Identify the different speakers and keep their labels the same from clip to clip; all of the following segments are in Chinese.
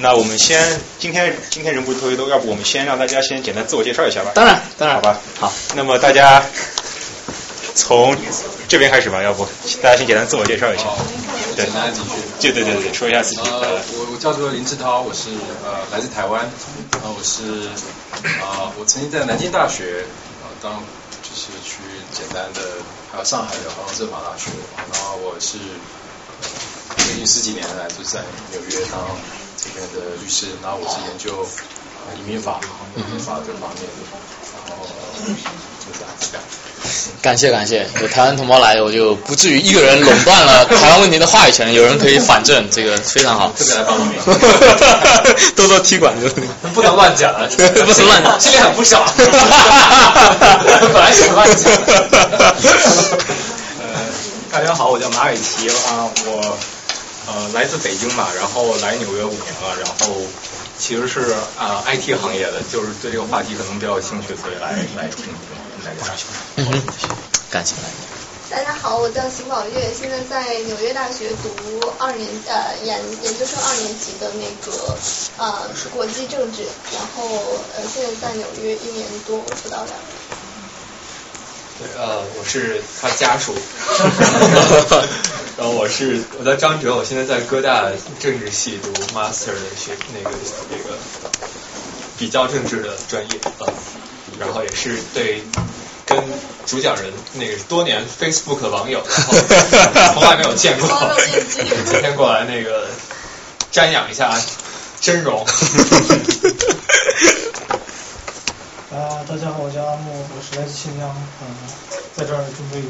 Speaker 1: 那我们先今天今天人不是特别多，要不我们先让大家先简单自我介绍一下吧。
Speaker 2: 当然，当然，
Speaker 1: 好吧。
Speaker 2: 好，
Speaker 1: 那么大家从这边开始吧，要不大家先简单自我介绍一下。对，
Speaker 3: 简单几句。
Speaker 1: 对对对对，说一下自己。
Speaker 3: 呃，我我叫做林志涛，我是呃来自台湾，然后我是啊、我曾经在南京大学啊、当就是去简单的，还有上海的华东政法大学，然后我是最近十几年来就在纽约当这边的律师，然后我是研究呃移民法、移民法这方面的，然后就这样子。
Speaker 2: 感谢感谢，有台湾同胞来，我就不至于一个人垄断了台湾问题的话语权，有人可以反正，这个非常好。
Speaker 3: 特别来帮你们。
Speaker 2: 多多踢馆就
Speaker 3: 不能乱讲啊，
Speaker 2: 不能乱讲
Speaker 3: 心里很不爽。本来想乱讲。
Speaker 4: 呃，大家好，我叫马伟奇啊，我呃来自北京嘛，然后来纽约五年了，然后其实是啊、IT 行业的，就是对这个话题可能比较有兴趣，所以来来听听大家。
Speaker 2: 嗯哼，感谢。
Speaker 5: 大家好，我叫邢宝月，现在在纽约大学读二年呃研研究生二年级的那个呃国际政治，然后呃现在在纽约一年多不到两年。
Speaker 4: 对，呃，我是他家属，然后我是我叫张哲，我现在在哥大政治系读 master 的学那个那个比较政治的专业啊、呃，然后也是对跟主讲人那个多年 Facebook 网友，然后从来没有见过，今天过来那个瞻仰一下真容。
Speaker 6: 啊，大家好，我叫阿木，我是来自新疆，啊、在这儿准备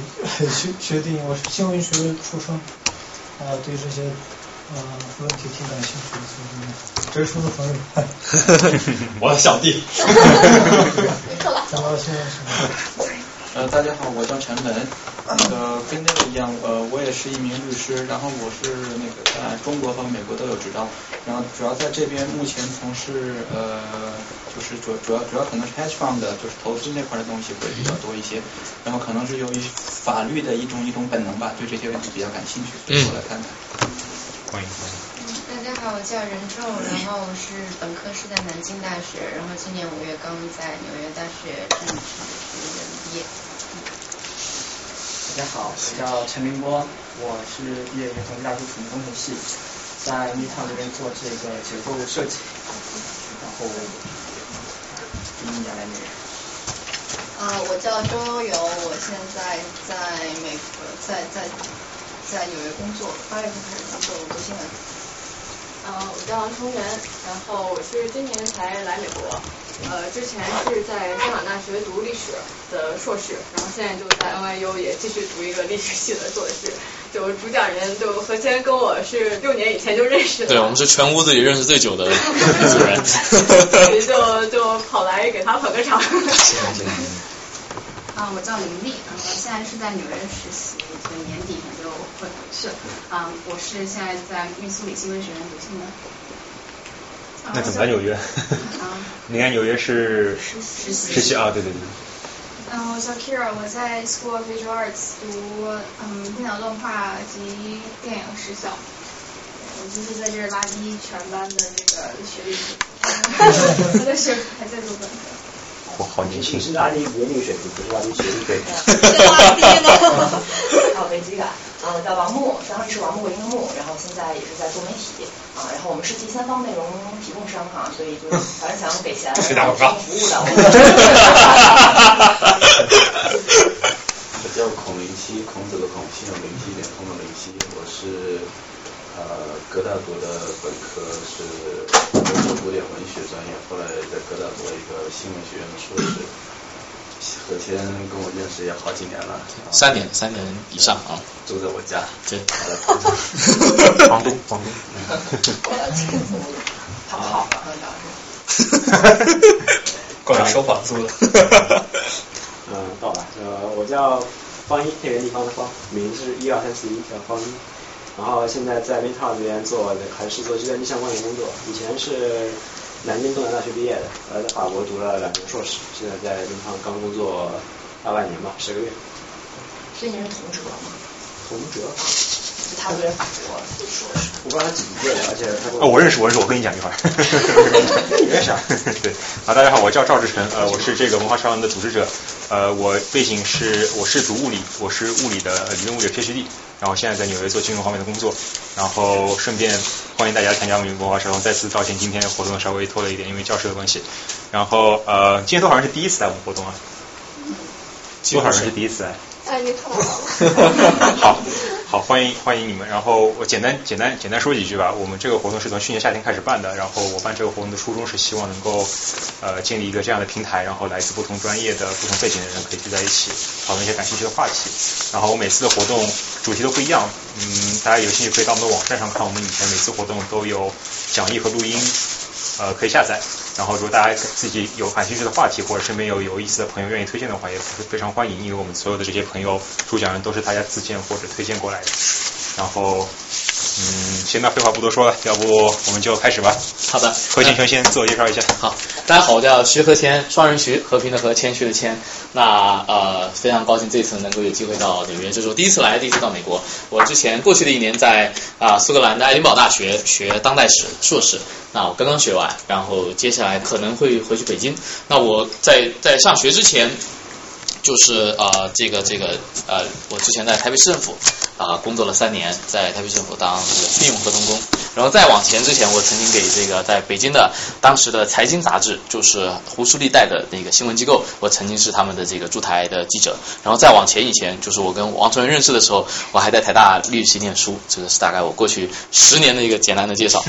Speaker 6: 学 学电影，我是新闻学出身，啊，对这些呃问题挺感兴趣的，所以这是说的朋友，
Speaker 4: 我的小弟。
Speaker 6: 讲到现在是。
Speaker 7: 呃，大家好，我叫陈文，呃，跟那个一样，呃，我也是一名律师，然后我是那个在中国和美国都有执照，然后主要在这边目前从事呃，就是主主要主要可能是 hedge fund 的，就是投资那块的东西会比较多一些，然后可能是由于法律的一种一种本能吧，对这些问题比较感兴趣，所以我来看看。
Speaker 1: 欢迎欢迎。
Speaker 8: 大家好，我叫任仲，然后我是本科是在南京大学，然后今年五月刚在纽约大学政治学院毕业。
Speaker 9: 大家好，我叫陈明波，我是毕业于同济大学土木工程系，在密探这边做这个结构设计，然后一一年来纽约。
Speaker 5: 啊，我叫周游，我现在在美国，在在在纽约工作，八月份开始做国新闻。
Speaker 10: 呃，我叫王崇元，然后我是今年才来美国，呃，之前是在香港大学读历史的硕士，然后现在就在 NYU 也继续读一个历史系的硕士。就主讲人就何谦跟我是六年以前就认识的，
Speaker 2: 对，我们是全屋子里认识最久的组人，
Speaker 10: 所以就就跑来给他捧个场。
Speaker 8: 啊，我叫林丽，然后现在是在纽约实习，所以年底可能就会回去。啊，我是现在在密苏里新闻学院读新闻。
Speaker 1: 那怎么来纽约？你看纽约是
Speaker 8: 实习
Speaker 1: 实习啊？对对对。
Speaker 11: 嗯，我叫 Kira，我在 School of Visual Arts 读嗯电脑动画及电影实校。我就是在这儿拉低全班的那个学历 我的学还在读本科。
Speaker 1: 我好年轻。
Speaker 12: 是拉低年龄水平，不是拉低学历。
Speaker 1: 对。
Speaker 13: 是拉低呢。还有危机感啊！我叫王木，相当于是王木为英木，然后现在也是在做媒体啊。然后我们是第三方内容提供商哈，所以就反正 想给钱提供服务的。
Speaker 14: 我叫孔林夕，孔子的孔，姓林夕，点通的林夕。我是呃哥大读的本科是古典文学专业，后来在哥大读了一个新闻学院的硕士。何谦跟我认识也好几年了，
Speaker 2: 三年三年以上啊，
Speaker 14: 住在我家，
Speaker 2: 对，
Speaker 1: 房东房东，
Speaker 13: 我要进租了，他跑了，
Speaker 4: 过来收房租了。
Speaker 12: 嗯，到了，呃，我叫方一，那个地方的方，名字是一二三四一，叫方一。然后现在在 Meta 这边做，还是做计算机相关的工作。以前是南京东南大学毕业的，后来，在法国读了两年硕士，现在在 Meta 刚工作大半年吧，十个月。
Speaker 13: 所以你是同哲吗？
Speaker 12: 同哲，
Speaker 13: 就他读的法国硕士。
Speaker 12: 我不知道他几届的，而且他
Speaker 1: 哦，我认识，我认识，我跟你讲一会儿。
Speaker 12: 你认识啊？
Speaker 1: 对，好，大家好，我叫赵志成，呃，我是这个文化沙龙的组织者，呃，我背景是我是读物理，我是物理的呃理论物理的 PhD，然后现在在纽约做金融方面的工作，然后顺便欢迎大家参加我们文化沙龙，再次道歉今天活动稍微拖了一点，因为教室的关系，然后呃，今天多好像是第一次来我们活动啊？多少人是第一次来？好，好，欢迎欢迎你们。然后我简单简单简单说几句吧。我们这个活动是从去年夏天开始办的，然后我办这个活动的初衷是希望能够呃建立一个这样的平台，然后来自不同专业的、不同背景的人可以聚在一起，讨论一些感兴趣的话题。然后我每次的活动主题都不一样，嗯，大家有兴趣可以到我们的网站上看，我们以前每次活动都有讲义和录音，呃，可以下载。然后，如果大家自己有感兴趣的话题，或者身边有有意思的朋友愿意推荐的话，也是非常欢迎，因为我们所有的这些朋友主讲人都是大家自荐或者推荐过来的。然后，嗯，行，那废话不多说了，要不我们就开始吧。
Speaker 2: 好的，
Speaker 1: 何庆成先自我介绍一下。
Speaker 2: 好，大家好，我叫徐和谦，双人徐，和平的和，谦虚的谦。那呃，非常高兴这次能够有机会到纽约，这是我第一次来，第一次到美国。我之前过去的一年在啊、苏格兰的爱丁堡大学学当代史硕士，那我刚刚学完，然后接下来可能会回去北京。那我在在上学之前。就是呃，这个这个呃，我之前在台北市政府啊、工作了三年，在台北市政府当这个聘用合同工，然后再往前之前，我曾经给这个在北京的当时的财经杂志，就是胡舒立代的那个新闻机构，我曾经是他们的这个驻台的记者，然后再往前以前，就是我跟王春文认识的时候，我还在台大历史系念书，这个是大概我过去十年的一个简单的介绍。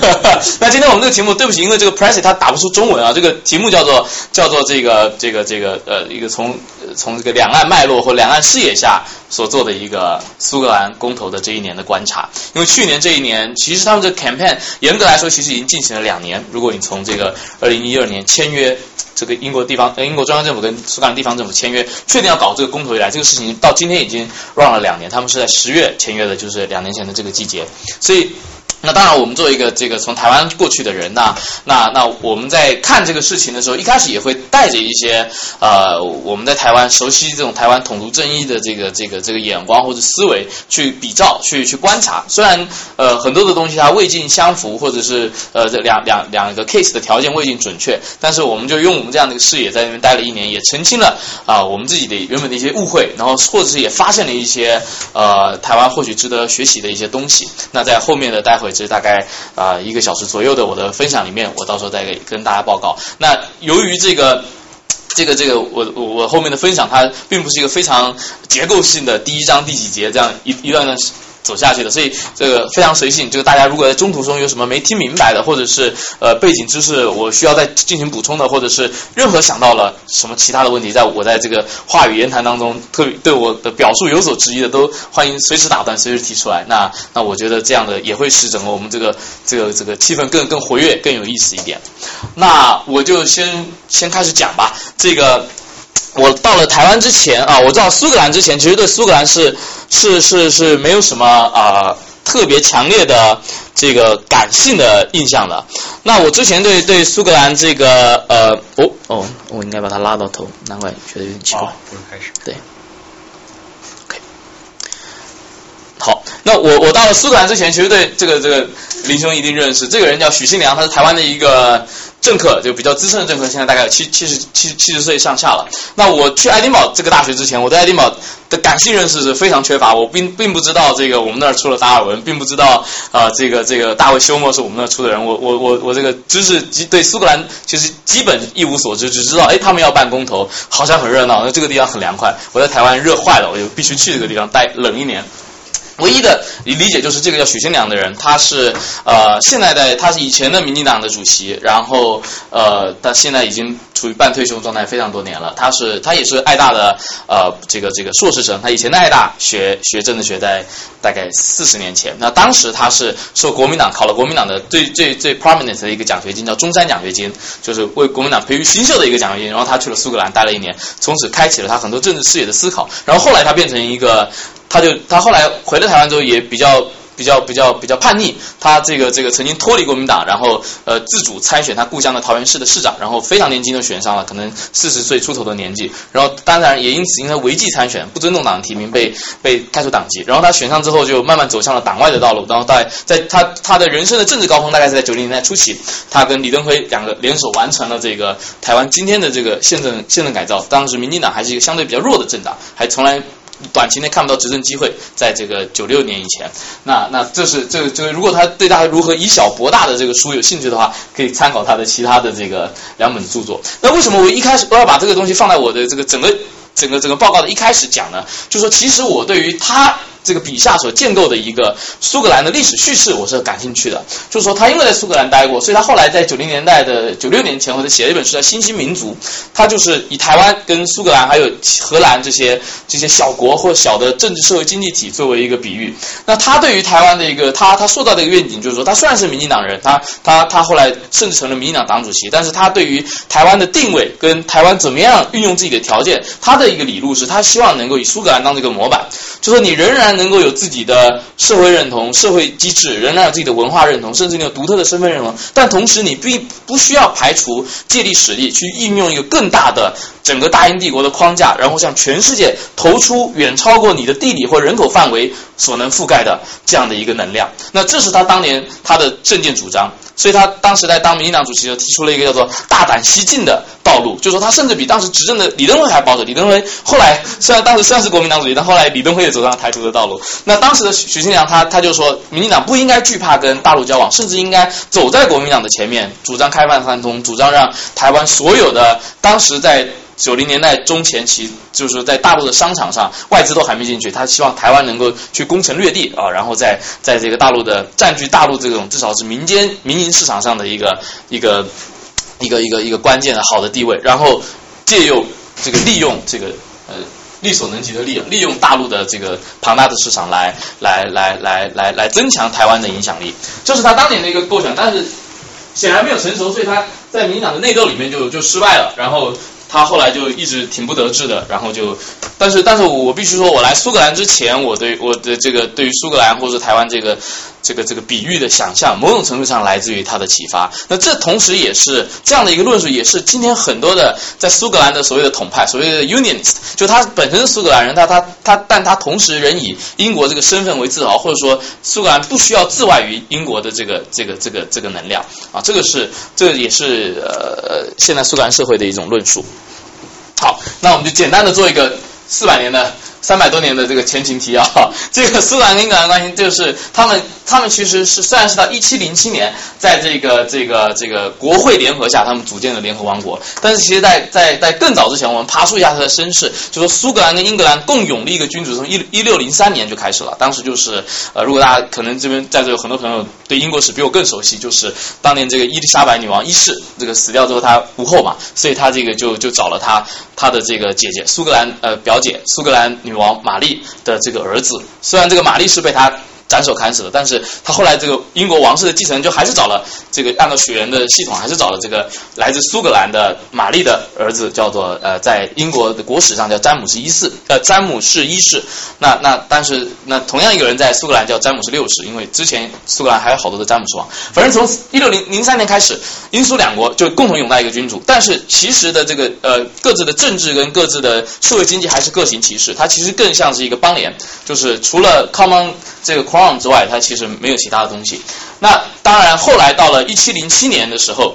Speaker 2: 那今天我们这个题目，对不起，因为这个 Pressy 他打不出中文啊，这个题目叫做叫做这个这个这个呃一个从从这个两岸脉络或两岸视野下所做的一个苏格兰公投的这一年的观察。因为去年这一年，其实他们这 campaign 严格来说其实已经进行了两年。如果你从这个二零一二年签约。这个英国地方、英国中央政府跟苏格兰地方政府签约，确定要搞这个公投以来，这个事情到今天已经 run 了两年。他们是在十月签约的，就是两年前的这个季节。所以，那当然，我们作为一个这个从台湾过去的人呐，那那我们在看这个事情的时候，一开始也会带着一些呃我们在台湾熟悉这种台湾统独正义的这个这个这个眼光或者思维去比照、去去观察。虽然呃很多的东西它未尽相符，或者是呃这两两两个 case 的条件未尽准确，但是我们就用我们这样的一个视野在那边待了一年，也澄清了啊、我们自己的原本的一些误会，然后或者是也发现了一些呃台湾或许值得学习的一些东西。那在后面的待会这大概啊、一个小时左右的我的分享里面，我到时候再给跟大家报告。那由于这个。这个这个，我我我后面的分享，它并不是一个非常结构性的第一章第几节这样一一段段走下去的，所以这个非常随性。这个大家如果在中途中有什么没听明白的，或者是呃背景知识我需要再进行补充的，或者是任何想到了什么其他的问题，在我在这个话语言谈当中特别对我的表述有所质疑的，都欢迎随时打断，随时提出来。那那我觉得这样的也会使整个我们这个这个这个气氛更更活跃、更有意思一点。那我就先先开始讲吧。这个我到了台湾之前啊，我知道苏格兰之前，其实对苏格兰是是是是没有什么啊、特别强烈的这个感性的印象的。那我之前对对苏格兰这个呃哦哦，我应该把它拉到头，难怪觉得有点奇怪。
Speaker 1: 不用开始。
Speaker 2: 对。好，那我我到了苏格兰之前，其实对这个这个林兄一定认识，这个人叫许信良，他是台湾的一个政客，就比较资深的政客，现在大概有七七十七七十岁上下了。那我去爱丁堡这个大学之前，我对爱丁堡的感性认识是非常缺乏，我并并不知道这个我们那儿出了达尔文，并不知道啊、这个这个大卫休谟是我们那儿出的人，我我我我这个知识基对苏格兰其实基本一无所知，只知道哎他们要办公投，好像很热闹，那这个地方很凉快，我在台湾热坏了，我就必须去这个地方待冷一年。唯一的理解就是这个叫许新良的人，他是呃现在的他是以前的民进党的主席，然后呃他现在已经处于半退休状态非常多年了。他是他也是爱大的呃这个这个硕士生，他以前在爱大学学政治学在大概四十年前。那当时他是受国民党考了国民党的最最最 prominent 的一个奖学金，叫中山奖学金，就是为国民党培育新秀的一个奖学金。然后他去了苏格兰待了一年，从此开启了他很多政治视野的思考。然后后来他变成一个。他就他后来回了台湾之后，也比较比较比较比较叛逆，他这个这个曾经脱离国民党，然后呃自主参选他故乡的桃园市的市长，然后非常年轻就选上了，可能四十岁出头的年纪，然后当然也因此因为违纪参选，不尊重党提名被被开除党籍，然后他选上之后就慢慢走向了党外的道路，然后在在他他的人生的政治高峰大概是在九零年代初期，他跟李登辉两个联手完成了这个台湾今天的这个宪政宪政改造，当时民进党还是一个相对比较弱的政党，还从来。短期内看不到执政机会，在这个九六年以前，那那这是这个这个，如果他对大家如何以小博大的这个书有兴趣的话，可以参考他的其他的这个两本著作。那为什么我一开始我要把这个东西放在我的这个整个整个整个报告的一开始讲呢？就说其实我对于他。这个笔下所建构的一个苏格兰的历史叙事，我是感兴趣的。就是说，他因为在苏格兰待过，所以他后来在九零年代的九六年前后，他写了一本书叫《新兴民族》。他就是以台湾跟苏格兰还有荷兰这些这些小国或小的政治社会经济体作为一个比喻。那他对于台湾的一个他他塑造的一个愿景，就是说，他虽然是民进党人，他他他后来甚至成了民进党党主席，但是他对于台湾的定位跟台湾怎么样运用自己的条件，他的一个理路是他希望能够以苏格兰当这个模板，就说你仍然。能够有自己的社会认同、社会机制，仍然有自己的文化认同，甚至你有独特的身份认同。但同时，你并不需要排除借力使力，去应用一个更大的整个大英帝国的框架，然后向全世界投出远超过你的地理或人口范围所能覆盖的这样的一个能量。那这是他当年他的政见主张。所以他当时在当民进党主席的时，提出了一个叫做“大胆西进”的道路，就说他甚至比当时执政的李登辉还保守。李登辉后来虽然当时虽然是国民党主席，但后来李登辉也走上了台独的道路。那当时的许信良他他就说，民进党不应该惧怕跟大陆交往，甚至应该走在国民党的前面，主张开放三通，主张让台湾所有的当时在。九零年代中前期，就是在大陆的商场上，外资都还没进去，他希望台湾能够去攻城略地啊，然后在在这个大陆的占据大陆这种至少是民间民营市场上的一个一个一个一个一个关键的好的地位，然后借用这个利用这个呃力所能及的力量，利用大陆的这个庞大的市场来来来来来来增强台湾的影响力，这是他当年的一个构想，但是显然没有成熟，所以他在民进党的内斗里面就就失败了，然后。他后来就一直挺不得志的，然后就，但是但是我必须说，我来苏格兰之前，我对我的这个对于苏格兰或者台湾这个。这个这个比喻的想象，某种程度上来自于他的启发。那这同时也是这样的一个论述，也是今天很多的在苏格兰的所谓的统派，所谓的 Unionist，就他本身是苏格兰人，他他他，但他同时仍以英国这个身份为自豪，或者说苏格兰不需要自外于英国的这个这个这个这个能量啊，这个是这个也是呃现在苏格兰社会的一种论述。好，那我们就简单的做一个四百年的。三百多年的这个前情提要，这个苏格兰跟英格兰关系就是他们，他们其实是虽然是到一七零七年，在这个这个这个国会联合下，他们组建了联合王国，但是其实，在在在更早之前，我们爬述一下他的身世，就说苏格兰跟英格兰共拥立一个君主，从一一六零三年就开始了，当时就是呃，如果大家可能这边在座有很多朋友对英国史比我更熟悉，就是当年这个伊丽莎白女王一世这个死掉之后，她无后嘛，所以她这个就就找了她她的这个姐姐苏格兰呃表姐苏格兰。女王玛丽的这个儿子，虽然这个玛丽是被他。斩首砍死了，但是他后来这个英国王室的继承人就还是找了这个按照血缘的系统，还是找了这个来自苏格兰的玛丽的儿子，叫做呃，在英国的国史上叫詹姆斯一世，呃，詹姆士一世。那那但是那同样一个人在苏格兰叫詹姆士六世，因为之前苏格兰还有好多的詹姆士王。反正从一六零零三年开始，英苏两国就共同拥戴一个君主，但是其实的这个呃各自的政治跟各自的社会经济还是各行其事，它其实更像是一个邦联，就是除了 common 这个。之外，它其实没有其他的东西。那当然，后来到了一七零七年的时候，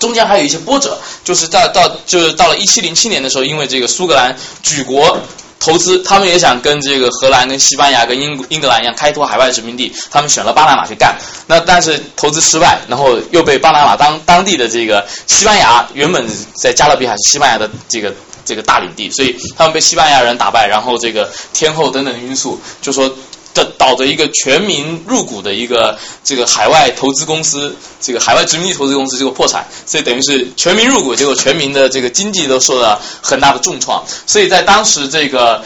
Speaker 2: 中间还有一些波折，就是到到就是到了一七零七年的时候，因为这个苏格兰举国投资，他们也想跟这个荷兰、跟西班牙、跟英英格兰一样开拓海外殖民地，他们选了巴拿马去干。那但是投资失败，然后又被巴拿马当当地的这个西班牙原本在加勒比海是西班牙的这个这个大领地，所以他们被西班牙人打败，然后这个天后等等因素，就说。的导着一个全民入股的一个这个海外投资公司，这个海外殖民地投资公司结果破产，所以等于是全民入股，结果全民的这个经济都受到很大的重创。所以在当时这个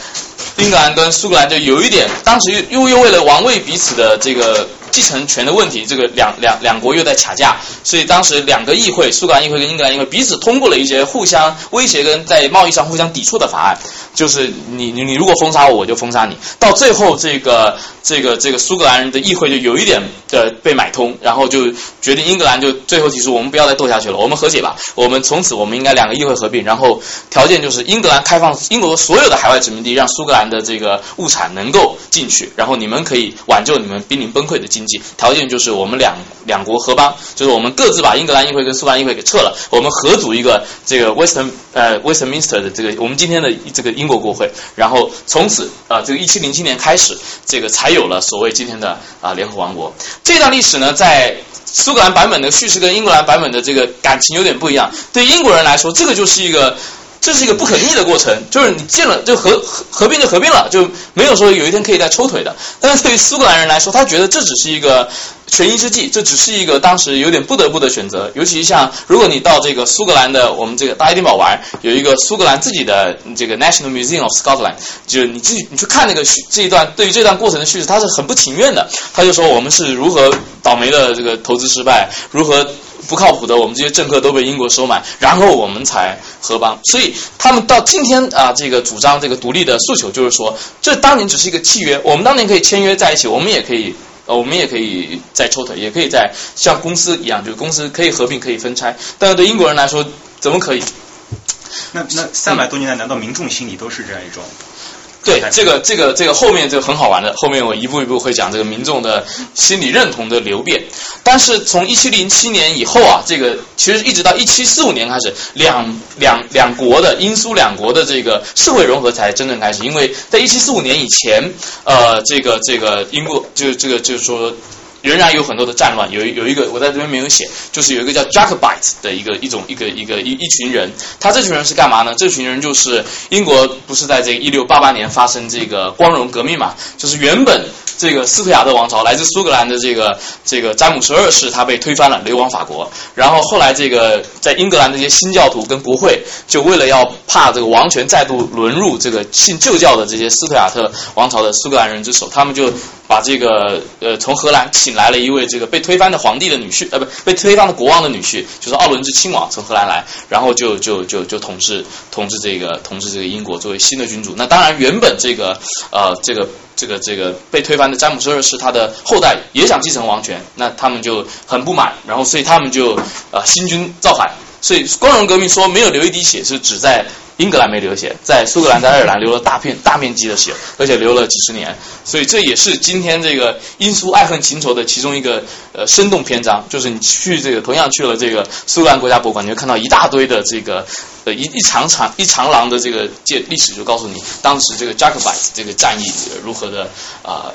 Speaker 2: 英格兰跟苏格兰就有一点，当时又又为了王位彼此的这个继承权的问题，这个两两两国又在卡架，所以当时两个议会，苏格兰议会跟英格兰议会彼此通过了一些互相威胁跟在贸易上互相抵触的法案，就是你你你如果封杀我，我就封杀你。到最后，这个这个这个苏格兰人的议会就有一点的被买通，然后就决定英格兰就最后提出，我们不要再斗下去了，我们和解吧，我们从此我们应该两个议会合并，然后条件就是英格兰开放英国所有的海外殖民地，让苏格兰的这个物产能够进去，然后你们可以挽救你们濒临崩溃的经济。条件就是我们两两国合邦，就是我们各自把英格兰议会跟苏格兰议会给撤了，我们合组一个这个 Western 呃 Western Minister 的这个我们今天的这个英国国会，然后从此啊这个一七零七年开始，这个才有了所谓今天的啊联合王国。这段历史呢，在苏格兰版本的叙事跟英格兰版本的这个感情有点不一样。对英国人来说，这个就是一个。这是一个不可逆的过程，就是你建了就合合合并就合并了，就没有说有一天可以再抽腿的。但是对于苏格兰人来说，他觉得这只是一个权宜之计，这只是一个当时有点不得不的选择。尤其像如果你到这个苏格兰的我们这个大爱丁堡玩，有一个苏格兰自己的这个 National Museum of Scotland，就你自己你去看那个这一段对于这段过程的叙事，他是很不情愿的。他就说我们是如何倒霉的这个投资失败，如何。不靠谱的，我们这些政客都被英国收买，然后我们才合邦。所以他们到今天啊，这个主张这个独立的诉求，就是说，这当年只是一个契约，我们当年可以签约在一起，我们也可以，呃，我们也可以再抽腿，也可以在像公司一样，就是公司可以合并，可以分拆。但是对英国人来说，怎么可以？
Speaker 1: 那那三百多年来，难道民众心里都是这样一种？
Speaker 2: 对，这个这个这个后面这个很好玩的，后面我一步一步会讲这个民众的心理认同的流变。但是从一七零七年以后啊，这个其实一直到一七四五年开始，两两两国的英苏两国的这个社会融合才真正开始。因为在一七四五年以前，呃，这个这个英国就这个就是说。仍然有很多的战乱，有有一个我在这边没有写，就是有一个叫 Jacobite 的一个一种一个一个一一群人，他这群人是干嘛呢？这群人就是英国不是在这个一六八八年发生这个光荣革命嘛？就是原本这个斯图亚特王朝来自苏格兰的这个这个詹姆斯二世他被推翻了，流亡法国，然后后来这个在英格兰这些新教徒跟国会就为了要怕这个王权再度沦入这个信旧教的这些斯图亚特王朝的苏格兰人之手，他们就。把这个呃从荷兰请来了一位这个被推翻的皇帝的女婿，呃不被推翻的国王的女婿，就是奥伦治亲王从荷兰来，然后就就就就统治统治这个统治这个英国作为新的君主。那当然原本这个呃这个这个这个被推翻的詹姆斯二世他的后代也想继承王权，那他们就很不满，然后所以他们就呃新军造反，所以光荣革命说没有流一滴血是指在。英格兰没流血，在苏格兰、在爱尔兰流了大片、大面积的血，而且流了几十年，所以这也是今天这个英苏爱恨情仇的其中一个呃生动篇章。就是你去这个同样去了这个苏格兰国家博物馆，你会看到一大堆的这个呃一一长长一长廊的这个介历史，就告诉你当时这个 Jacobite 这个战役如何的啊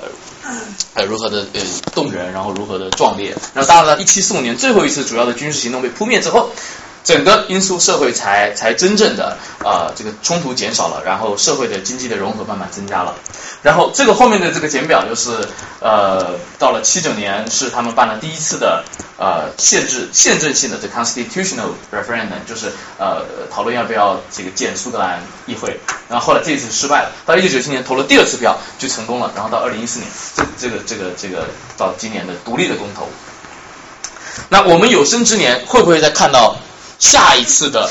Speaker 2: 呃如何的呃动人，然后如何的壮烈。然后当然了，一七四五年最后一次主要的军事行动被扑灭之后。整个英苏社会才才真正的啊这个冲突减少了，然后社会的经济的融合慢慢增加了。然后这个后面的这个简表就是呃到了七九年是他们办了第一次的呃限制宪政性的这 constitutional referendum，就是呃讨论要不要这个建苏格兰议会。然后后来这一次失败了，到一九九七年投了第二次票就成功了，然后到二零一四年这这个这个这个到今年的独立的公投。那我们有生之年会不会再看到？下一次的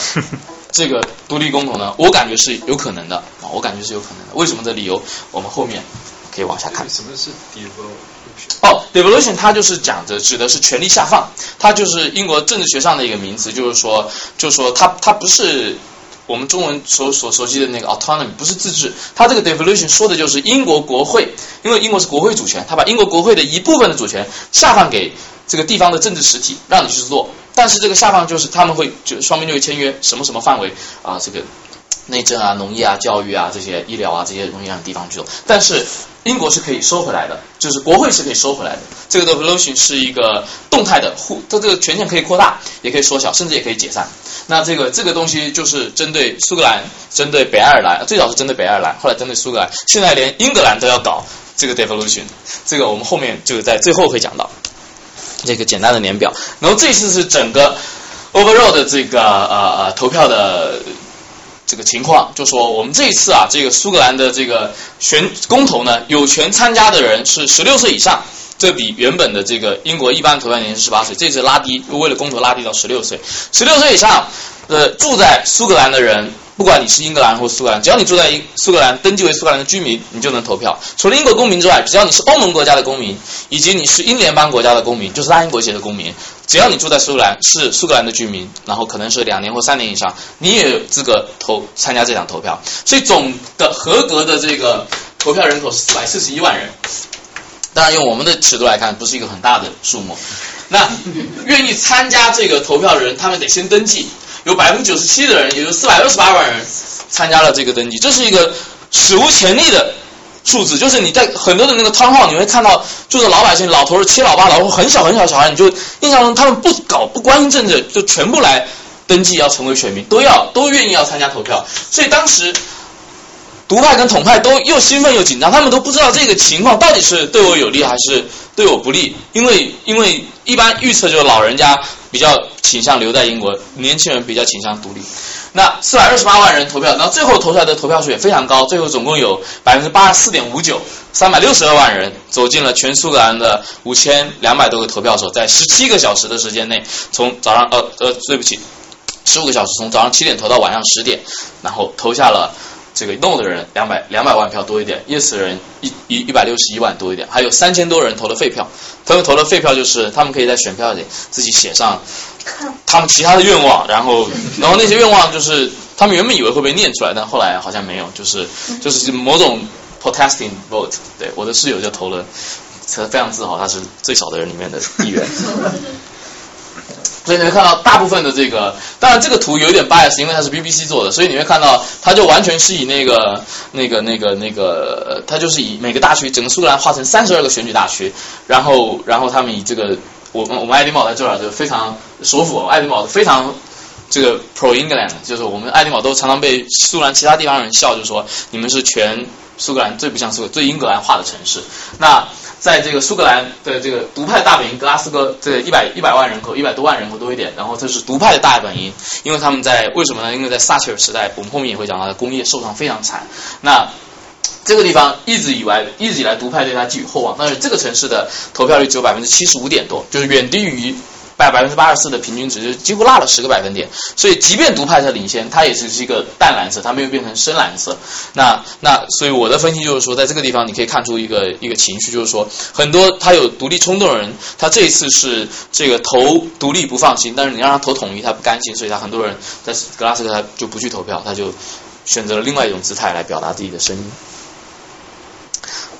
Speaker 2: 这个独立公投呢，我感觉是有可能的啊，我感觉是有可能的。为什么的理由，我们后面可以往下看。
Speaker 3: 什么是 devolution？
Speaker 2: 哦，devolution 它就是讲的，指的是权力下放，它就是英国政治学上的一个名词，就是说，就是说它它不是我们中文所所熟悉的那个 autonomy，不是自治。它这个 devolution 说的就是英国国会，因为英国是国会主权，它把英国国会的一部分的主权下放给这个地方的政治实体，让你去做。但是这个下放就是他们会就双边就会签约什么什么范围啊，这个内政啊、农业啊、教育啊这些医疗啊这些容易让地方去做。但是英国是可以收回来的，就是国会是可以收回来的。这个 devolution 是一个动态的，互它这个权限可以扩大，也可以缩小，甚至也可以解散。那这个这个东西就是针对苏格兰、针对北爱尔兰，最早是针对北爱尔兰，后来针对苏格兰，现在连英格兰都要搞这个 devolution。这个我们后面就在最后会讲到。这个简单的年表，然后这次是整个 overall 的这个呃呃投票的这个情况，就说我们这一次啊，这个苏格兰的这个选公投呢，有权参加的人是十六岁以上，这比原本的这个英国一般投票年龄是十八岁，这次拉低，为了公投拉低到十六岁。十六岁以上，呃，住在苏格兰的人，不管你是英格兰或苏格兰，只要你住在英苏格兰，登记为苏格兰的居民，你就能投票。除了英国公民之外，只要你是欧盟国家的公民，以及你是英联邦国家的公民，就是大英国籍的公民，只要你住在苏格兰，是苏格兰的居民，然后可能是两年或三年以上，你也有资格投参加这场投票。所以总的合格的这个投票人口是四百四十一万人。当然，用我们的尺度来看，不是一个很大的数目。那愿意参加这个投票的人，他们得先登记。有百分之九十七的人，也就四百六十八万人参加了这个登记，这是一个史无前例的数字。就是你在很多的那个汤号，你会看到，就是老百姓、老头儿、七老八老或很小很小小孩，你就印象中他们不搞不关心政治，就全部来登记要成为选民，都要都愿意要参加投票。所以当时。独派跟统派都又兴奋又紧张，他们都不知道这个情况到底是对我有利还是对我不利。因为因为一般预测就是老人家比较倾向留在英国，年轻人比较倾向独立。那四百二十八万人投票，然后最后投出来的投票数也非常高，最后总共有百分之八十四点五九，三百六十二万人走进了全苏格兰的五千两百多个投票所，在十七个小时的时间内，从早上呃呃对不起，十五个小时，从早上七点投到晚上十点，然后投下了。这个 no 的人两百两百万票多一点，yes 的人一一一百六十一万多一点，还有三千多人投了废票。他们投了废票，就是他们可以在选票里自己写上 他们其他的愿望，然后然后那些愿望就是他们原本以为会被念出来，但后来好像没有，就是就是某种 protesting vote。对，我的室友就投了，他非常自豪，他是最少的人里面的一员。所以你会看到大部分的这个，当然这个图有点 bias，因为它是 BBC 做的，所以你会看到它就完全是以那个那个那个那个，它就是以每个大区整个苏格兰划成三十二个选举大区，然后然后他们以这个我们我们爱丁堡在这儿就非常首府爱丁堡非常这个 pro England，就是我们爱丁堡都常常被苏格兰其他地方人笑，就说你们是全苏格兰最不像苏格最英格兰化的城市。那在这个苏格兰的这个独派大本营格拉斯哥，这一百一百万人口，一百多万人口多一点。然后这是独派的大本营，因为他们在为什么呢？因为在撒切尔时代，我们后面也会讲到，工业受伤非常惨。那这个地方一直以来一直以来独派对他寄予厚望，但是这个城市的投票率只有百分之七十五点多，就是远低于。百百分之八十四的平均值，就几乎落了十个百分点。所以，即便独派在领先，它也只是一个淡蓝色，它没有变成深蓝色。那那，所以我的分析就是说，在这个地方你可以看出一个一个情绪，就是说，很多他有独立冲动的人，他这一次是这个投独立不放心，但是你让他投统一，他不甘心，所以他很多人在格拉斯哥他就不去投票，他就选择了另外一种姿态来表达自己的声音。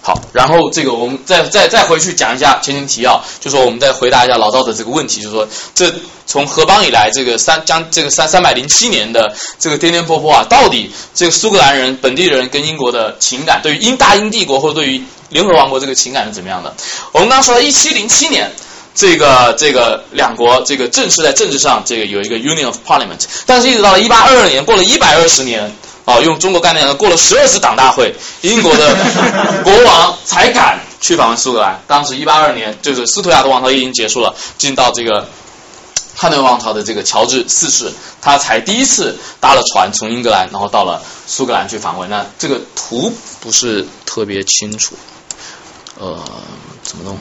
Speaker 2: 好，然后这个我们再再再回去讲一下前情提要，就说我们再回答一下老赵的这个问题，就是说这从合邦以来这个三将这个三三百零七年的这个颠颠簸簸啊，到底这个苏格兰人本地人跟英国的情感，对于英大英帝国或者对于联合王国这个情感是怎么样的？我们刚说到一七零七年，这个这个两国这个正式在政治上这个有一个 Union of Parliament，但是一直到了一八二二年，过了一百二十年。啊，用中国概念，过了十二次党大会，英国的 国王才敢去访问苏格兰。当时一八二年，就是斯图亚特王朝已经结束了，进到这个汉诺王朝的这个乔治四世，他才第一次搭了船从英格兰，然后到了苏格兰去访问。那这个图不是特别清楚，呃，怎么弄？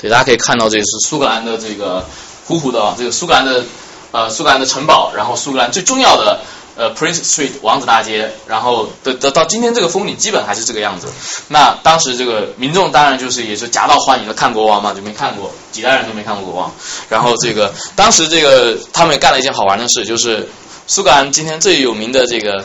Speaker 2: 对，大家可以看到，这是苏格兰的这个糊糊的啊，这个苏格兰的呃苏格兰的城堡，然后苏格兰最重要的。呃，Prince Street 王子大街，然后到到到今天这个风景基本还是这个样子。那当时这个民众当然就是也是夹道欢迎的看国王嘛，就没看过，几代人都没看过国王。然后这个当时这个他们干了一件好玩的事，就是苏格兰今天最有名的这个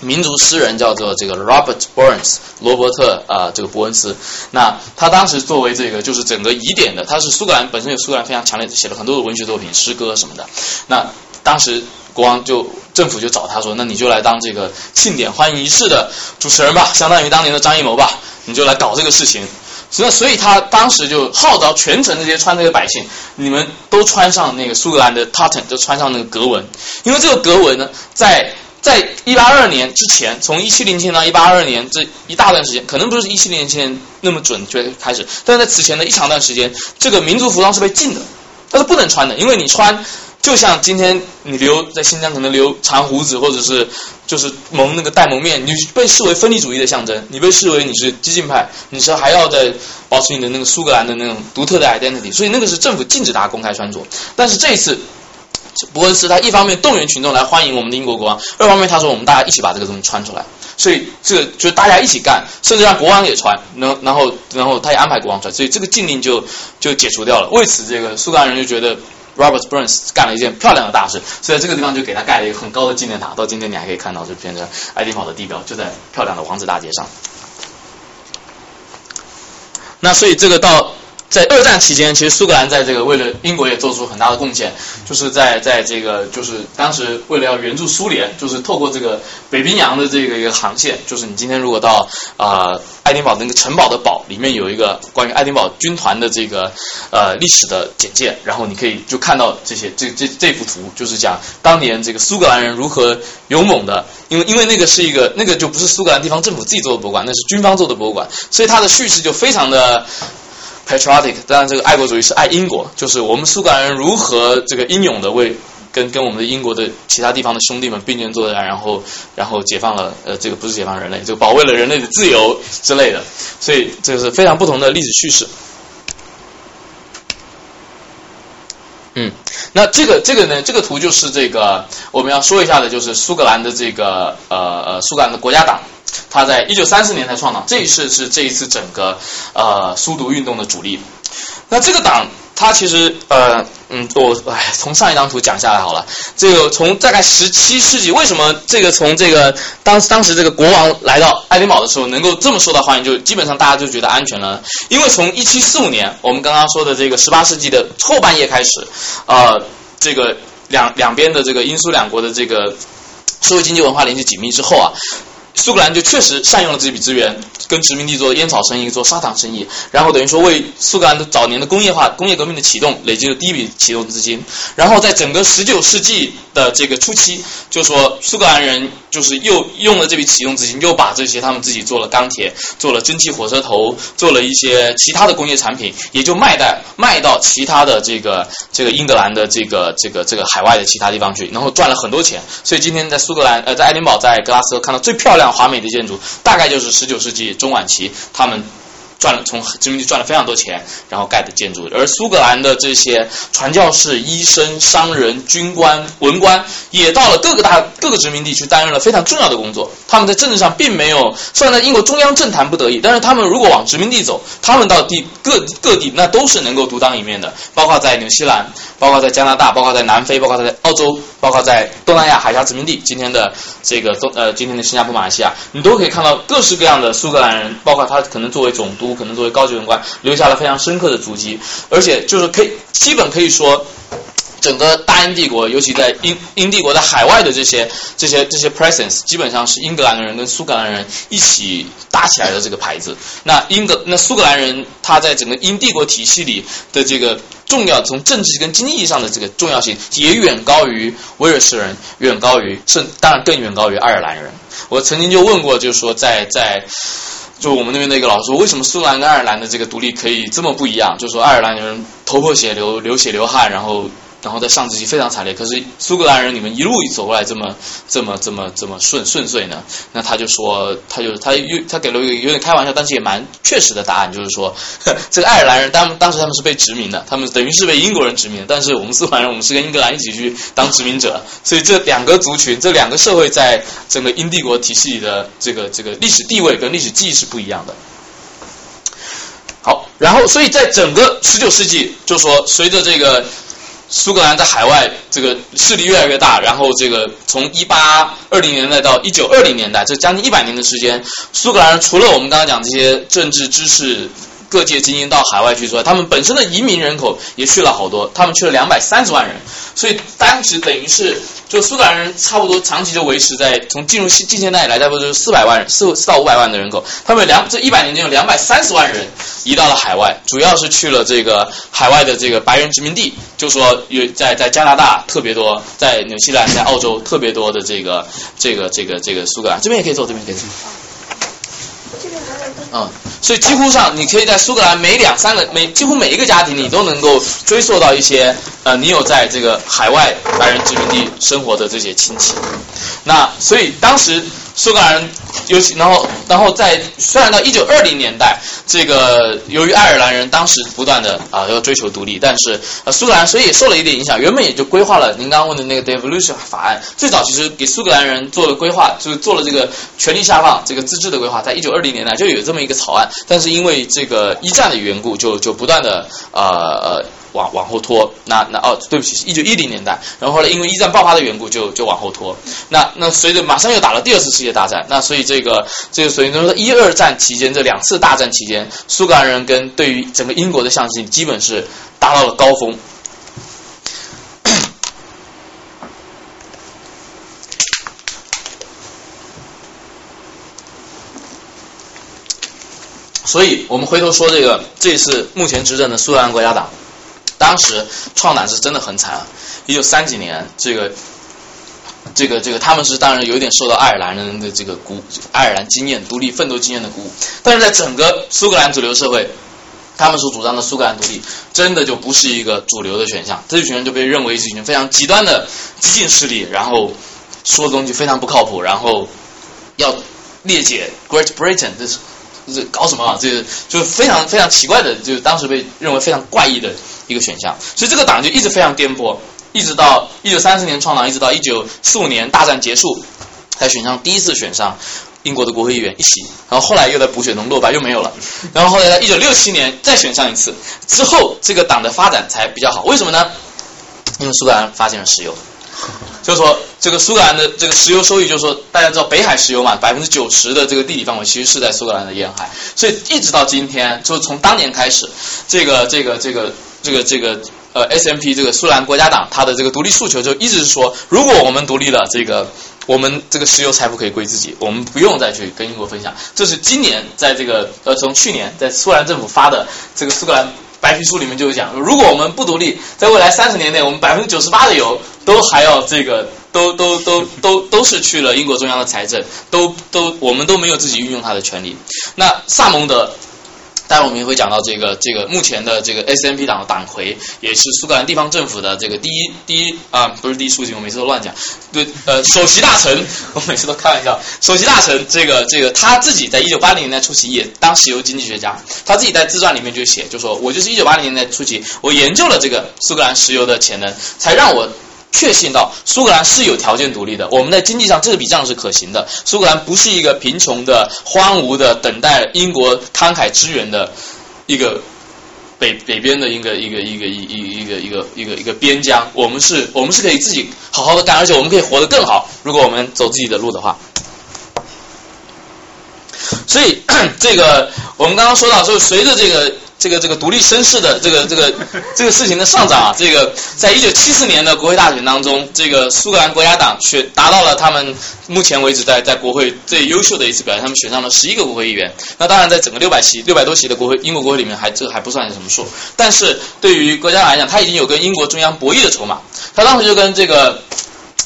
Speaker 2: 民族诗人叫做这个 Robert Burns 罗伯特啊这个伯恩斯。那他当时作为这个就是整个疑点的，他是苏格兰本身有苏格兰非常强烈写了很多的文学作品、诗歌什么的。那当时。国王就政府就找他说，那你就来当这个庆典欢迎仪式的主持人吧，相当于当年的张艺谋吧，你就来搞这个事情。所以，所以他当时就号召全城这些穿这个百姓，你们都穿上那个苏格兰的 tartan，就穿上那个格纹，因为这个格纹呢，在在一八二二年之前，从一七零七到一八二二年这一大段时间，可能不是一七零七年那么准确开始，但是在此前的一长段时间，这个民族服装是被禁的，它是不能穿的，因为你穿。就像今天你留在新疆可能留长胡子，或者是就是蒙那个戴蒙面，你被视为分离主义的象征，你被视为你是激进派，你是还要在保持你的那个苏格兰的那种独特的 identity，所以那个是政府禁止大家公开穿着。但是这一次。伯恩斯他一方面动员群众来欢迎我们的英国国王，二方面他说我们大家一起把这个东西穿出来，所以这就大家一起干，甚至让国王也穿，然然后然后他也安排国王穿，所以这个禁令就就解除掉了。为此，这个苏格兰人就觉得 Robert Burns 干了一件漂亮的大事，所以这个地方就给他盖了一个很高的纪念塔。到今天你还可以看到就变成爱丁堡的地标，就在漂亮的王子大街上。那所以这个到。在二战期间，其实苏格兰在这个为了英国也做出很大的贡献，就是在在这个就是当时为了要援助苏联，就是透过这个北冰洋的这个一个航线，就是你今天如果到啊爱丁堡那个城堡的堡里面有一个关于爱丁堡军团的这个呃历史的简介，然后你可以就看到这些这这这幅图，就是讲当年这个苏格兰人如何勇猛的，因为因为那个是一个那个就不是苏格兰地方政府自己做的博物馆，那是军方做的博物馆，所以它的叙事就非常的。patriotic，当然这个爱国主义是爱英国，就是我们苏格兰人如何这个英勇的为跟跟我们的英国的其他地方的兄弟们并肩作战，然后然后解放了呃这个不是解放人类，就保卫了人类的自由之类的，所以这个是非常不同的历史叙事。嗯，那这个这个呢，这个图就是这个我们要说一下的，就是苏格兰的这个呃呃苏格兰的国家党。它在一九三四年才创党，这一次是这一次整个呃苏独运动的主力。那这个党，它其实呃嗯，我哎从上一张图讲下来好了。这个从大概十七世纪，为什么这个从这个当当时这个国王来到爱丁堡的时候能够这么受到欢迎，就基本上大家就觉得安全了。因为从一七四五年，我们刚刚说的这个十八世纪的后半叶开始，呃，这个两两边的这个英苏两国的这个社会经济文化联系紧密之后啊。苏格兰就确实善用了这笔资源，跟殖民地做烟草生意、做砂糖生意，然后等于说为苏格兰的早年的工业化、工业革命的启动累积了第一笔启动资金。然后在整个十九世纪的这个初期，就说苏格兰人就是又用了这笔启动资金，又把这些他们自己做了钢铁、做了蒸汽火车头、做了一些其他的工业产品，也就卖到卖到其他的这个这个英格兰的这个这个这个海外的其他地方去，然后赚了很多钱。所以今天在苏格兰呃在爱丁堡在格拉斯哥看到最漂亮。华美的建筑，大概就是十九世纪中晚期，他们。赚了从殖民地赚了非常多钱，然后盖的建筑。而苏格兰的这些传教士、医生、商人、军官、文官，也到了各个大各个殖民地去担任了非常重要的工作。他们在政治上并没有，虽然在英国中央政坛不得已，但是他们如果往殖民地走，他们到地各各地那都是能够独当一面的。包括在纽西兰，包括在加拿大，包括在南非，包括在澳洲，包括在东南亚海峡殖民地，今天的这个东呃今天的新加坡、马来西亚，你都可以看到各式各样的苏格兰人，包括他可能作为总督。可能作为高级文官留下了非常深刻的足迹，而且就是可以基本可以说，整个大英帝国，尤其在英英帝国的海外的这些这些这些 presence，基本上是英格兰人跟苏格兰人一起搭起来的这个牌子。那英格那苏格兰人他在整个英帝国体系里的这个重要，从政治跟经济上的这个重要性，也远高于威尔士人，远高于甚当然更远高于爱尔兰人。我曾经就问过，就是说在在。就我们那边的一个老师说，为什么苏格兰跟爱尔兰的这个独立可以这么不一样？就是说爱尔兰人头破血流、流血流汗，然后。然后在上世纪非常惨烈，可是苏格兰人你们一路走过来这么这么这么这么顺顺遂呢？那他就说，他就他又他给了一个有点开玩笑，但是也蛮确实的答案，就是说 这个爱尔兰人当当时他们是被殖民的，他们等于是被英国人殖民，但是我们苏格兰人我们是跟英格兰一起去当殖民者，所以这两个族群这两个社会在整个英帝国体系里的这个这个历史地位跟历史记忆是不一样的。好，然后所以在整个十九世纪，就说随着这个。苏格兰在海外这个势力越来越大，然后这个从一八二零年代到一九二零年代，这将近一百年的时间，苏格兰除了我们刚刚讲这些政治知识。各界精英到海外去说，他们本身的移民人口也去了好多，他们去了两百三十万人，所以当时等于是就苏格兰人差不多长期就维持在从进入近现代以来，差不多就是四百万人。四四到五百万的人口，他们两这一百年间有两百三十万人移到了海外，主要是去了这个海外的这个白人殖民地，就说有在在加拿大特别多，在纽西兰在澳洲特别多的这个这个这个这个苏格兰。这边也可以做，这边也可以做。嗯，所以几乎上你可以在苏格兰每两三个每几乎每一个家庭你都能够追溯到一些呃你有在这个海外白人殖民地生活的这些亲戚。那所以当时苏格兰尤其然后然后在虽然到一九二零年代，这个由于爱尔兰人当时不断的啊要追求独立，但是呃苏格兰所以也受了一点影响，原本也就规划了您刚刚问的那个 devolution 法案，最早其实给苏格兰人做了规划，就是做了这个权力下放这个自治的规划，在一九二零年代就有这么一个草案，但是因为这个一战的缘故，就就不断的呃呃。往往后拖，那那哦，对不起，是一九一零年代，然后后来因为一战爆发的缘故，就就往后拖。那那随着马上又打了第二次世界大战，那所以这个这个所以说一二战期间这两次大战期间，苏格兰人跟对于整个英国的向心基本是达到了高峰。所以我们回头说这个，这是目前执政的苏格兰国家党。当时创党是真的很惨啊！一九三几年，这个，这个，这个，他们是当然有点受到爱尔兰人的这个鼓，爱尔兰经验、独立奋斗经验的鼓舞。但是在整个苏格兰主流社会，他们所主张的苏格兰独立，真的就不是一个主流的选项。这群人就被认为是一群非常极端的激进势力，然后说的东西非常不靠谱，然后要裂解 Great Britain，这是这搞什么啊？这个就是非常非常奇怪的，就是当时被认为非常怪异的。一个选项，所以这个党就一直非常颠簸，一直到一九三四年创党，一直到一九四五年大战结束，才选上第一次选上英国的国会议员一席，然后后来又在补选中落败又没有了，然后后来在一九六七年再选上一次，之后这个党的发展才比较好，为什么呢？因为苏格兰发现了石油，就是说这个苏格兰的这个石油收益，就是说大家知道北海石油嘛，百分之九十的这个地理范围其实是在苏格兰的沿海，所以一直到今天，就是从当年开始，这个这个这个。这个这个呃，S M P 这个苏格兰国家党，它的这个独立诉求就一直是说，如果我们独立了，这个我们这个石油财富可以归自己，我们不用再去跟英国分享。这是今年在这个呃，从去年在苏格兰政府发的这个苏格兰白皮书里面就有讲，如果我们不独立，在未来三十年内，我们百分之九十八的油都还要这个都都都都都是去了英国中央的财政，都都我们都没有自己运用它的权利。那萨蒙德。待会我们也会讲到这个这个目前的这个 S M P 党的党魁，也是苏格兰地方政府的这个第一第一啊，不是第一书记，我每次都乱讲。对，呃，首席大臣，我每次都开玩笑。首席大臣，这个这个他自己在一九八零年代初期也当石油经济学家，他自己在自传里面就写，就说我就是一九八零年代初期，我研究了这个苏格兰石油的潜能，才让我。确信到苏格兰是有条件独立的，我们在经济上这笔账是可行的。苏格兰不是一个贫穷的、荒芜的、等待英国慷慨支援的一个北北边的一个一个一个一一一个一个一个一个边疆。我们是，我们是可以自己好好的干，而且我们可以活得更好。如果我们走自己的路的话，所以 这个我们刚刚说到，就随着这个。这个这个独立绅士的这个这个这个事情的上涨啊，这个在一九七四年的国会大选当中，这个苏格兰国家党选达到了他们目前为止在在国会最优秀的一次表现，他们选上了十一个国会议员。那当然，在整个六百席六百多席的国会英国国会里面，还这还不算是什么数。但是对于国家来讲，他已经有跟英国中央博弈的筹码。他当时就跟这个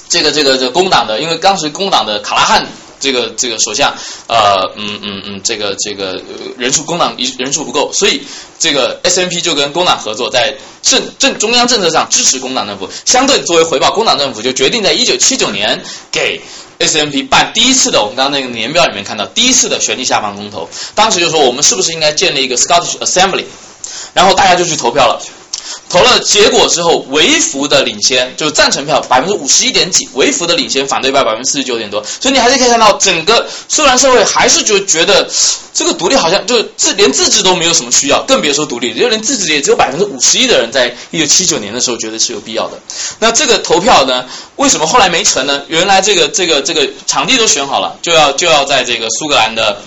Speaker 2: 这个这个这个工党的，因为当时工党的卡拉汉。这个这个首相，呃，嗯嗯嗯，这个这个人数工党人数不够，所以这个 S M P 就跟工党合作，在政政中央政策上支持工党政府，相对作为回报，工党政府就决定在一九七九年给 S M P 办第一次的，我们刚刚那个年表里面看到第一次的权力下放公投，当时就说我们是不是应该建立一个 Scottish Assembly，然后大家就去投票了。投了结果之后，微幅的领先，就是赞成票百分之五十一点几，微幅的领先反对派百分之四十九点多。所以你还是可以看到，整个苏格兰社会还是就觉得这个独立好像就自连自治都没有什么需要，更别说独立，就连自治也只有百分之五十一的人在一九七九年的时候觉得是有必要的。那这个投票呢，为什么后来没成呢？原来这个这个这个场地都选好了，就要就要在这个苏格兰的。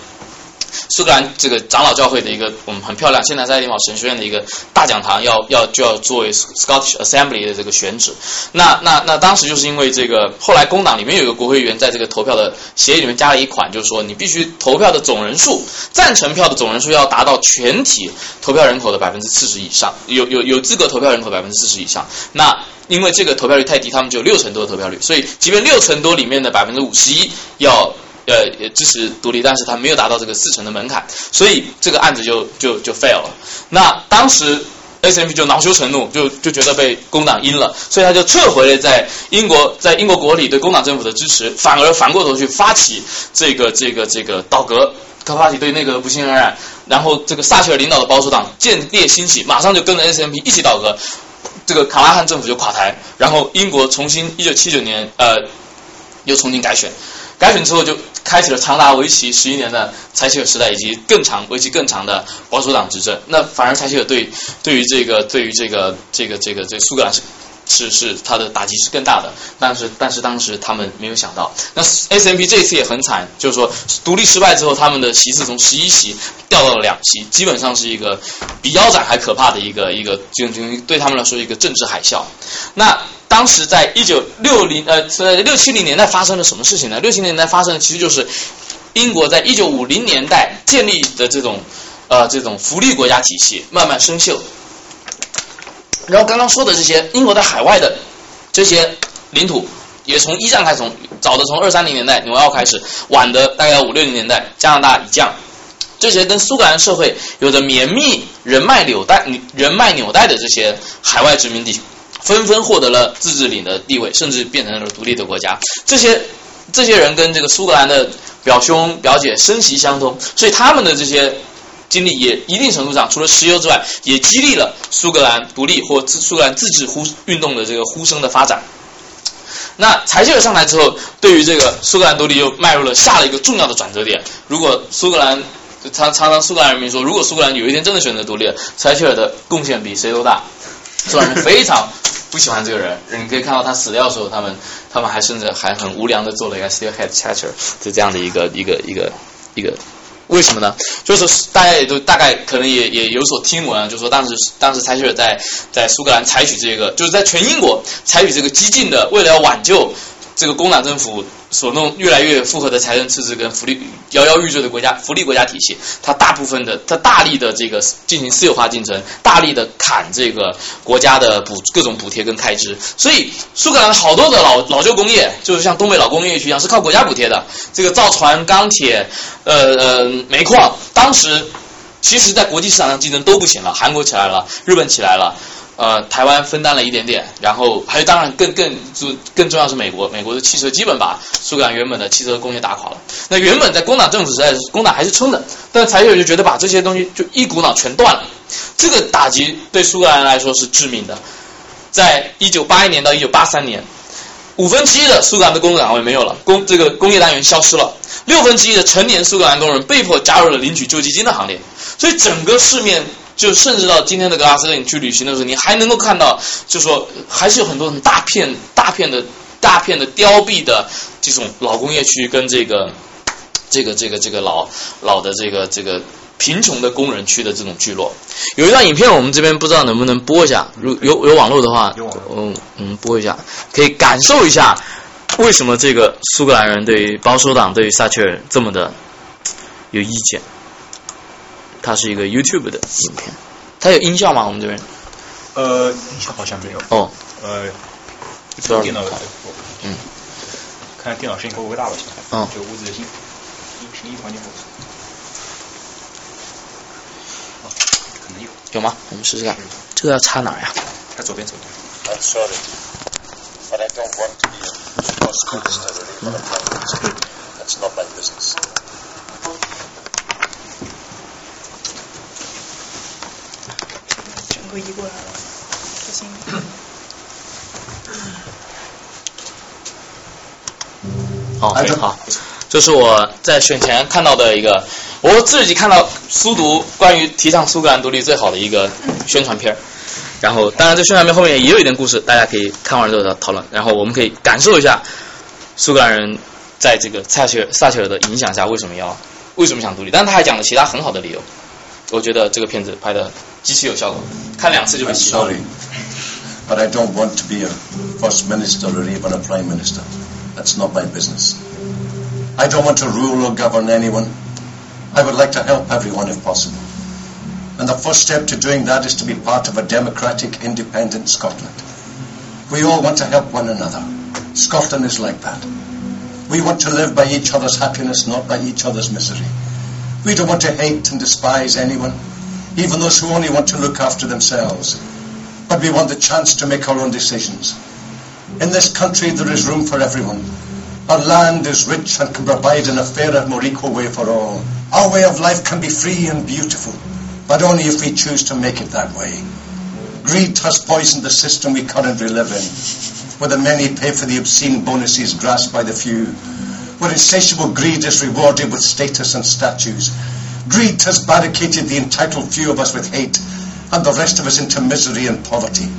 Speaker 2: 苏格兰这个长老教会的一个我们很漂亮，现在在爱丁堡神学院的一个大讲堂，要要就要作为 Scottish Assembly 的这个选址。那那那当时就是因为这个，后来工党里面有一个国会议员在这个投票的协议里面加了一款，就是说你必须投票的总人数，赞成票的总人数要达到全体投票人口的百分之四十以上，有有有资格投票人口百分之四十以上。那因为这个投票率太低，他们只有六成多的投票率，所以即便六成多里面的百分之五十一要。呃也支持独立，但是他没有达到这个四成的门槛，所以这个案子就就就 fail 了。那当时 S M P 就恼羞成怒，就就觉得被工党阴了，所以他就撤回了在英国在英国国里对工党政府的支持，反而反过头去发起这个这个这个倒戈，他发起对内阁的不信任案，然后这个撒切尔领导的保守党见猎兴起，马上就跟着 S M P 一起倒戈，这个卡拉汉政府就垮台，然后英国重新一九七九年呃又重新改选。改选之后，就开启了长达为期十一年的柴契尔时代，以及更长、为期更长的保守党执政。那反而柴契尔对对于这个、对于这个、这个、这个、这苏格兰是是是他的打击是更大的。但是但是当时他们没有想到，那 S M P 这一次也很惨，就是说独立失败之后，他们的席次从十一席掉到了两席，基本上是一个比腰斩还可怕的一个一个，就就对他们来说一个政治海啸。那当时在一九六零呃六七零年代发生了什么事情呢？六七零年代发生的其实就是英国在一九五零年代建立的这种呃这种福利国家体系慢慢生锈。然后刚刚说的这些英国在海外的这些领土，也从一战开始，从早的从二三零年代纽澳开始，晚的大概五六零年代加拿大以降，这些跟苏格兰社会有着绵密人脉纽带人脉纽带的这些海外殖民地。纷纷获得了自治领的地位，甚至变成了独立的国家。这些这些人跟这个苏格兰的表兄表姐生息相通，所以他们的这些经历也一定程度上，除了石油之外，也激励了苏格兰独立或苏格兰自治呼运动的这个呼声的发展。那柴切尔上台之后，对于这个苏格兰独立又迈入了下了一个重要的转折点。如果苏格兰常常常苏格兰人民说，如果苏格兰有一天真的选择独立了，柴切尔的贡献比谁都大。苏格兰人非常。不喜欢这个人，你可以看到他死掉的时候，他们他们还甚至还很无良的做了一个 still head chatter，就这样的一个一个一个一个，为什么呢？就是大家也都大概可能也也有所听闻啊，就说当时当时采取在在苏格兰采取这个，就是在全英国采取这个激进的，为了要挽救这个工党政府。所弄越来越复合的财政赤字跟福利摇摇欲坠的国家福利国家体系，它大部分的它大力的这个进行私有化进程，大力的砍这个国家的补各种补贴跟开支，所以苏格兰好多的老老旧工业，就是像东北老工业区一样，是靠国家补贴的。这个造船、钢铁、呃呃煤矿，当时其实在国际市场上竞争都不行了，韩国起来了，日本起来了。呃，台湾分担了一点点，然后还有当然更更就更重要是美国，美国的汽车基本把苏格兰原本的汽车工业打垮了。那原本在工党政府时代，工党还是撑的，但柴切尔就觉得把这些东西就一股脑全断了，这个打击对苏格兰来说是致命的。在一九八一年到一九八三年，五分之一的苏格兰的工作岗位没有了，工这个工业单元消失了，六分之一的成年苏格兰工人被迫加入了领取救济金的行列，所以整个市面。就甚至到今天的格拉斯哥，你去旅行的时候，你还能够看到，就说还是有很多很大片、大片的、大片的凋敝的这种老工业区，跟这个、这个、这个、这个老老的这个、这个贫穷的工人区的这种聚落。有一段影片，我们这边不知道能不能播一下，如有有网络的话，嗯嗯，播一下，可以感受一下为什么这个苏格兰人对于保守党、对于撒切尔这么的有意见。它是一个 YouTube 的影片，它有音效吗？我们这边？
Speaker 1: 呃，音效好像没有。
Speaker 2: 哦。
Speaker 1: 呃，主要电脑
Speaker 2: 嗯。
Speaker 1: 看电脑声音会不会大吧？
Speaker 2: 嗯。
Speaker 1: 就屋子的音声音环境不错。可能
Speaker 2: 有。吗？我们试试看。这个要插哪儿呀？
Speaker 1: 插左边，左边。
Speaker 15: 移过来了，小心。
Speaker 2: 好，好，这是我在选前看到的一个，我自己看到苏读关于提倡苏格兰独立最好的一个宣传片然后，当然这宣传片后面也有一点故事，大家可以看完之后讨论。然后我们可以感受一下苏格兰人在这个撒切尔撒切尔的影响下为什么要为什么想独立，但是他还讲了其他很好的理由。我觉得这个片子拍的极其有效果，看两次就会洗脑。
Speaker 16: Sorry, but I don't want to be a first minister or even a prime minister. That's not my business. I don't want to rule or govern anyone. I would like to help everyone if possible. And the first step to doing that is to be part of a democratic, independent Scotland. We all want to help one another. Scotland is like that. We want to live by each other's happiness, not by each other's misery. We don't want to hate and despise anyone, even those who only want to look after themselves. But we want the chance to make our own decisions. In this country, there is room for everyone. Our land is rich and can provide in a fairer, more equal way for all. Our way of life can be free and beautiful, but only if we choose to make it that way. Greed has poisoned the system we currently live in, where the many pay for the obscene bonuses grasped by the few, where insatiable greed is rewarded with status and statues. Greed has barricaded the entitled few of us with hate, and the rest of us into misery and poverty.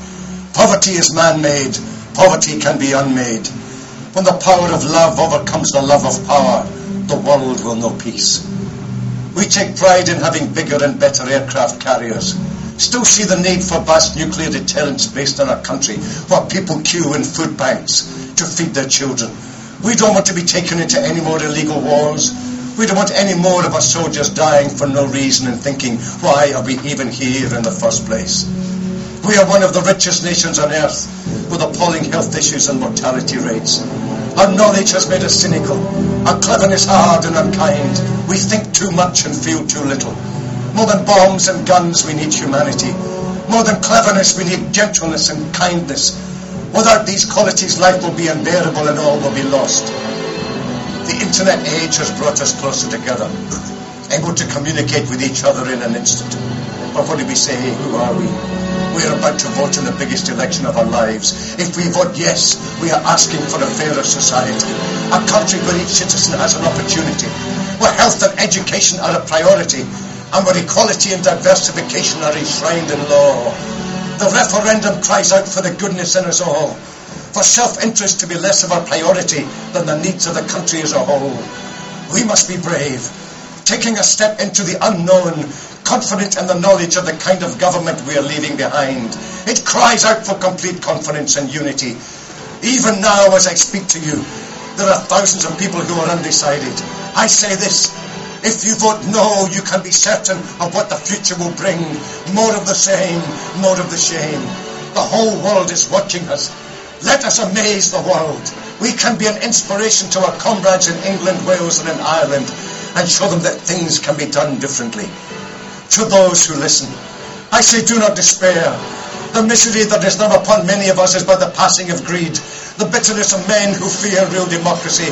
Speaker 16: Poverty is man-made. Poverty can be unmade. When the power of love overcomes the love of power, the world will know peace. We take pride in having bigger and better aircraft carriers. Still see the need for vast nuclear deterrence based on our country, where people queue in food banks to feed their children. We don't want to be taken into any more illegal wars. We don't want any more of our soldiers dying for no reason and thinking, why are we even here in the first place? We are one of the richest nations on earth, with appalling health issues and mortality rates. Our knowledge has made us cynical, our cleverness hard and unkind. We think too much and feel too little. More than bombs and guns, we need humanity. More than cleverness, we need gentleness and kindness. Without these qualities, life will be unbearable and all will be lost. The internet age has brought us closer together, able to communicate with each other in an instant. But what do we say? Who are we? We are about to vote in the biggest election of our lives. If we vote yes, we are asking for a fairer society. A country where each citizen has an opportunity, where health and education are a priority, and where equality and diversification are enshrined in law. The referendum cries out for the goodness in us all, for self-interest to be less of a priority than the needs of the country as a whole. We must be brave, taking a step into the unknown, confident in the knowledge of the kind of government we are leaving behind. It cries out for complete confidence and unity. Even now, as I speak to you, there are thousands of people who are undecided. I say this. If you vote no, you can be certain of what the future will bring. More of the same, more of the shame. The whole world is watching us. Let us amaze the world. We can be an inspiration to our comrades in England, Wales, and in Ireland, and show them that things can be done differently to those who listen. I say, do not despair. The misery that is now upon many of us is by the passing of greed, the bitterness of men who fear real democracy.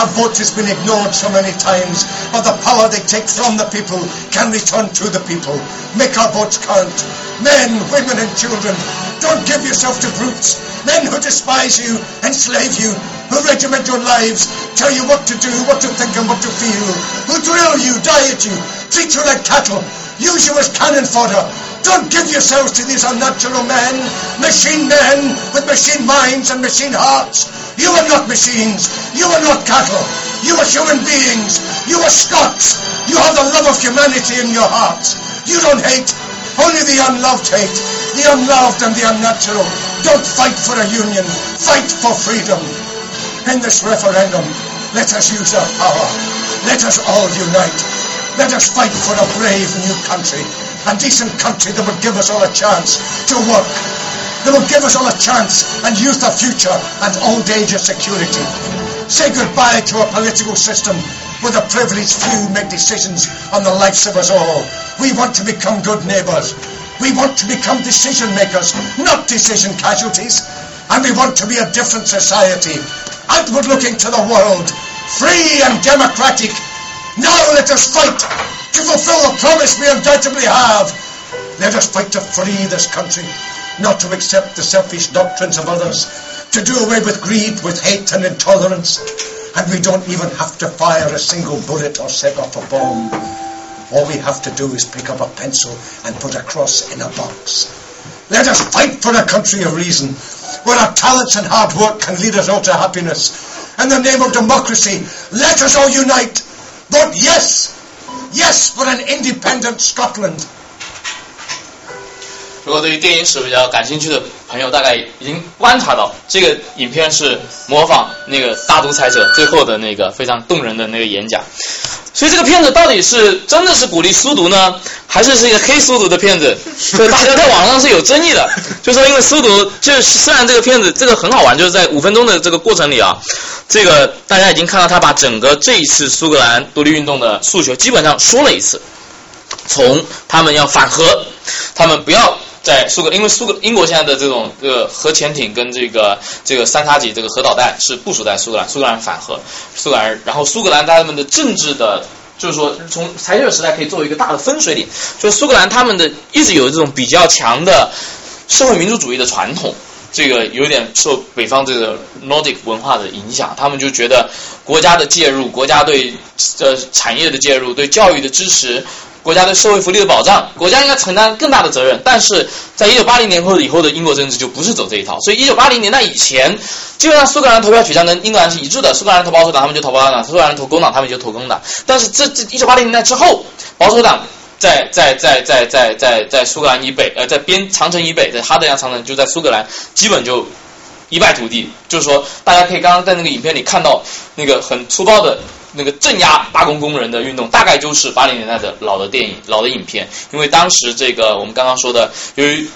Speaker 16: Our vote has been ignored so many times, but the power they take from the people can return to the people. Make our votes count. Men, women, and children, don't give yourself to brutes. Men who despise you, enslave you, who regiment your lives, tell you what to do, what to think, and what to feel, who drill you, diet you, treat you like cattle, use you as cannon fodder. Don't give yourselves to these unnatural men, machine men with machine minds and machine hearts. You are not machines. You are not cattle. You are human beings. You are Scots. You have the love of humanity in your hearts. You don't hate. Only the unloved hate. The unloved and the unnatural. Don't fight for a union. Fight for freedom. In this referendum, let us use our power. Let us all unite. Let us fight for a brave new country, a decent country that would give us all a chance to work, that would give us all a chance and use the future and old age as security. Say goodbye to a political system where the privileged few make decisions on the lives of us all. We want to become good neighbours. We want to become decision makers, not decision casualties. And we want to be a different society, outward looking to the world, free and democratic, now let us fight to fulfill the promise we undoubtedly have. Let us fight to free this country, not to accept the selfish doctrines of others, to do away with greed, with hate and intolerance. And we don't even have to fire a single bullet or set off a bomb. All we have to do is pick up a pencil and put a cross in a box. Let us fight for a country of reason, where our talents and hard work can lead us all to happiness. In the name of democracy, let us all unite Vote yes! Yes for an independent Scotland.
Speaker 2: 如果对于电影史比较感兴趣的朋友，大概已经观察到，这个影片是模仿那个大独裁者最后的那个非常动人的那个演讲。所以这个片子到底是真的是鼓励苏读呢，还是是一个黑苏读的片子？所以大家在网上是有争议的，就说因为苏读，就是虽然这个片子这个很好玩，就是在五分钟的这个过程里啊，这个大家已经看到他把整个这一次苏格兰独立运动的诉求基本上说了一次，从他们要反核，他们不要。在苏格，因为苏格英国现在的这种这个核潜艇跟这个这个三叉戟这个核导弹是部署在苏格兰，苏格兰反核，苏格兰，然后苏格兰他们的政治的，就是说从柴切尔时代可以作为一个大的分水岭，就苏格兰他们的一直有这种比较强的社会民主主义的传统，这个有点受北方这个 Nordic 文化的影响，他们就觉得国家的介入，国家对呃产业的介入，对教育的支持。国家对社会福利的保障，国家应该承担更大的责任。但是在一九八零年后以后的英国政治就不是走这一套，所以一九八零年代以前，基本上苏格兰投票取向跟英格兰是一致的，苏格兰投保守党，他们就投保守党；苏格兰投工党，他们就投工党。但是这这一九八零年代之后，保守党在在在在在在在苏格兰以北，呃，在边长城以北，在哈德良长城就在苏格兰，基本就一败涂地。就是说，大家可以刚刚在那个影片里看到那个很粗暴的。那个镇压罢工工人的运动，大概就是八零年代的老的电影、老的影片。因为当时这个我们刚刚说的，由于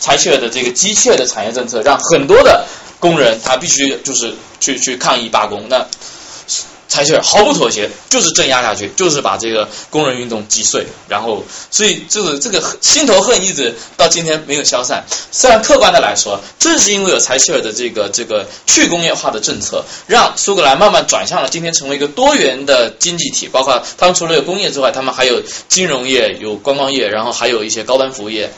Speaker 2: 柴切尔的这个机械的产业政策，让很多的工人他必须就是去去抗议罢工。那柴切尔毫不妥协，就是镇压下去，就是把这个工人运动击碎。然后，所以这个这个心头恨一直到今天没有消散。虽然客观的来说，正是因为有柴切尔的这个这个去工业化的政策，让苏格兰慢慢转向了今天成为一个多元的经济体。包括他们除了有工业之外，他们还有金融业、有观光业，然后还有一些高端服务业。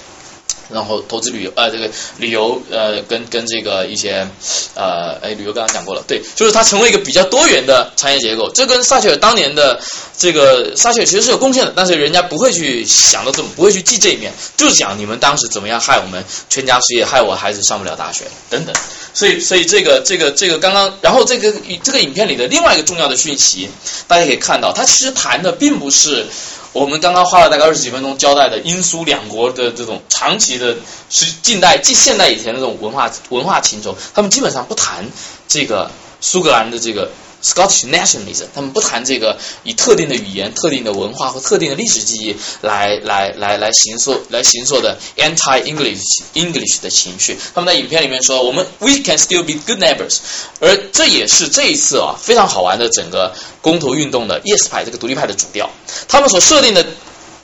Speaker 2: 然后投资旅游，呃，这个旅游，呃，跟跟这个一些，呃，哎，旅游刚刚讲过了，对，就是它成为一个比较多元的产业结构。这跟撒切尔当年的这个撒切尔其实是有贡献的，但是人家不会去想到这么，不会去记这一面，就是讲你们当时怎么样害我们全家失业，害我孩子上不了大学等等。所以，所以这个这个这个刚刚，然后这个这个影片里的另外一个重要的讯息，大家可以看到，它其实谈的并不是。我们刚刚花了大概二十几分钟交代的英苏两国的这种长期的，是近代、近现代以前那种文化文化情仇，他们基本上不谈这个苏格兰的这个。Scottish nationalism，他们不谈这个以特定的语言、特定的文化和特定的历史记忆来来来来形塑、来形塑的 anti-English English 的情绪。他们在影片里面说：“我们 we can still be good neighbors。”而这也是这一次啊非常好玩的整个公投运动的 Yes 派这个独立派的主调。他们所设定的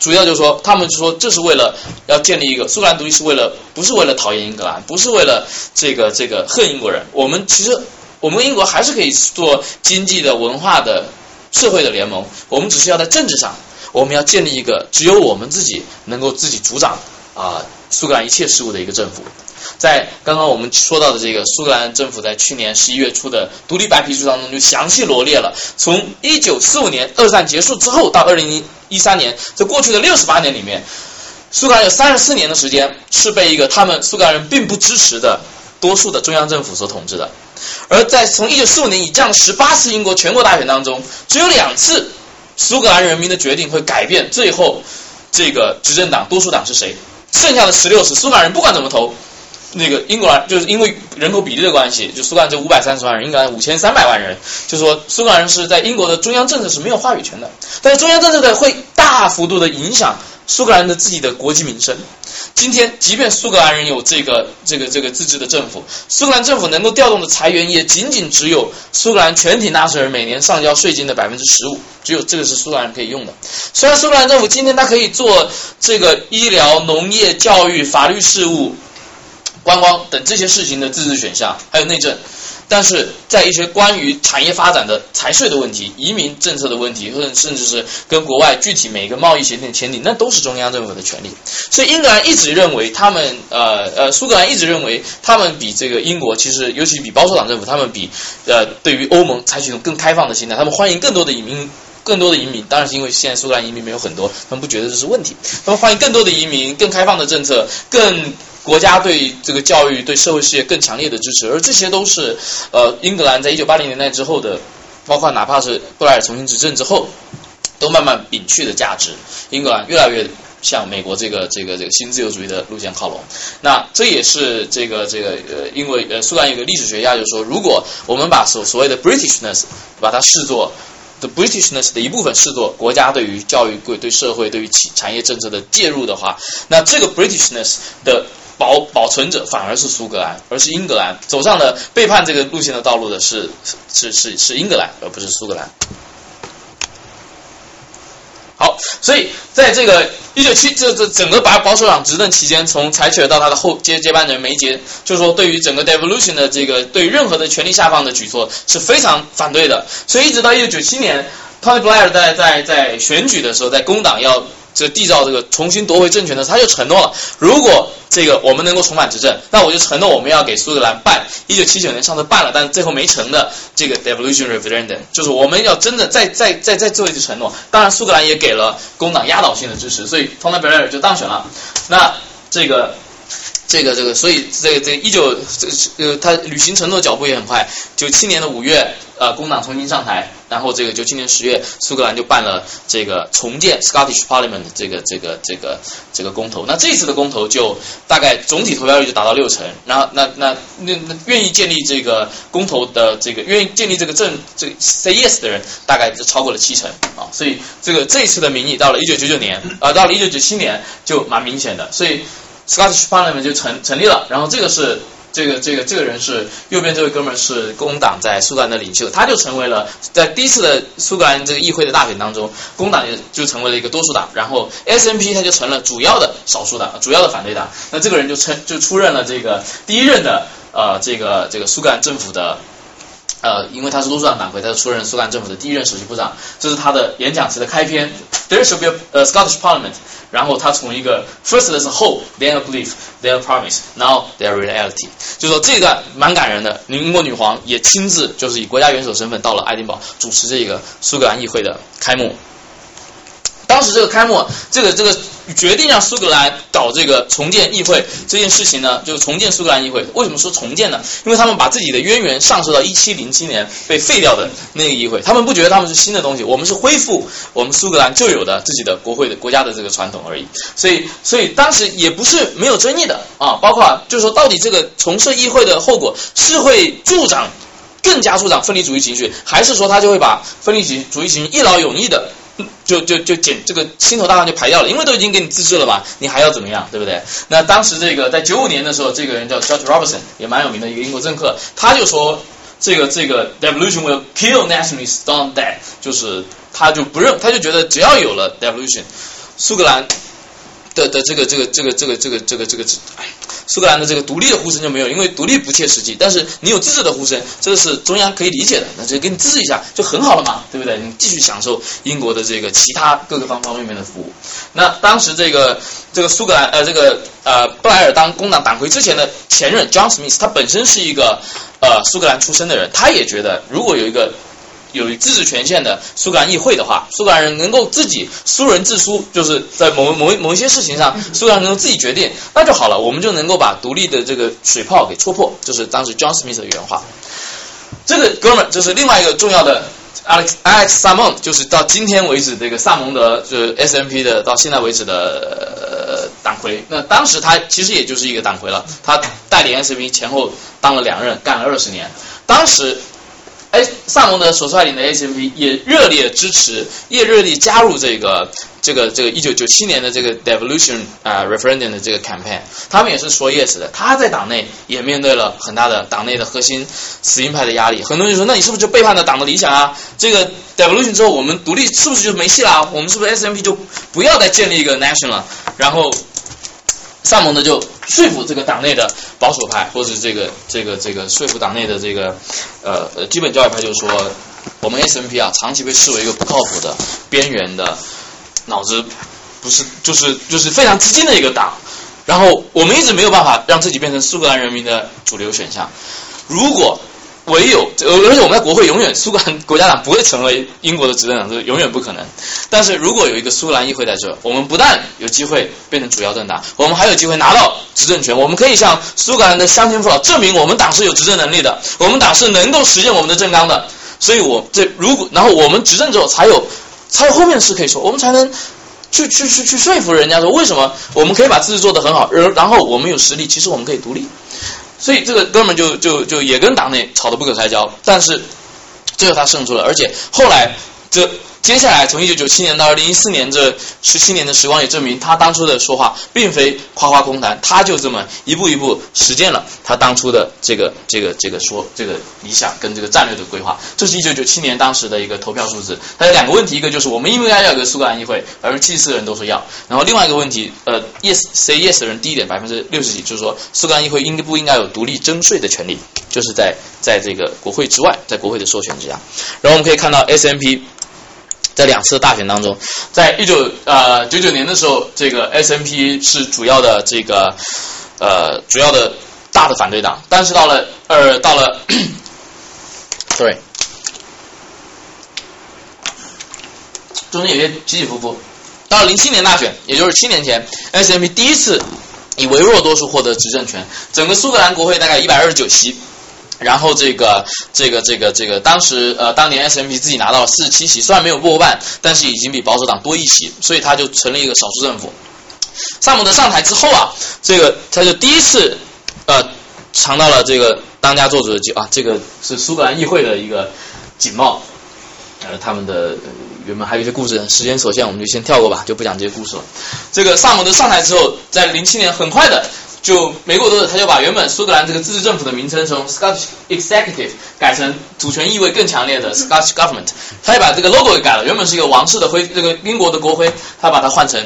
Speaker 2: 主要就是说，他们就说这是为了要建立一个苏格兰独立，是为了不是为了讨厌英格兰，不是为了这个这个恨英国人。我们其实。我们英国还是可以做经济的、文化的、社会的联盟。我们只是要在政治上，我们要建立一个只有我们自己能够自己主掌啊苏格兰一切事务的一个政府。在刚刚我们说到的这个苏格兰政府在去年十一月初的独立白皮书当中，就详细罗列了从一九四五年二战结束之后到二零一三年这过去的六十八年里面，苏格兰有三十四年的时间是被一个他们苏格兰人并不支持的多数的中央政府所统治的。而在从一九四五年以降十八次英国全国大选当中，只有两次苏格兰人民的决定会改变最后这个执政党多数党是谁。剩下的十六次苏格兰人不管怎么投，那个英格兰就是因为人口比例的关系，就苏格兰这五百三十万人，英格兰五千三百万人，就说苏格兰人是在英国的中央政策是没有话语权的。但是中央政策的会大幅度的影响苏格兰的自己的国计民生。今天，即便苏格兰人有这个这个这个自治的政府，苏格兰政府能够调动的财源也仅仅只有苏格兰全体纳税人每年上交税金的百分之十五，只有这个是苏格兰人可以用的。虽然苏格兰政府今天它可以做这个医疗、农业、教育、法律事务、观光等这些事情的自治选项，还有内政。但是在一些关于产业发展的财税的问题、移民政策的问题，或者甚至是跟国外具体每一个贸易协定签订，那都是中央政府的权利。所以英格兰一直认为，他们呃呃，苏格兰一直认为，他们比这个英国，其实尤其比保守党政府，他们比呃对于欧盟采取一种更开放的心态，他们欢迎更多的移民，更多的移民。当然是因为现在苏格兰移民没有很多，他们不觉得这是问题，他们欢迎更多的移民，更开放的政策，更。国家对这个教育、对社会事业更强烈的支持，而这些都是呃，英格兰在一九八零年代之后的，包括哪怕是布莱尔重新执政之后，都慢慢摒去的价值。英格兰越来越向美国这个这个这个新自由主义的路线靠拢。那这也是这个这个呃，因为呃，苏格兰有个历史学家就说，如果我们把所所谓的 Britishness 把它视作 the Britishness 的一部分视作国家对于教育、对对社会、对于企产业政策的介入的话，那这个 Britishness 的保保存者反而是苏格兰，而是英格兰走上了背叛这个路线的道路的是是是是英格兰，而不是苏格兰。好，所以在这个一九七这这整个保保守党执政期间，从柴犬到他的后接接班人梅杰，就是说对于整个 devolution 的这个对任何的权力下放的举措是非常反对的。所以一直到一九九七年，Tony Blair 在在在选举的时候，在工党要。这缔造这个重新夺回政权的时候，他就承诺了，如果这个我们能够重返执政，那我就承诺我们要给苏格兰办一九七九年上次办了，但是最后没成的这个 devolution referendum，就是我们要真的再再再再做一次承诺。当然，苏格兰也给了工党压倒性的支持，所以 Tony Blair 就当选了。那这个。这个这个，所以这个这一九这呃，他履行承诺脚步也很快。九七年的五月，呃，工党重新上台，然后这个就今年十月，苏格兰就办了这个重建 Scottish Parliament 这个这个这个这个公投。那这次的公投就大概总体投票率就达到六成，然后那那那那愿意建立这个公投的这个愿意建立这个政这个 say yes 的人，大概就超过了七成啊。所以这个这一次的民意到了一九九九年啊，到了一九九七年就蛮明显的，所以。Scottish Parliament 就成成立了，然后这个是这个这个这个人是右边这位哥们儿是工党在苏格兰的领袖，他就成为了在第一次的苏格兰这个议会的大选当中，工党就就成为了一个多数党，然后 SNP 他就成了主要的少数党，主要的反对党。那这个人就称就出任了这个第一任的呃这个这个苏格兰政府的呃，因为他是陆战党党魁，他就出任苏格兰政府的第一任首席部长。这是他的演讲词的开篇，There should be a Scottish Parliament。然后他从一个 first 的是 hope, then a belief, then a promise, now their reality，就说这一段蛮感人的。英国女皇也亲自就是以国家元首身份到了爱丁堡主持这个苏格兰议会的开幕。当时这个开幕，这个这个。决定让苏格兰搞这个重建议会这件事情呢，就是重建苏格兰议会。为什么说重建呢？因为他们把自己的渊源上溯到一七零七年被废掉的那个议会，他们不觉得他们是新的东西，我们是恢复我们苏格兰旧有的自己的国会的国家的这个传统而已。所以，所以当时也不是没有争议的啊，包括就是说，到底这个重设议会的后果是会助长更加助长分离主义情绪，还是说他就会把分离主义情绪一劳永逸的？就就就减这个心头大患就排掉了，因为都已经给你自治了嘛，你还要怎么样，对不对？那当时这个在九五年的时候，这个人叫 George Robertson，也蛮有名的一个英国政客，他就说这个这个 devolution will kill nationalists down dead，就是他就不认，他就觉得只要有了 devolution，苏格兰。的的这个这个这个这个这个这个这个，苏格兰的这个独立的呼声就没有，因为独立不切实际。但是你有自治的呼声，这个是中央可以理解的，那就给你自治一下就很好了嘛，对不对？你继续享受英国的这个其他各个方方面面的服务。那当时这个这个苏格兰呃这个呃布莱尔当工党党魁之前的前任 John Smith，他本身是一个呃苏格兰出身的人，他也觉得如果有一个。有自治权限的苏格兰议会的话，苏格兰人能够自己苏人自苏，就是在某某某一些事情上，苏格兰能够自己决定，那就好了，我们就能够把独立的这个水泡给戳破，就是当时 John Smith 的原话。这个哥们儿就是另外一个重要的 Alex Alex salmon 就是到今天为止这个萨蒙德就是 S M P 的到现在为止的党魁。那当时他其实也就是一个党魁了，他带领 S M P 前后当了两任，干了二十年。当时。哎，萨蒙德所率领的 SNP 也热烈支持，也热烈加入这个这个这个一九九七年的这个 devolution 啊 referendum 的这个 campaign，他们也是说 yes 的。他在党内也面对了很大的党内的核心死硬派的压力，很多人就说，那你是不是就背叛了党的理想啊？这个 devolution 之后我们独立是不是就没戏了？我们是不是 SNP 就不要再建立一个 national 了？然后。萨蒙呢就说服这个党内的保守派，或者这个这个这个说服党内的这个呃呃基本教育派，就是说我们 S N P 啊，长期被视为一个不靠谱的、边缘的、脑子不是就是就是非常激进的一个党。然后我们一直没有办法让自己变成苏格兰人民的主流选项。如果唯有，而且我们在国会永远苏格兰国家党不会成为英国的执政党，这永远不可能。但是如果有一个苏格兰议会在这，我们不但有机会变成主要政党，我们还有机会拿到执政权。我们可以向苏格兰的乡亲父老证明，我们党是有执政能力的，我们党是能够实现我们的政纲的。所以，我这如果然后我们执政之后，才有才有后面的事可以说，我们才能。去去去去说服人家说，为什么我们可以把自治做得很好，然然后我们有实力，其实我们可以独立。所以这个哥们就就就也跟党内吵得不可开交，但是最后他胜出了，而且后来这。接下来，从一九九七年到二零一四年这十七年的时光也证明，他当初的说话并非夸夸空谈，他就这么一步一步实践了他当初的这个这个这个说这个理想跟这个战略的规划。这是一九九七年当时的一个投票数字。它有两个问题，一个就是我们应不应该要一个苏格兰议会，百分之七十四的人都说要。然后另外一个问题，呃，yes say yes 的人低一点，百分之六十几，就是说苏格兰议会应不应该有独立征税的权利，就是在在这个国会之外，在国会的授权之下。然后我们可以看到 S M P。在两次大选当中，在一九呃九九年的时候，这个 S N P 是主要的这个呃主要的大的反对党，但是到了呃到了，sorry，中间有些起起伏伏。到了零七年大选，也就是七年前，S N P 第一次以微弱多数获得执政权，整个苏格兰国会大概一百二十九席。然后这个这个这个这个，当时呃，当年 S M P 自己拿到了四十七席，虽然没有过半，但是已经比保守党多一席，所以他就成了一个少数政府。萨姆德上台之后啊，这个他就第一次呃尝到了这个当家做主的机啊，这个是苏格兰议会的一个景貌，呃，他们的原本还有一些故事，时间所限，我们就先跳过吧，就不讲这些故事了。这个萨姆德上台之后，在零七年很快的。就没过多久，他就把原本苏格兰这个自治政府的名称从 Scottish Executive 改成主权意味更强烈的 Scottish Government。他也把这个 logo 给改了，原本是一个王室的徽，这个英国的国徽，他把它换成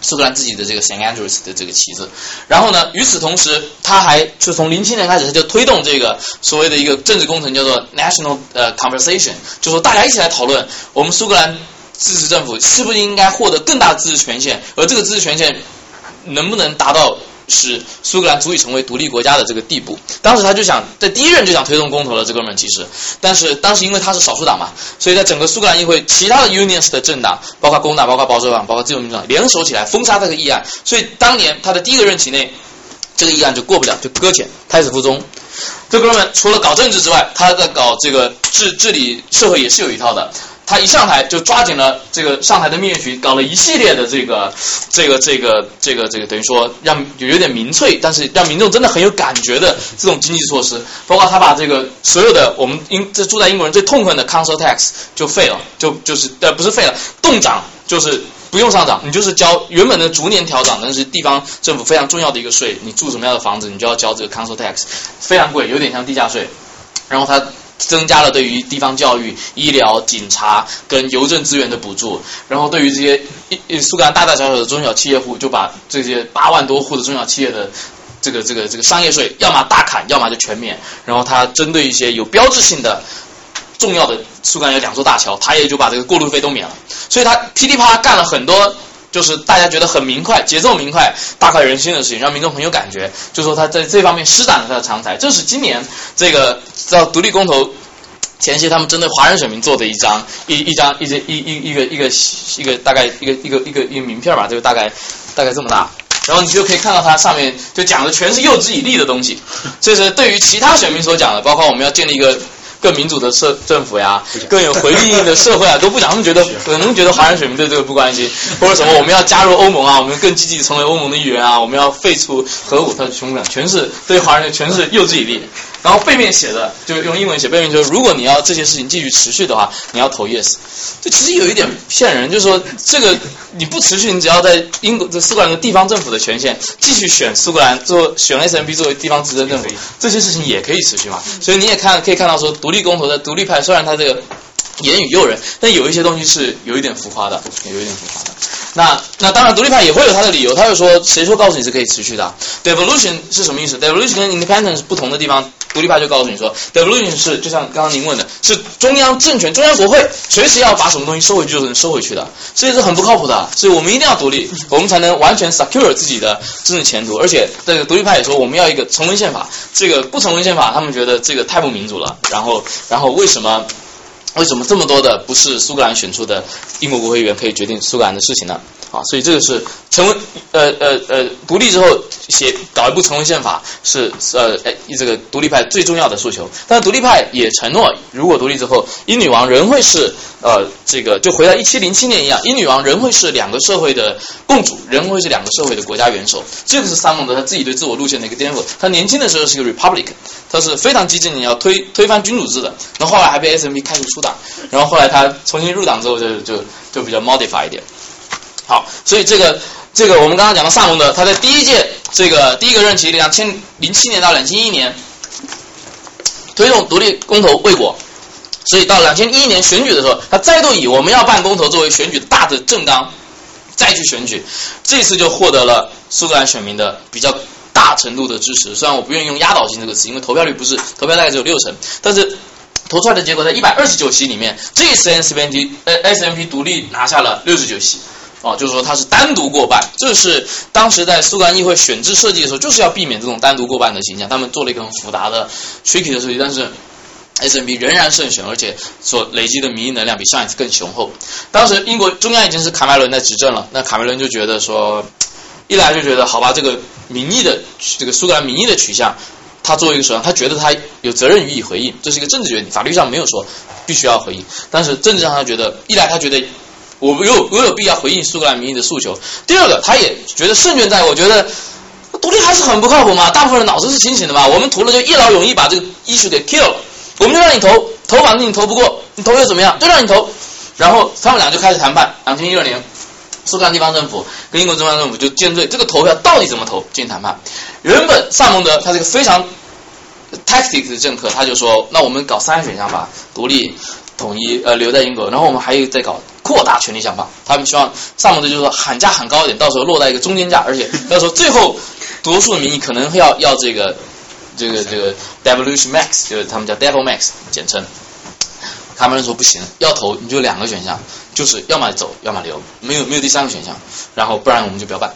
Speaker 2: 苏格兰自己的这个 St Andrews 的这个旗子。然后呢，与此同时，他还就从零七年开始，他就推动这个所谓的一个政治工程，叫做 National 呃 Conversation，就说大家一起来讨论，我们苏格兰自治政府是不是应该获得更大的自治权限，而这个自治权限能不能达到。使苏格兰足以成为独立国家的这个地步，当时他就想在第一任就想推动公投了，这哥们其实，但是当时因为他是少数党嘛，所以在整个苏格兰议会，其他的 Unions 的政党，包括工党、包括保守党、包括自由民主党联手起来封杀这个议案，所以当年他的第一个任期内，这个议案就过不了，就搁浅，胎死腹中。这哥们除了搞政治之外，他在搞这个治治理社会也是有一套的。他一上台就抓紧了这个上台的蜜月期，搞了一系列的这个这个这个这个这个，等于说让有点民粹，但是让民众真的很有感觉的这种经济措施，包括他把这个所有的我们英这住在英国人最痛恨的 council tax 就废了，就就是呃不是废了，冻涨就是不用上涨，你就是交原本的逐年调涨，但是地方政府非常重要的一个税，你住什么样的房子，你就要交这个 council tax，非常贵，有点像地价税，然后他。增加了对于地方教育、医疗、警察跟邮政资源的补助，然后对于这些苏格兰大大小小的中小企业户，就把这些八万多户的中小企业的这个这个这个商业税，要么大砍，要么就全免。然后他针对一些有标志性的、重要的苏格兰有两座大桥，他也就把这个过路费都免了。所以他噼里啪啦干了很多。就是大家觉得很明快、节奏明快、大快人心的事情，让民众很有感觉。就说他在这方面施展了他的长才。这是今年这个到独立公投前夕，他们针对华人选民做的一张一一张一一一一个一个一个大概一个一个一个一个名片吧，就大概大概这么大。然后你就可以看到它上面就讲的全是诱之以利的东西。这是对于其他选民所讲的，包括我们要建立一个。更民主的社政府呀，更有回应的社会啊，都不讲。他们觉得可能觉得华人选民对这个不关心，或者什么我们要加入欧盟啊，我们更积极成为欧盟的一员啊，我们要废除核武，他全部全是对华人全是诱之以利。然后背面写的就用英文写，背面就是如果你要这些事情继续持续的话，你要投 yes。这其实有一点骗人，就是说这个你不持续，你只要在英国这苏格兰的地方政府的权限继续选苏格兰做选 S M P 作为地方执政政府，这些事情也可以持续嘛。所以你也看可以看到说，独立公投的独立派虽然他这个言语诱人，但有一些东西是有一点浮夸的，有一点浮夸的。那那当然，独立派也会有他的理由。他就说，谁说告诉你是可以持续的？Devolution 是什么意思？Devolution 跟 Independence 不同的地方，独立派就告诉你说，Devolution 是就像刚刚您问的，是中央政权、中央国会随时要把什么东西收回去就能收回去的，所以是很不靠谱的。所以我们一定要独立，我们才能完全 secure 自己的政治前途。而且这个独立派也说，我们要一个成文宪法。这个不成文宪法，他们觉得这个太不民主了。然后，然后为什么？为什么这么多的不是苏格兰选出的英国国会议员可以决定苏格兰的事情呢？啊，所以这个是成为呃呃呃独立之后写搞一部成文宪法是呃呃这个独立派最重要的诉求。但是独立派也承诺，如果独立之后，英女王仍会是呃这个就回到一七零七年一样，英女王仍会是两个社会的共主，仍会是两个社会的国家元首。这个是萨蒙德他自己对自我路线的一个颠覆。他年轻的时候是一个 republic，他是非常激进的要推推翻君主制的。然后来还被 S M P 开除出党，然后后来他重新入党之后就就就比较 modify 一点。好，所以这个这个我们刚刚讲到萨蒙德，他在第一届这个第一个任期，两千零七年到两千一年，推动独立公投未果，所以到两千一一年选举的时候，他再度以我们要办公投作为选举大的正纲，再去选举，这次就获得了苏格兰选民的比较大程度的支持。虽然我不愿意用压倒性这个词，因为投票率不是投票大概只有六成，但是投出来的结果在一百二十九席里面，这次 S M P 呃 S M P 独立拿下了六十九席。哦，就是说他是单独过半，这是当时在苏格兰议会选制设计的时候，就是要避免这种单独过半的形象。他们做了一个很复杂的 tricky 的设计，但是 S N P 仍然胜选，而且所累积的民意能量比上一次更雄厚。当时英国中央已经是卡梅伦在执政了，那卡梅伦就觉得说，一来就觉得好吧，这个民意的这个苏格兰民意的取向，他作为一个首相，他觉得他有责任予以回应，这是一个政治决定，法律上没有说必须要回应，但是政治上他觉得，一来他觉得。我有我有必要回应苏格兰民意的诉求。第二个，他也觉得胜券在握，觉得独立还是很不靠谱嘛。大部分人脑子是清醒的嘛。我们图了就一劳永逸把这个 issue 给 kill 了，我们就让你投，投反正你投不过，你投又怎么样？就让你投。然后他们俩就开始谈判。两千一二年，苏格兰地方政府跟英国中央政府就尖锐这个投票到底怎么投进行谈判。原本萨蒙德他是个非常 tactic 的政客，他就说那我们搞三个选项吧，独立、统一呃留在英国，然后我们还有再搞。扩大权力想法，他们希望萨蒙德就是说喊价喊高一点，到时候落在一个中间价，而且到时候最后多数民意可能会要要这个这个这个 devolution max，就是他们叫 devil max 简称。卡梅伦说不行，要投你就两个选项，就是要么走，要么留，没有没有第三个选项，然后不然我们就不要办。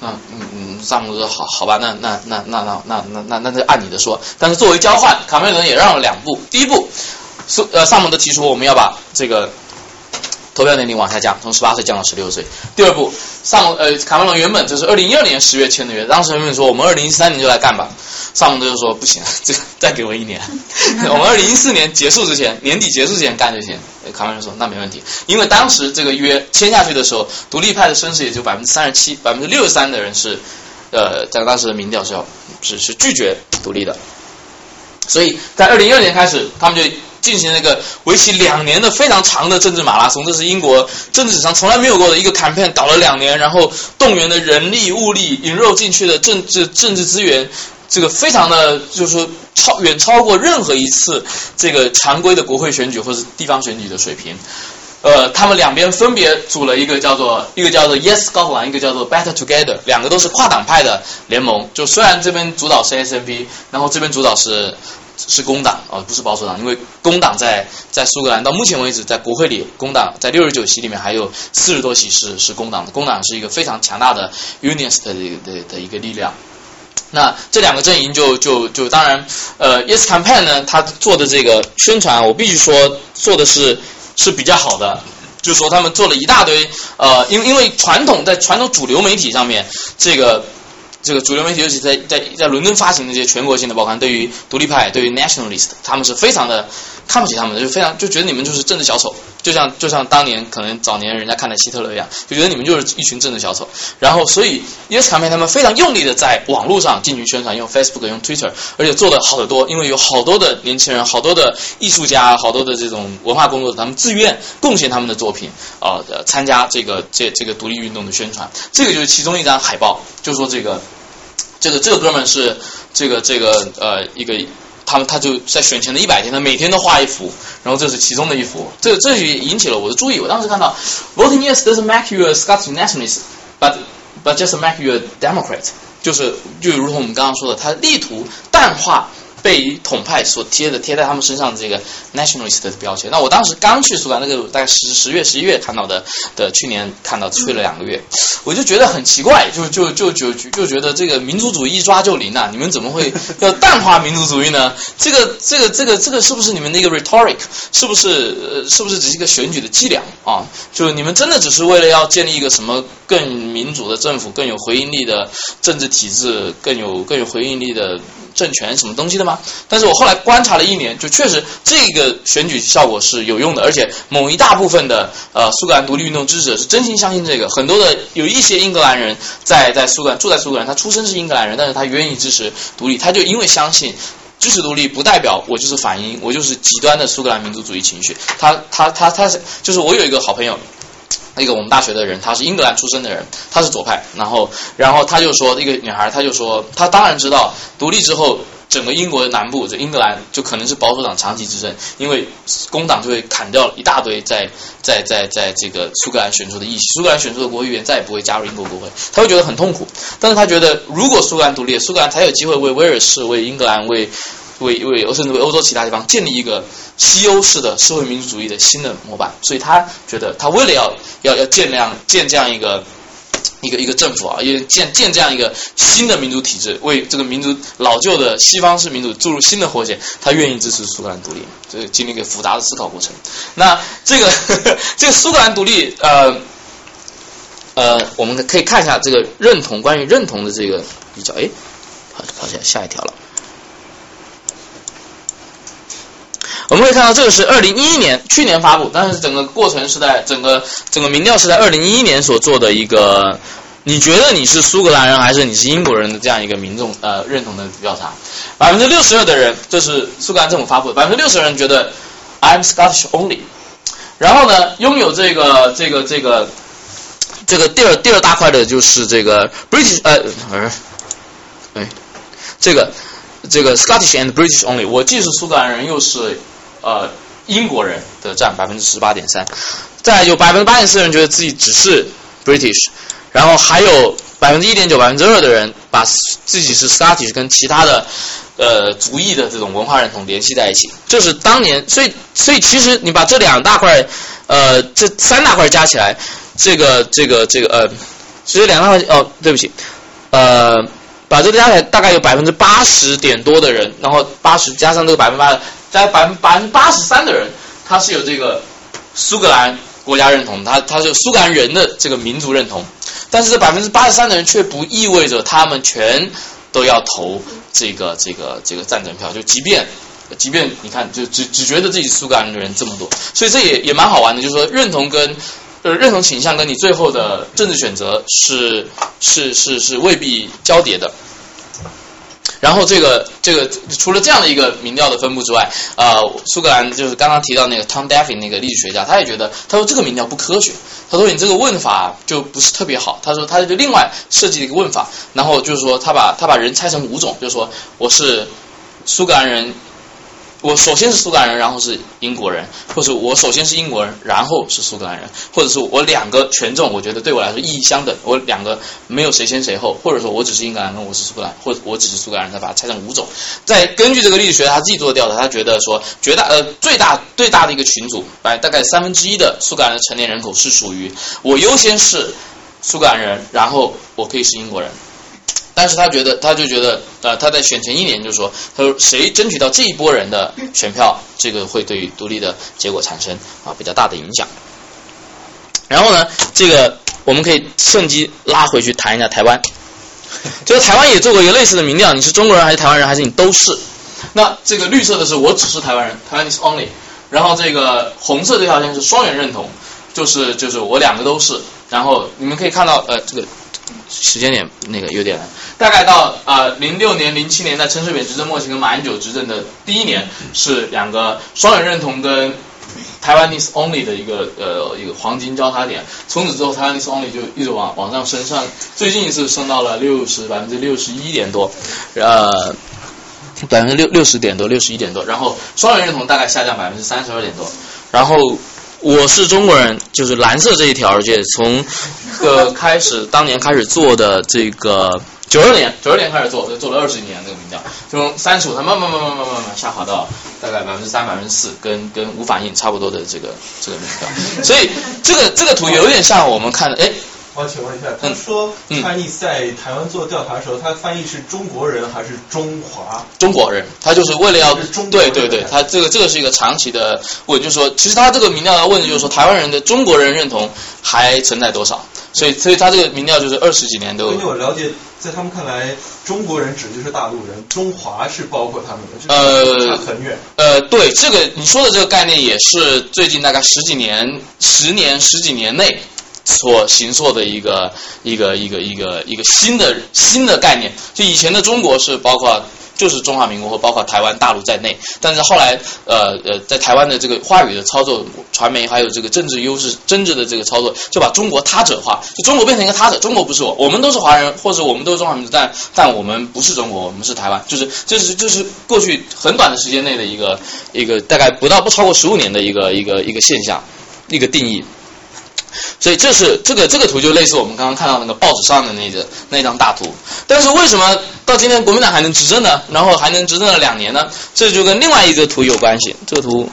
Speaker 2: 嗯嗯嗯，萨姆德说好好吧，那那那那那那那那那就按你的说，但是作为交换，卡梅伦也让了两步，第一步，苏呃萨姆德提出我们要把这个。投票年龄往下降，从十八岁降到十六岁。第二步，萨蒙呃卡梅隆原本就是二零一二年十月签的约，当时人们说我们二零一三年就来干吧，萨蒙德就说不行，这再给我一年，我们二零一四年结束之前，年底结束之前干就行。卡梅隆说那没问题，因为当时这个约签下去的时候，独立派的声势也就百分之三十七，百分之六十三的人是呃在当时的民调是要是是拒绝独立的，所以在二零一二年开始，他们就。进行了一个为期两年的非常长的政治马拉松，这是英国政治史上从来没有过的一个 campaign，搞了两年，然后动员的人力物力引入进去的政治政治资源，这个非常的就是说超远超过任何一次这个常规的国会选举或者地方选举的水平。呃，他们两边分别组了一个叫做一个叫做 Yes Scotland，一个叫做 Better Together，两个都是跨党派的联盟。就虽然这边主导是 SNP，然后这边主导是。是工党啊，不是保守党，因为工党在在苏格兰到目前为止，在国会里，工党在六十九席里面还有四十多席是是工党的，工党是一个非常强大的 Unionist 的的的一个力量。那这两个阵营就就就当然，呃，Yes Campaign 呢，他做的这个宣传，我必须说做的是是比较好的，就是说他们做了一大堆，呃，因因为传统在传统主流媒体上面这个。这个主流媒体尤其在在在伦敦发行的这些全国性的报刊，对于独立派，对于 nationalist，他们是非常的看不起他们的，就非常就觉得你们就是政治小丑，就像就像当年可能早年人家看待希特勒一样，就觉得你们就是一群政治小丑。然后，所以 Yes Campaign 他们非常用力的在网络上进行宣传，用 Facebook，用 Twitter，而且做的好得多，因为有好多的年轻人，好多的艺术家，好多的这种文化工作者，他们自愿贡献他们的作品啊，参加这个这这个独立运动的宣传。这个就是其中一张海报，就说这个。这个这个哥们是这个这个呃一个，他们他就在选前的一百天，他每天都画一幅，然后这是其中的一幅，这这也引起了我的注意。我当时看到，voting yes doesn't make you a Scottish nationalist，but but just make you a Democrat，就是就如同我们刚刚说的，他力图淡化。被统派所贴的贴在他们身上的这个 nationalist 的标签。那我当时刚去苏格兰，那个大概十十月十一月看到的的，去年看到去了两个月，我就觉得很奇怪，就就就就就觉得这个民族主义一抓就灵啊！你们怎么会 要淡化民族主义呢？这个这个这个这个是不是你们的一个 rhetoric？是不是呃是不是只是一个选举的伎俩啊？就你们真的只是为了要建立一个什么更民主的政府、更有回应力的政治体制、更有更有回应力的政权什么东西的吗？但是我后来观察了一年，就确实这个选举效果是有用的，而且某一大部分的呃苏格兰独立运动支持者是真心相信这个。很多的有一些英格兰人在在苏格兰住在苏格兰，他出生是英格兰人，但是他愿意支持独立，他就因为相信。支持独立不代表我就是反英，我就是极端的苏格兰民族主义情绪。他他他他是就是我有一个好朋友，那个我们大学的人，他是英格兰出生的人，他是左派。然后然后他就说一个女孩，他就说他当然知道独立之后整个英国的南部，这英格兰就可能是保守党长期执政，因为工党就会砍掉一大堆在在在在这个苏格兰选出的议席，苏格兰选出的国会议员再也不会加入英国国会，他会觉得很痛苦。但是他觉得如果苏格兰独立，苏格兰才有机会为威尔士、为英格兰、为为为甚至为欧洲其他地方建立一个西欧式的社会民主主义的新的模板，所以他觉得他为了要要要建量建这样一个一个一个政府啊，也建建这样一个新的民主体制，为这个民族老旧的西方式民主注入新的活血，他愿意支持苏格兰独立，这经历一个复杂的思考过程。那这个呵呵 这个苏格兰独立，呃呃，我们可以看一下这个认同关于认同的这个比较，哎，好，好下下一条了。我们可以看到这个是二零一一年去年发布，但是整个过程是在整个整个民调是在二零一一年所做的一个，你觉得你是苏格兰人还是你是英国人的这样一个民众呃认同的调查，百分之六十二的人，这是苏格兰政府发布的，百分之六十人觉得 I'm Scottish only，然后呢，拥有这个这个这个这个第二第二大块的就是这个 British 呃呃，哎，这个这个 Scottish and British only，我既是苏格兰人又是。呃，英国人的占百分之十八点三，再有百分之八点四的人觉得自己只是 British，然后还有百分之一点九百分之二的人把自己是 Scottish 跟其他的呃族裔的这种文化认同联系在一起，就是当年，所以所以其实你把这两大块呃这三大块加起来，这个这个这个呃，其实两大块哦对不起，呃把这个加起来大概有百分之八十点多的人，然后八十加上这个百分之八。加百分百分之八十三的人，他是有这个苏格兰国家认同，他他是苏格兰人的这个民族认同，但是这百分之八十三的人却不意味着他们全都要投这个这个这个战争票，就即便即便你看，就只只觉得自己是苏格兰的人这么多，所以这也也蛮好玩的，就是说认同跟就是认同倾向跟你最后的政治选择是是是是未必交叠的。然后这个这个除了这样的一个民调的分布之外，呃，苏格兰就是刚刚提到那个 Tom Duffy 那个历史学家，他也觉得，他说这个民调不科学，他说你这个问法就不是特别好，他说他就另外设计了一个问法，然后就是说他把他把人拆成五种，就是说我是苏格兰人。我首先是苏格兰人，然后是英国人，或者我首先是英国人，然后是苏格兰人，或者是我两个权重，我觉得对我来说意义相等，我两个没有谁先谁后，或者说我只是英格兰人，我是苏格兰，或者我只是苏格兰人，他把它拆成五种。再根据这个历史学他自己做的调查，他觉得说绝大呃最大最大的一个群组，百大概三分之一的苏格兰的成年人口是属于我优先是苏格兰人，然后我可以是英国人。但是他觉得，他就觉得，呃，他在选前一年就说，他说谁争取到这一波人的选票，这个会对于独立的结果产生啊比较大的影响。然后呢，这个我们可以趁机拉回去谈一下台湾，就是台湾也做过一个类似的民调，你是中国人还是台湾人，还是你都是？那这个绿色的是我只是台湾人，台湾 is only。然后这个红色这条线是双元认同，就是就是我两个都是。然后你们可以看到，呃，这个。时间点那个有点，大概到呃零六年、零七年在陈水扁执政末期跟马英九执政的第一年是两个双人认同跟台湾 is only 的一个呃一个黄金交叉点，从此之后台湾 is only 就一直往往上升上，最近一次升到了六十百分之六十一点多，呃百分之六六十点多六十一点多，然后双人认同大概下降百分之三十二点多，然后我是中国人，就是蓝色这一条，而且从呃开始当年开始做的这个九二年九二年开始做，做了二十年这个民调，从三十五，它慢慢慢慢慢慢慢下滑到大概百分之三百分之四，跟跟无反应差不多的这个这个民调，所以这个这个图有点像我们看的，哎，
Speaker 4: 我请问一下，他说 Chinese 在台湾做调查的时候，他翻译是中国人还是中华？
Speaker 2: 中国人，他就是为了要对对对，他这个这个是一个长期的问，就是说，其实他这个民调要问的就是说，台湾人的中国人认同还存在多少？所以，所以他这个民调就是二十几年都。
Speaker 4: 根据我了解，在他们看来，中国人指的就是大陆人，中华是包括他们的，呃，差很远。
Speaker 2: 呃，对，这个你说的这个概念也是最近大概十几年、十年、十几年内。所形塑的一个一个一个一个一个新的新的概念，就以前的中国是包括就是中华民国和包括台湾大陆在内，但是后来呃呃在台湾的这个话语的操作、传媒还有这个政治优势、政治的这个操作，就把中国他者化，就中国变成一个他者，中国不是我，我们都是华人，或者我们都是中华民族，但但我们不是中国，我们是台湾，就是就是就是过去很短的时间内的一个一个大概不到不超过十五年的一个一个一个现象，一个定义。所以这是这个这个图就类似我们刚刚看到那个报纸上的那个那张大图，但是为什么到今天国民党还能执政呢？然后还能执政了两年呢？这就跟另外一个图有关系。这个图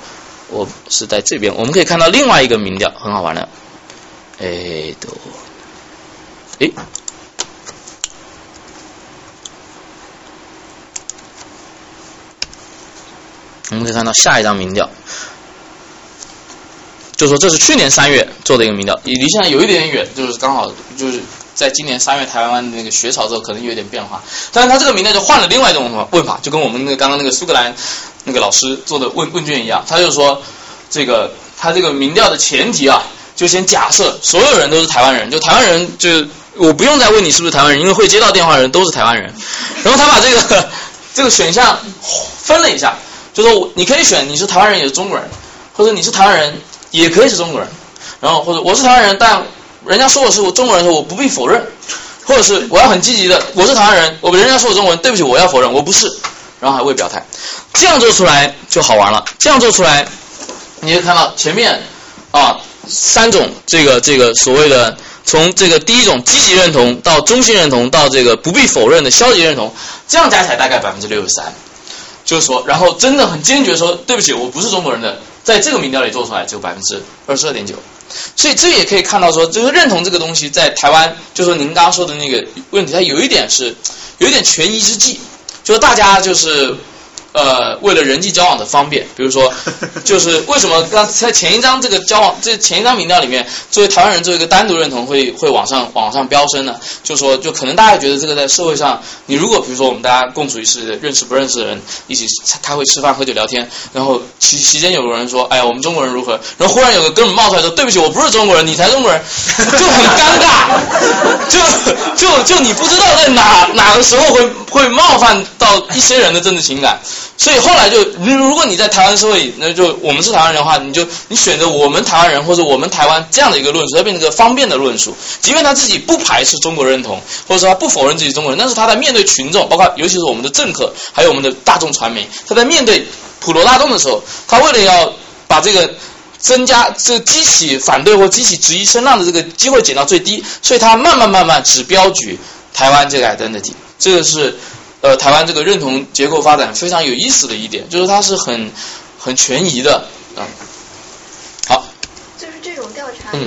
Speaker 2: 我是在这边，我们可以看到另外一个民调，很好玩的。哎，都，哎，我们可以看到下一张民调。就说这是去年三月做的一个民调，离现在有一点远，就是刚好就是在今年三月台湾的那个学潮之后，可能有点变化。但是他这个民调就换了另外一种问法，就跟我们那个刚刚那个苏格兰那个老师做的问问卷一样，他就说这个他这个民调的前提啊，就先假设所有人都是台湾人，就台湾人就我不用再问你是不是台湾人，因为会接到电话的人都是台湾人。然后他把这个 这个选项分了一下，就说你可以选你是台湾人也是中国人，或者你是台湾人。也可以是中国人，然后或者我是台湾人，但人家说我是我中国人的，时候我不必否认，或者是我要很积极的，我是台湾人，我人家说我中国人，对不起，我要否认，我不是，然后还未表态，这样做出来就好玩了，这样做出来，你就看到前面啊三种这个这个所谓的从这个第一种积极认同到中性认同到这个不必否认的消极认同，这样加起来大概百分之六十三，就是说，然后真的很坚决说对不起，我不是中国人的。在这个民调里做出来只有百分之二十二点九，所以这也可以看到说，就是认同这个东西在台湾，就是您刚刚说的那个问题，它有一点是有一点权宜之计，就是大家就是。呃，为了人际交往的方便，比如说，就是为什么刚在前一张这个交往这前一张民调里面，作为台湾人作为一个单独认同会会往上往上飙升呢？就说就可能大家觉得这个在社会上，你如果比如说我们大家共处一室，认识不认识的人一起开会吃饭喝酒聊天，然后其期间有个人说，哎呀，我们中国人如何？然后忽然有个哥们冒出来说，对不起，我不是中国人，你才中国人，就很尴尬，就就就你不知道在哪哪个时候会会冒犯到一些人的政治情感。所以后来就，如果你在台湾社会，那就我们是台湾人的话，你就你选择我们台湾人或者我们台湾这样的一个论述，它变成一个方便的论述。即便他自己不排斥中国认同，或者说他不否认自己中国人，但是他在面对群众，包括尤其是我们的政客，还有我们的大众传媒，他在面对普罗大众的时候，他为了要把这个增加这激起反对或激起质疑声浪的这个机会减到最低，所以他慢慢慢慢只标举台湾这个 identity，这个是。呃，台湾这个认同结构发展非常有意思的一点，就是它是很很权宜的啊。好，
Speaker 5: 就是这种调查？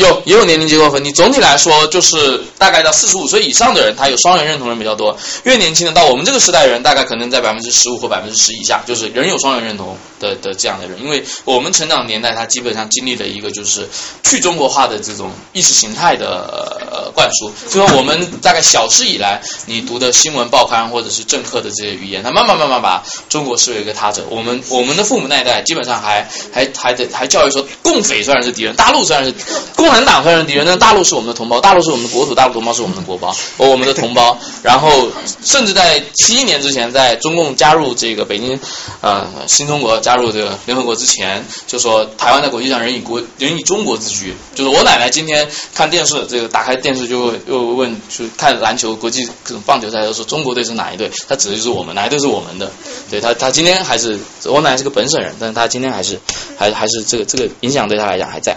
Speaker 5: 有，
Speaker 2: 也有年龄结构分你。总体来说，就是大概到四十五岁以上的人，他有双元认同人比较多。越年轻的，到我们这个时代人，大概可能在百分之十五或百分之十以下，就是人有双元认同。的的这样的人，因为我们成长年代，他基本上经历了一个就是去中国化的这种意识形态的灌输。就说我们大概小时以来，你读的新闻报刊或者是政客的这些语言，他慢慢慢慢把中国视为一个他者。我们我们的父母那一代基本上还还还得还教育说，共匪虽然是。敌人，大陆虽然是共产党虽然是敌人，但大陆是我们的同胞，大陆是我们的国土，大陆同胞是我们的国胞，我们的同胞。然后甚至在七一年之前，在中共加入这个北京呃新中国加入这个联合国之前，就说台湾在国际上仍以国仍以中国自居。就是我奶奶今天看电视，这个打开电视就又问，就看篮球国际各种棒球赛，都说中国队是哪一队？他指的就是我们，哪一队是我们的？对他，他今天还是我奶奶是个本省人，但是他今天还是还还是这个这个影响对他来讲还在。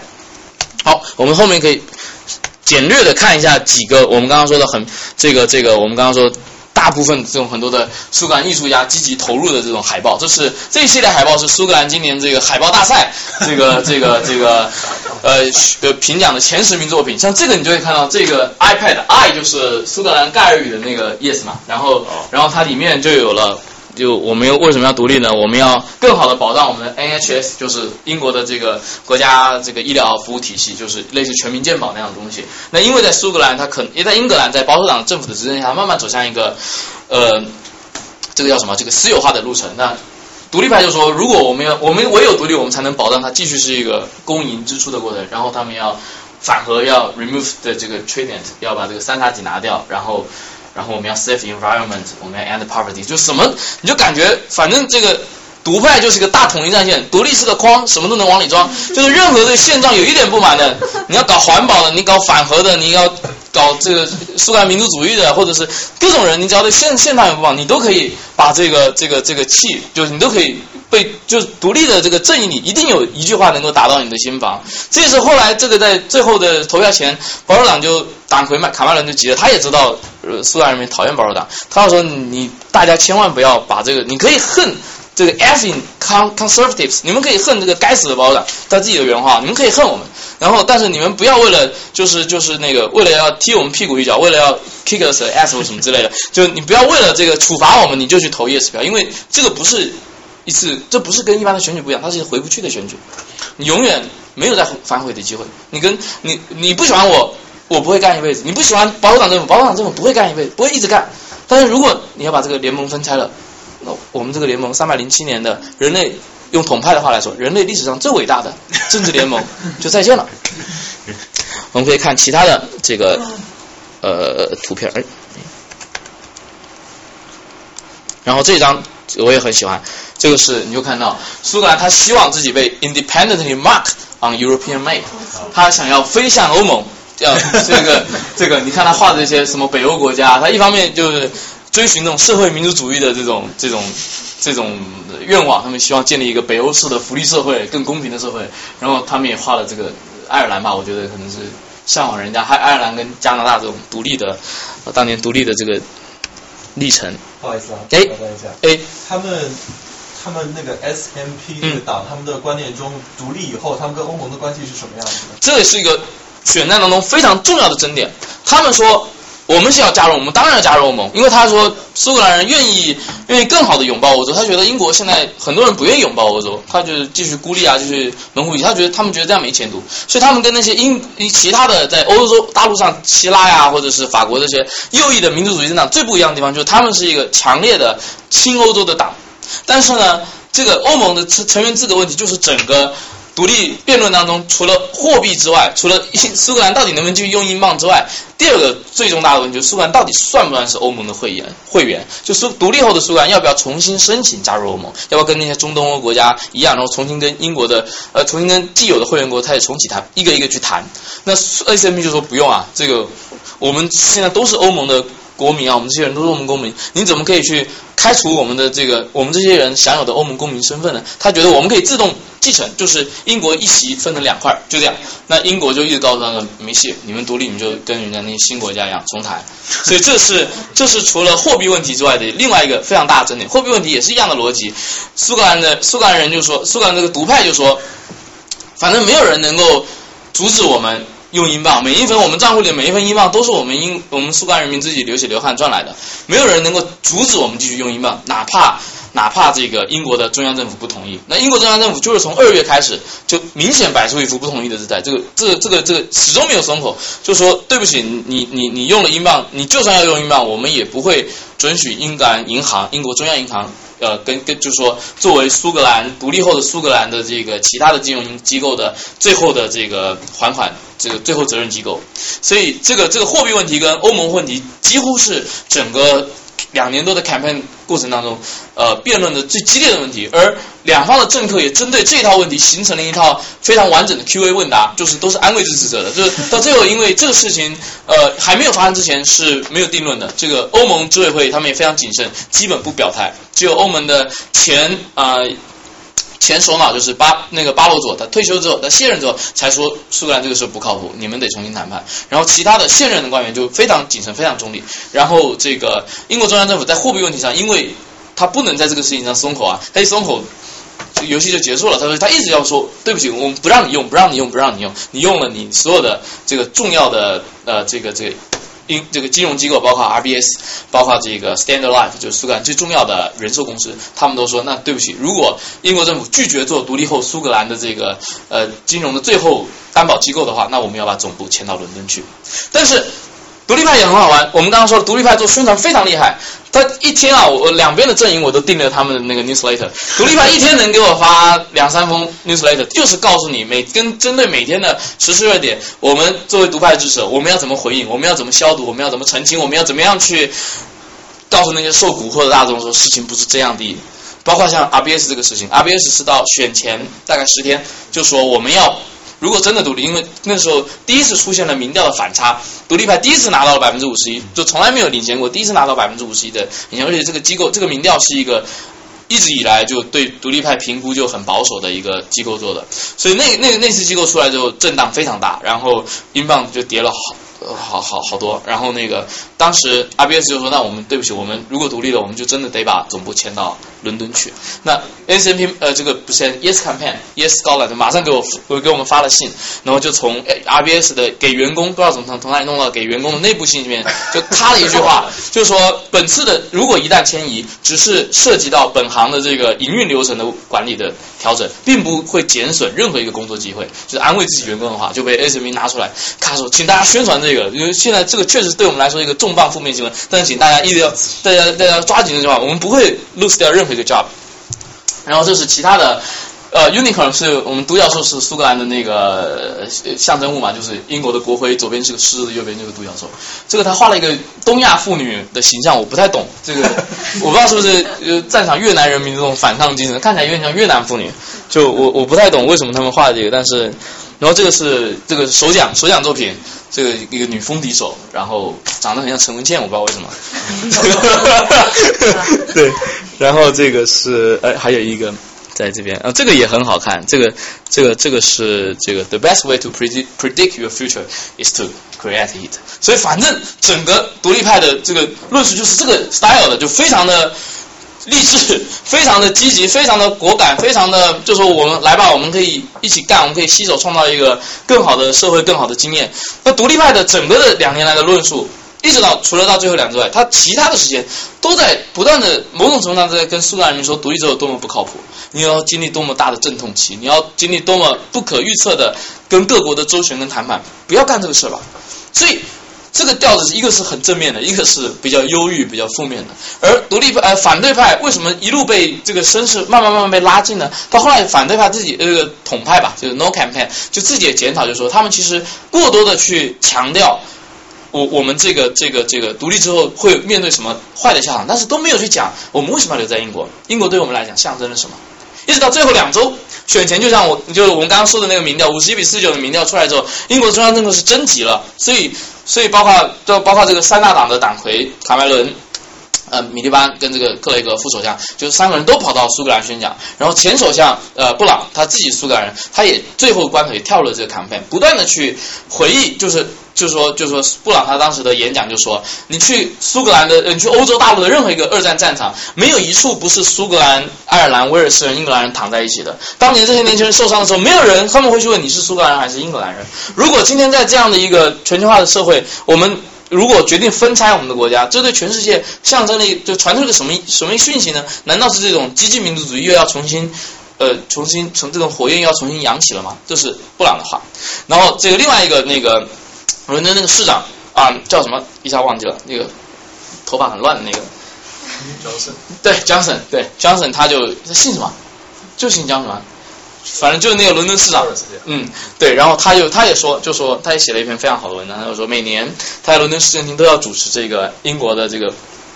Speaker 2: 好，我们后面可以简略的看一下几个我们刚刚说的很这个这个我们刚刚说大部分这种很多的苏格兰艺术家积极投入的这种海报，这是这一系列海报是苏格兰今年这个海报大赛这个 这个这个呃呃评奖的前十名作品。像这个你就会看到这个 iPad i 就是苏格兰盖尔语的那个 yes 嘛，然后然后它里面就有了。就我们又为什么要独立呢？我们要更好的保障我们的 NHS，就是英国的这个国家这个医疗服务体系，就是类似全民健保那样的东西。那因为在苏格兰，它可能也在英格兰，在保守党政府的执政下，慢慢走向一个呃，这个叫什么？这个私有化的路程。那独立派就说，如果我们要，我们唯有独立，我们才能保障它继续是一个公营支出的过程。然后他们要反核，要 remove 的这个 trident，要把这个三叉戟拿掉，然后。然后我们要 safe environment，我们要 end poverty，就什么你就感觉反正这个独派就是个大统一战线，独立是个筐，什么都能往里装。就是任何对现状有一点不满的，你要搞环保的，你搞反核的，你要搞这个苏格兰民族主义的，或者是各种人，你只要对现现状有不满，你都可以把这个这个这个气，就是你都可以被就是独立的这个正义里一定有一句话能够打到你的心房。这也是后来这个在最后的投票前，保守党就党魁麦卡麦伦就急了，他也知道。呃，苏格兰人民讨厌保守党，他说你大家千万不要把这个，你可以恨这个 effing conservatives，你们可以恨这个该死的保守党，他自己的原话，你们可以恨我们，然后但是你们不要为了就是就是那个为了要踢我们屁股一脚，为了要 kick us ass 或什么之类的，就你不要为了这个处罚我们，你就去投 yes 票，因为这个不是一次，这不是跟一般的选举不一样，它是回不去的选举，你永远没有再反悔的机会，你跟你你不喜欢我。我不会干一辈子。你不喜欢保守党政府，保守党政府不会干一辈子，不会一直干。但是如果你要把这个联盟分拆了，那我们这个联盟三百零七年的人类用统派的话来说，人类历史上最伟大的政治联盟 就再见了。我们可以看其他的这个呃图片，哎，然后这张我也很喜欢，这个是你就看到苏格兰他希望自己被 independently mark on European map，他想要飞向欧盟。要这个 这个，你看他画的这些什么北欧国家，他一方面就是追寻那种社会民主主义的这种这种这种愿望，他们希望建立一个北欧式的福利社会，更公平的社会。然后他们也画了这个爱尔兰吧，我觉得可能是向往人家，还爱尔兰跟加拿大这种独立的当年独立的这个历程。
Speaker 4: 不好意思啊，
Speaker 2: 哎，
Speaker 4: 等一下，
Speaker 2: 哎，
Speaker 4: 他们他们那个 S M P 这个党，他们的观念中，独立以后，他们跟欧盟的关系是什么样子的？
Speaker 2: 这也是一个。选战当中非常重要的争点，他们说我们是要加入，我们当然要加入欧盟，因为他说苏格兰人愿意愿意更好的拥抱欧洲，他觉得英国现在很多人不愿意拥抱欧洲，他就是继续孤立啊，继续门户他觉得他们觉得这样没前途，所以他们跟那些英其他的在欧洲大陆上希腊呀或者是法国这些右翼的民族主义政党最不一样的地方就是他们是一个强烈的亲欧洲的党，但是呢，这个欧盟的成成员资格问题就是整个。独立辩论当中，除了货币之外，除了英苏格兰到底能不能继续用英镑之外，第二个最重大的问题就是苏格兰到底算不算是欧盟的会员？会员就苏独立后的苏格兰要不要重新申请加入欧盟？要不要跟那些中东欧国家一样，然后重新跟英国的呃重新跟既有的会员国开始重启谈，一个一个去谈？那 A C M P 就说不用啊，这个我们现在都是欧盟的。国民啊，我们这些人都是欧盟公民，你怎么可以去开除我们的这个我们这些人享有的欧盟公民身份呢？他觉得我们可以自动继承，就是英国一席分成两块，就这样。那英国就一直告诉他们没戏，你们独立你们就跟人家那些新国家一样重台。所以这是这是除了货币问题之外的另外一个非常大的争点。货币问题也是一样的逻辑。苏格兰的苏格兰人就说，苏格兰这个独派就说，反正没有人能够阻止我们。用英镑，每一分我们账户里每一分英镑都是我们英我们苏格兰人民自己流血流汗赚来的，没有人能够阻止我们继续用英镑，哪怕哪怕这个英国的中央政府不同意，那英国中央政府就是从二月开始就明显摆出一副不同意的姿态，这个这个这个这个始终没有松口，就说对不起，你你你用了英镑，你就算要用英镑，我们也不会准许英格兰银行、英国中央银行。呃，跟跟就是说，作为苏格兰独立后的苏格兰的这个其他的金融机构的最后的这个还款，这个最后责任机构，所以这个这个货币问题跟欧盟问题几乎是整个两年多的 campaign 过程当中，呃，辩论的最激烈的问题，而两方的政客也针对这套问题形成了一套非常完整的 Q&A 问答，就是都是安慰支持者的，就是到最后因为这个事情呃还没有发生之前是没有定论的，这个欧盟执委会他们也非常谨慎，基本不表态。只有欧盟的前啊、前首脑就是巴那个巴罗佐，他退休之后，他卸任之后才说苏格兰这个事不靠谱，你们得重新谈判。然后其他的现任的官员就非常谨慎，非常中立。然后这个英国中央政府在货币问题上，因为他不能在这个事情上松口啊，他一松口。这个游戏就结束了。他说他一直要说对不起，我们不让你用，不让你用，不让你用，你用了你所有的这个重要的呃这个这个英这个金融机构，包括 RBS，包括这个 Standard Life，就是苏格兰最重要的人寿公司，他们都说那对不起，如果英国政府拒绝做独立后苏格兰的这个呃金融的最后担保机构的话，那我们要把总部迁到伦敦去。但是独立派也很好玩，我们刚刚说，独立派做宣传非常厉害。他一天啊，我两边的阵营我都订了他们的那个 newsletter。独立派一天能给我发两三封 newsletter，就是告诉你每跟针对每天的时事热点，我们作为独派支持，我们要怎么回应，我们要怎么消毒，我们要怎么澄清，我们要怎么样去告诉那些受蛊惑的大众说事情不是这样的。包括像 RBS 这个事情，RBS 是到选前大概十天就说我们要。如果真的独立，因为那时候第一次出现了民调的反差，独立派第一次拿到了百分之五十一，就从来没有领先过，第一次拿到百分之五十一的领先，而且这个机构这个民调是一个一直以来就对独立派评估就很保守的一个机构做的，所以那那那次机构出来之后震荡非常大，然后英镑就跌了好。好好好多，然后那个当时 RBS 就说，那我们对不起，我们如果独立了，我们就真的得把总部迁到伦敦去。那 S&P 呃这个不是 Yes Campaign Yes Scotland 马上给我我给我们发了信，然后就从 RBS 的给员工不知道怎么从从哪里弄到给员工的内部信里面，就他的一句话，就是说本次的如果一旦迁移，只是涉及到本行的这个营运流程的管理的调整，并不会减损任何一个工作机会，就是安慰自己员工的话就被 S&P 拿出来，他说请大家宣传这个。因为现在这个确实对我们来说一个重磅负面新闻，但是请大家一定要大家大家抓紧这句话，我们不会 lose 掉任何一个 job。然后这是其他的，呃，unicorn 是我们独角兽是苏格兰的那个象征物嘛，就是英国的国徽，左边是个狮子，右边就是独角兽。这个他画了一个东亚妇女的形象，我不太懂这个，我不知道是不是呃赞赏越南人民这种反抗精神，看起来有点像越南妇女，就我我不太懂为什么他们画这个，但是然后这个是这个首奖首奖作品。这个一个女风笛手，然后长得很像陈文茜，我不知道为什么。对，然后这个是呃，还有一个在这边，啊，这个也很好看。这个这个这个是这个 The best way to predict predict your future is to create it。所以反正整个独立派的这个论述就是这个 style 的，就非常的。励志，非常的积极，非常的果敢，非常的就说我们来吧，我们可以一起干，我们可以携手创造一个更好的社会，更好的经验。那独立派的整个的两年来的论述，一直到除了到最后两之外，他其他的时间都在不断的某种程度上在跟苏格兰人民说，独立之后多么不靠谱，你要经历多么大的阵痛期，你要经历多么不可预测的跟各国的周旋跟谈判，不要干这个事吧。所以。这个调子一个是很正面的，一个是比较忧郁、比较负面的。而独立派、呃反对派为什么一路被这个声势慢慢慢慢被拉近呢？到后来反对派自己这个统派吧，就是 No Campaign，就自己也检讨，就说他们其实过多的去强调我我们这个这个这个独立之后会面对什么坏的下场，但是都没有去讲我们为什么要留在英国，英国对我们来讲象征了什么。一直到最后两周选前，就像我就是我们刚刚说的那个民调，五十一比四十九的民调出来之后，英国中央政府是真急了，所以。所以，包括都包括这个三大党的党魁卡梅伦、呃米利班跟这个克雷格副首相，就是三个人都跑到苏格兰宣讲。然后前首相呃布朗他自己苏格兰人，他也最后关头也跳了这个 campaign，不断的去回忆，就是。就是说，就是说，布朗他当时的演讲就说：“你去苏格兰的，你去欧洲大陆的任何一个二战战场，没有一处不是苏格兰、爱尔兰、威尔士人、英格兰人躺在一起的。当年这些年轻人受伤的时候，没有人他们会去问你是苏格兰人还是英格兰人。如果今天在这样的一个全球化的社会，我们如果决定分拆我们的国家，这对全世界象征了就传出一个什么什么讯息呢？难道是这种激进民族主义又要重新呃重新从这种火焰又要重新扬起了吗？这是布朗的话。然后这个另外一个那个伦敦那个市长啊叫什么？一下忘记了，那个头发很乱的那个。对，Johnson，对，Johnson，他就他姓什么？就姓江什么？反正就是那个伦敦市长，嗯，对，然后他就他也说，就说他也写了一篇非常好的文章，他就说每年他在伦敦市政厅都要主持这个英国的这个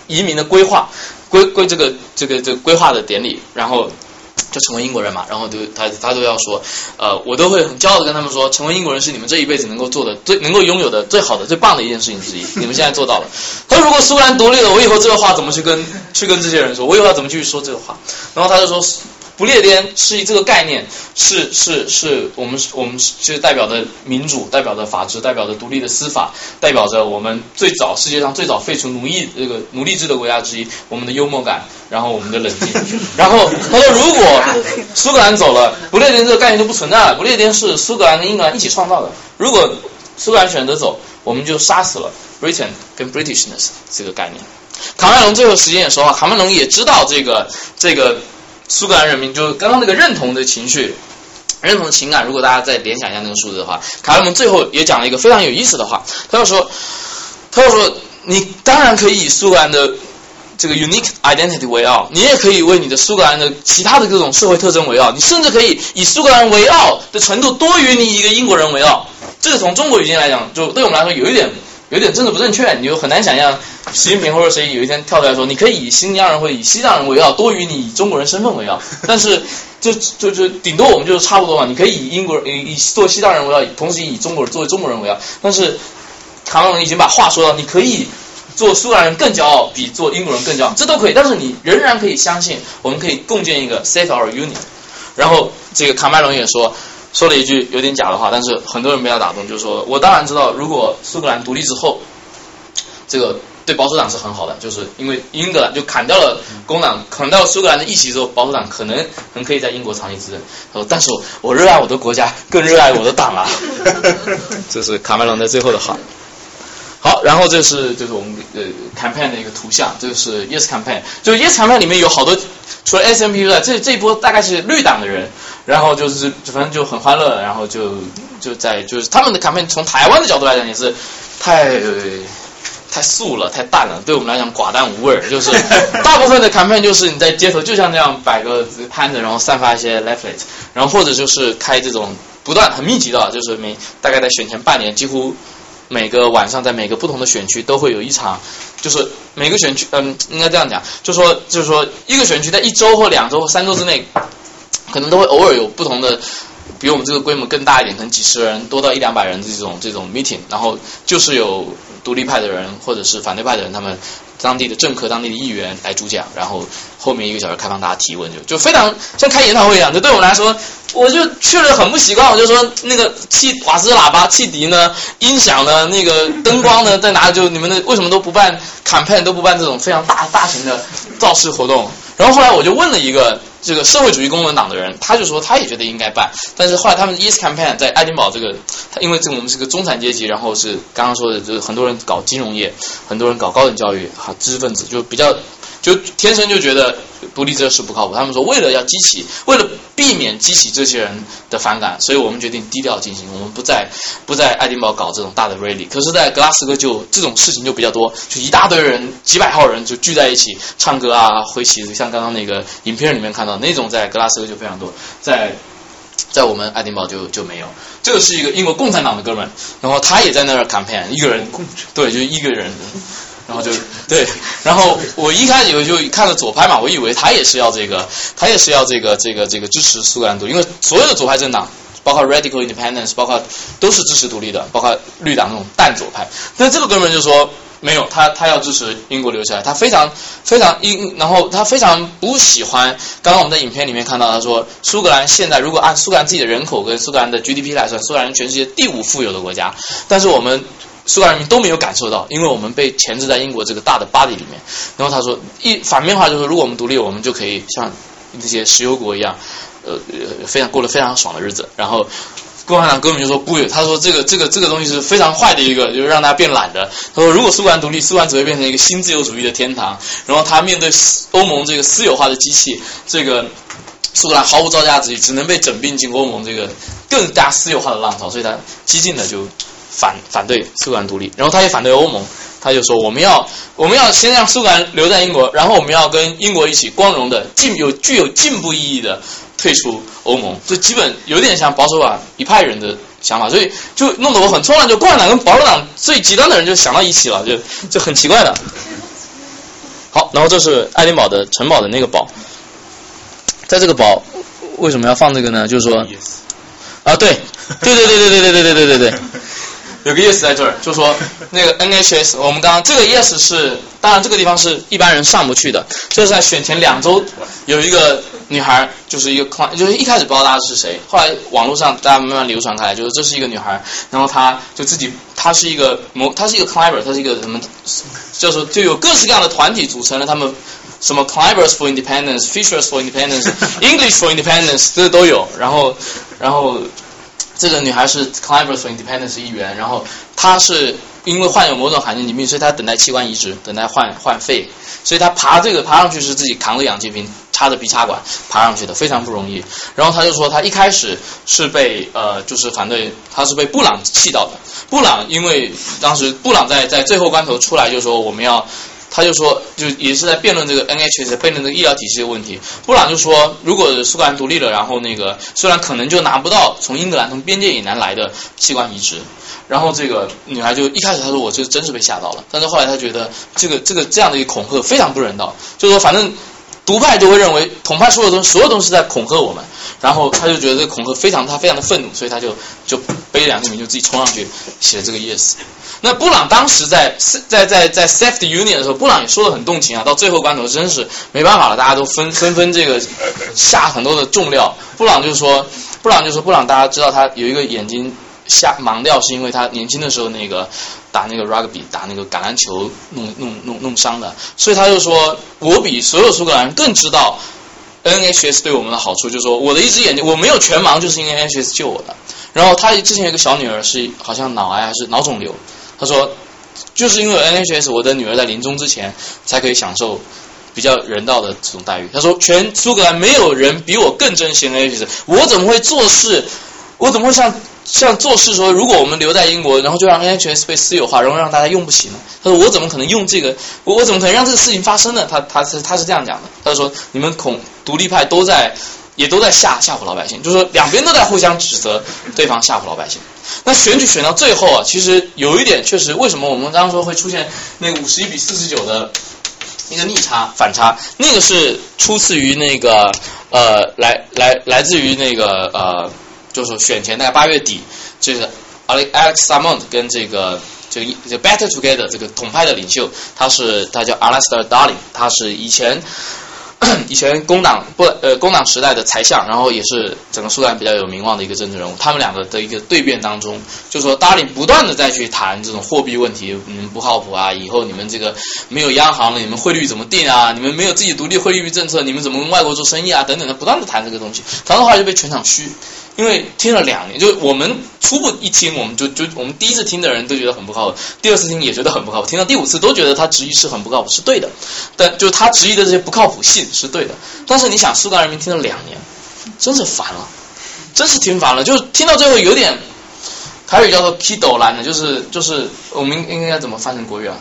Speaker 2: 移民的规划规规这个这个这个规划的典礼，然后就成为英国人嘛，然后就他他都要说，呃，我都会很骄傲的跟他们说，成为英国人是你们这一辈子能够做的最能够拥有的最好的最棒的一件事情之一，你们现在做到了。他说如果苏格兰独立了，我以后这个话怎么去跟去跟这些人说？我以后要怎么去说这个话？然后他就说。不列颠是以这个概念，是是是我们我们是代表的民主，代表的法治，代表着独立的司法，代表着我们最早世界上最早废除奴役这个奴隶制的国家之一。我们的幽默感，然后我们的冷静。然后他说，如果苏格兰走了，不列颠这个概念就不存在了。不列颠是苏格兰跟英格兰一起创造的。如果苏格兰选择走，我们就杀死了 Britain 跟 Britishness 这个概念。卡麦隆最后时间也说话，卡麦隆也知道这个这个。苏格兰人民就刚刚那个认同的情绪，认同的情感。如果大家再联想一下那个数字的话，卡梅隆最后也讲了一个非常有意思的话。他就说，他就说，你当然可以以苏格兰的这个 unique identity 为傲，你也可以为你的苏格兰的其他的各种社会特征为傲，你甚至可以以苏格兰为傲的程度多于你一个英国人为傲。这个从中国语境来讲，就对我们来说有一点。有点政治不正确，你就很难想象习近平或者谁有一天跳出来说，你可以以新疆人或者以西藏人为傲，多于你以中国人身份为傲。但是就就就顶多我们就是差不多嘛，你可以以英国人以做西藏人为傲，同时以中国人作为中国人为傲。但是卡梅隆已经把话说到，你可以做苏格兰人更骄傲，比做英国人更骄傲，这都可以。但是你仍然可以相信，我们可以共建一个 state or union。然后这个卡麦隆也说。说了一句有点假的话，但是很多人被他打动，就是说我当然知道，如果苏格兰独立之后，这个对保守党是很好的，就是因为英格兰就砍掉了工党，砍掉苏格兰的一席之后，保守党可能很可以在英国长期执政。他说，但是我热爱我的国家，更热爱我的党啊。这是卡梅隆的最后的话。好，然后这是就是我们呃 campaign 的一个图像，这个是 Yes campaign，就是 Yes campaign 里面有好多除了 S M P 之外，这这一波大概是绿党的人。然后就是反正就很欢乐，然后就就在就是他们的 campaign 从台湾的角度来讲也是太太素了，太淡了，对我们来讲寡淡无味。就是 大部分的 campaign 就是你在街头就像这样摆个摊子，然后散发一些 leaflet，然后或者就是开这种不断很密集的，就是每大概在选前半年，几乎每个晚上在每个不同的选区都会有一场，就是每个选区嗯应该这样讲，就说就是说一个选区在一周或两周或三周之内。可能都会偶尔有不同的，比我们这个规模更大一点，可能几十人多到一两百人的这种这种 meeting，然后就是有独立派的人或者是反对派的人，他们当地的政客、当地的议员来主讲，然后后面一个小时开放大家提问，就就非常像开研讨会一样。就对我们来说，我就去了很不习惯，我就说那个气瓦斯喇叭、汽笛呢、音响呢、那个灯光呢在哪里？就你们的为什么都不办 campaign，都不办这种非常大大型的造势活动？然后后来我就问了一个。这个社会主义工人党的人，他就说他也觉得应该办，但是后来他们 East Campaign 在爱丁堡这个，他因为这个我们是个中产阶级，然后是刚刚说的，就是很多人搞金融业，很多人搞高等教育，哈，知识分子就比较。就天生就觉得独立这事不靠谱。他们说，为了要激起，为了避免激起这些人的反感，所以我们决定低调进行，我们不在不在爱丁堡搞这种大的 rally。可是，在格拉斯哥就这种事情就比较多，就一大堆人，几百号人就聚在一起唱歌啊，挥旗子，像刚刚那个影片里面看到那种，在格拉斯哥就非常多，在在我们爱丁堡就就没有。这个是一个英国共产党的哥们，然后他也在那儿 campaign，一个人，对，就一个人。然后就对，然后我一开始我就看了左派嘛，我以为他也是要这个，他也是要这个这个这个支持苏格兰独立，因为所有的左派政党，包括 Radical Independence，包括都是支持独立的，包括绿党那种淡左派。但这个哥们就说没有，他他要支持英国留下来，他非常非常英，然后他非常不喜欢。刚刚我们在影片里面看到，他说苏格兰现在如果按苏格兰自己的人口跟苏格兰的 GDP 来算，苏格兰全世界第五富有的国家，但是我们。苏格兰人民都没有感受到，因为我们被钳制在英国这个大的 body 里面。然后他说，一反面话就是，如果我们独立，我们就可以像那些石油国一样，呃，非常过得非常爽的日子。然后共产党根本就说不，他说这个 这个这个东西是非常坏的一个，就是让大家变懒的。他说如果苏格兰独立，苏格兰只会变成一个新自由主义的天堂。然后他面对欧盟这个私有化的机器，这个苏格兰毫无招架之力，只能被整并进欧盟这个更加私有化的浪潮，所以他激进的就反反对苏格兰独立，然后他也反对欧盟。他就说：“我们要，我们要先让苏格兰留在英国，然后我们要跟英国一起光荣的进有具有进步意义的退出欧盟。这基本有点像保守党一派人的想法，所以就弄得我很错乱。就共产党跟保守党最极端的人就想到一起了，就就很奇怪的。好，然后这是爱丁堡的城堡的那个堡，在这个堡为什么要放这个呢？就是说，啊，对，对对对对对对对对对对对。”有个 yes 在这儿，就说 那个 NHS，我们刚刚这个 yes 是，当然这个地方是一般人上不去的。这是在选前两周，有一个女孩，就是一个 cl，就是一开始不知道她是谁，后来网络上大家慢慢流传开来，就是这是一个女孩，然后她就自己，她是一个某，她是一个 climber，她是一个什么，就是就有各式各样的团体组成了他们什么 climbers for independence，fishers for independence，English for independence，这都有，然后然后。这个女孩是 Climbers for Independence 一员，然后她是因为患有某种罕见疾病，所以她等待器官移植，等待换换肺，所以她爬这个爬上去是自己扛着氧气瓶，插着鼻插管爬上去的，非常不容易。然后她就说，她一开始是被呃，就是反对，她是被布朗气到的。布朗因为当时布朗在在最后关头出来就说我们要。他就说，就也是在辩论这个 NHS，辩论这个医疗体系的问题。布朗就说，如果苏格兰独立了，然后那个虽然可能就拿不到从英格兰从边界以南来的器官移植，然后这个女孩就一开始她说我就真是被吓到了，但是后来她觉得这个这个这样的一个恐吓非常不人道，就说反正独派就会认为统派所有东所有东西在恐吓我们。然后他就觉得这个恐吓非常，他非常的愤怒，所以他就就背两个名就自己冲上去写这个 yes。那布朗当时在在在在 safety union 的时候，布朗也说的很动情啊，到最后关头真是没办法了，大家都纷纷纷这个下很多的重料。布朗就说，布朗就说，布朗大家知道他有一个眼睛下盲掉，是因为他年轻的时候那个打那个 rugby 打那个橄榄球弄弄弄弄伤的，所以他就说我比所有苏格兰人更知道。NHS 对我们的好处就是说，我的一只眼睛我没有全盲，就是因为 NHS 救我的。然后他之前有个小女儿是好像脑癌还是脑肿瘤，他说就是因为 NHS，我的女儿在临终之前才可以享受比较人道的这种待遇。他说全苏格兰没有人比我更珍惜 NHS，我怎么会做事？我怎么会像？像做事说，如果我们留在英国，然后就让 NHS 被私有化，然后让大家用不起呢？他说我怎么可能用这个？我我怎么可能让这个事情发生呢？他他是他是这样讲的。他说你们恐独立派都在也都在吓吓唬老百姓，就是说两边都在互相指责对方吓唬老百姓。那选举选到最后啊，其实有一点确实，为什么我们刚刚说会出现那个五十一比四十九的一个逆差反差？那个是出自于那个呃来来来自于那个呃。就是选前大概八月底，就是 Alex Salmond 跟这个这个这 Better Together 这个统派的领袖，他是他叫 Alastair Darling，他是以前。以前工党不呃工党时代的财相，然后也是整个苏格兰比较有名望的一个政治人物。他们两个的一个对辩当中，就说 Darling 不断的再去谈这种货币问题，你们不靠谱啊！以后你们这个没有央行了，你们汇率怎么定啊？你们没有自己独立汇率政策，你们怎么跟外国做生意啊？等等的，不断的谈这个东西。谈的话就被全场嘘，因为听了两年，就我们初步一听，我们就就我们第一次听的人都觉得很不靠谱，第二次听也觉得很不靠谱，听到第五次都觉得他质疑是很不靠谱，是对的。但就他质疑的这些不靠谱性。是对的，但是你想，苏格兰人民听了两年，真是烦了，真是听烦了，就是听到最后有点，台语叫做 k i d o 蓝的，就是就是我们应该怎么翻成国语啊？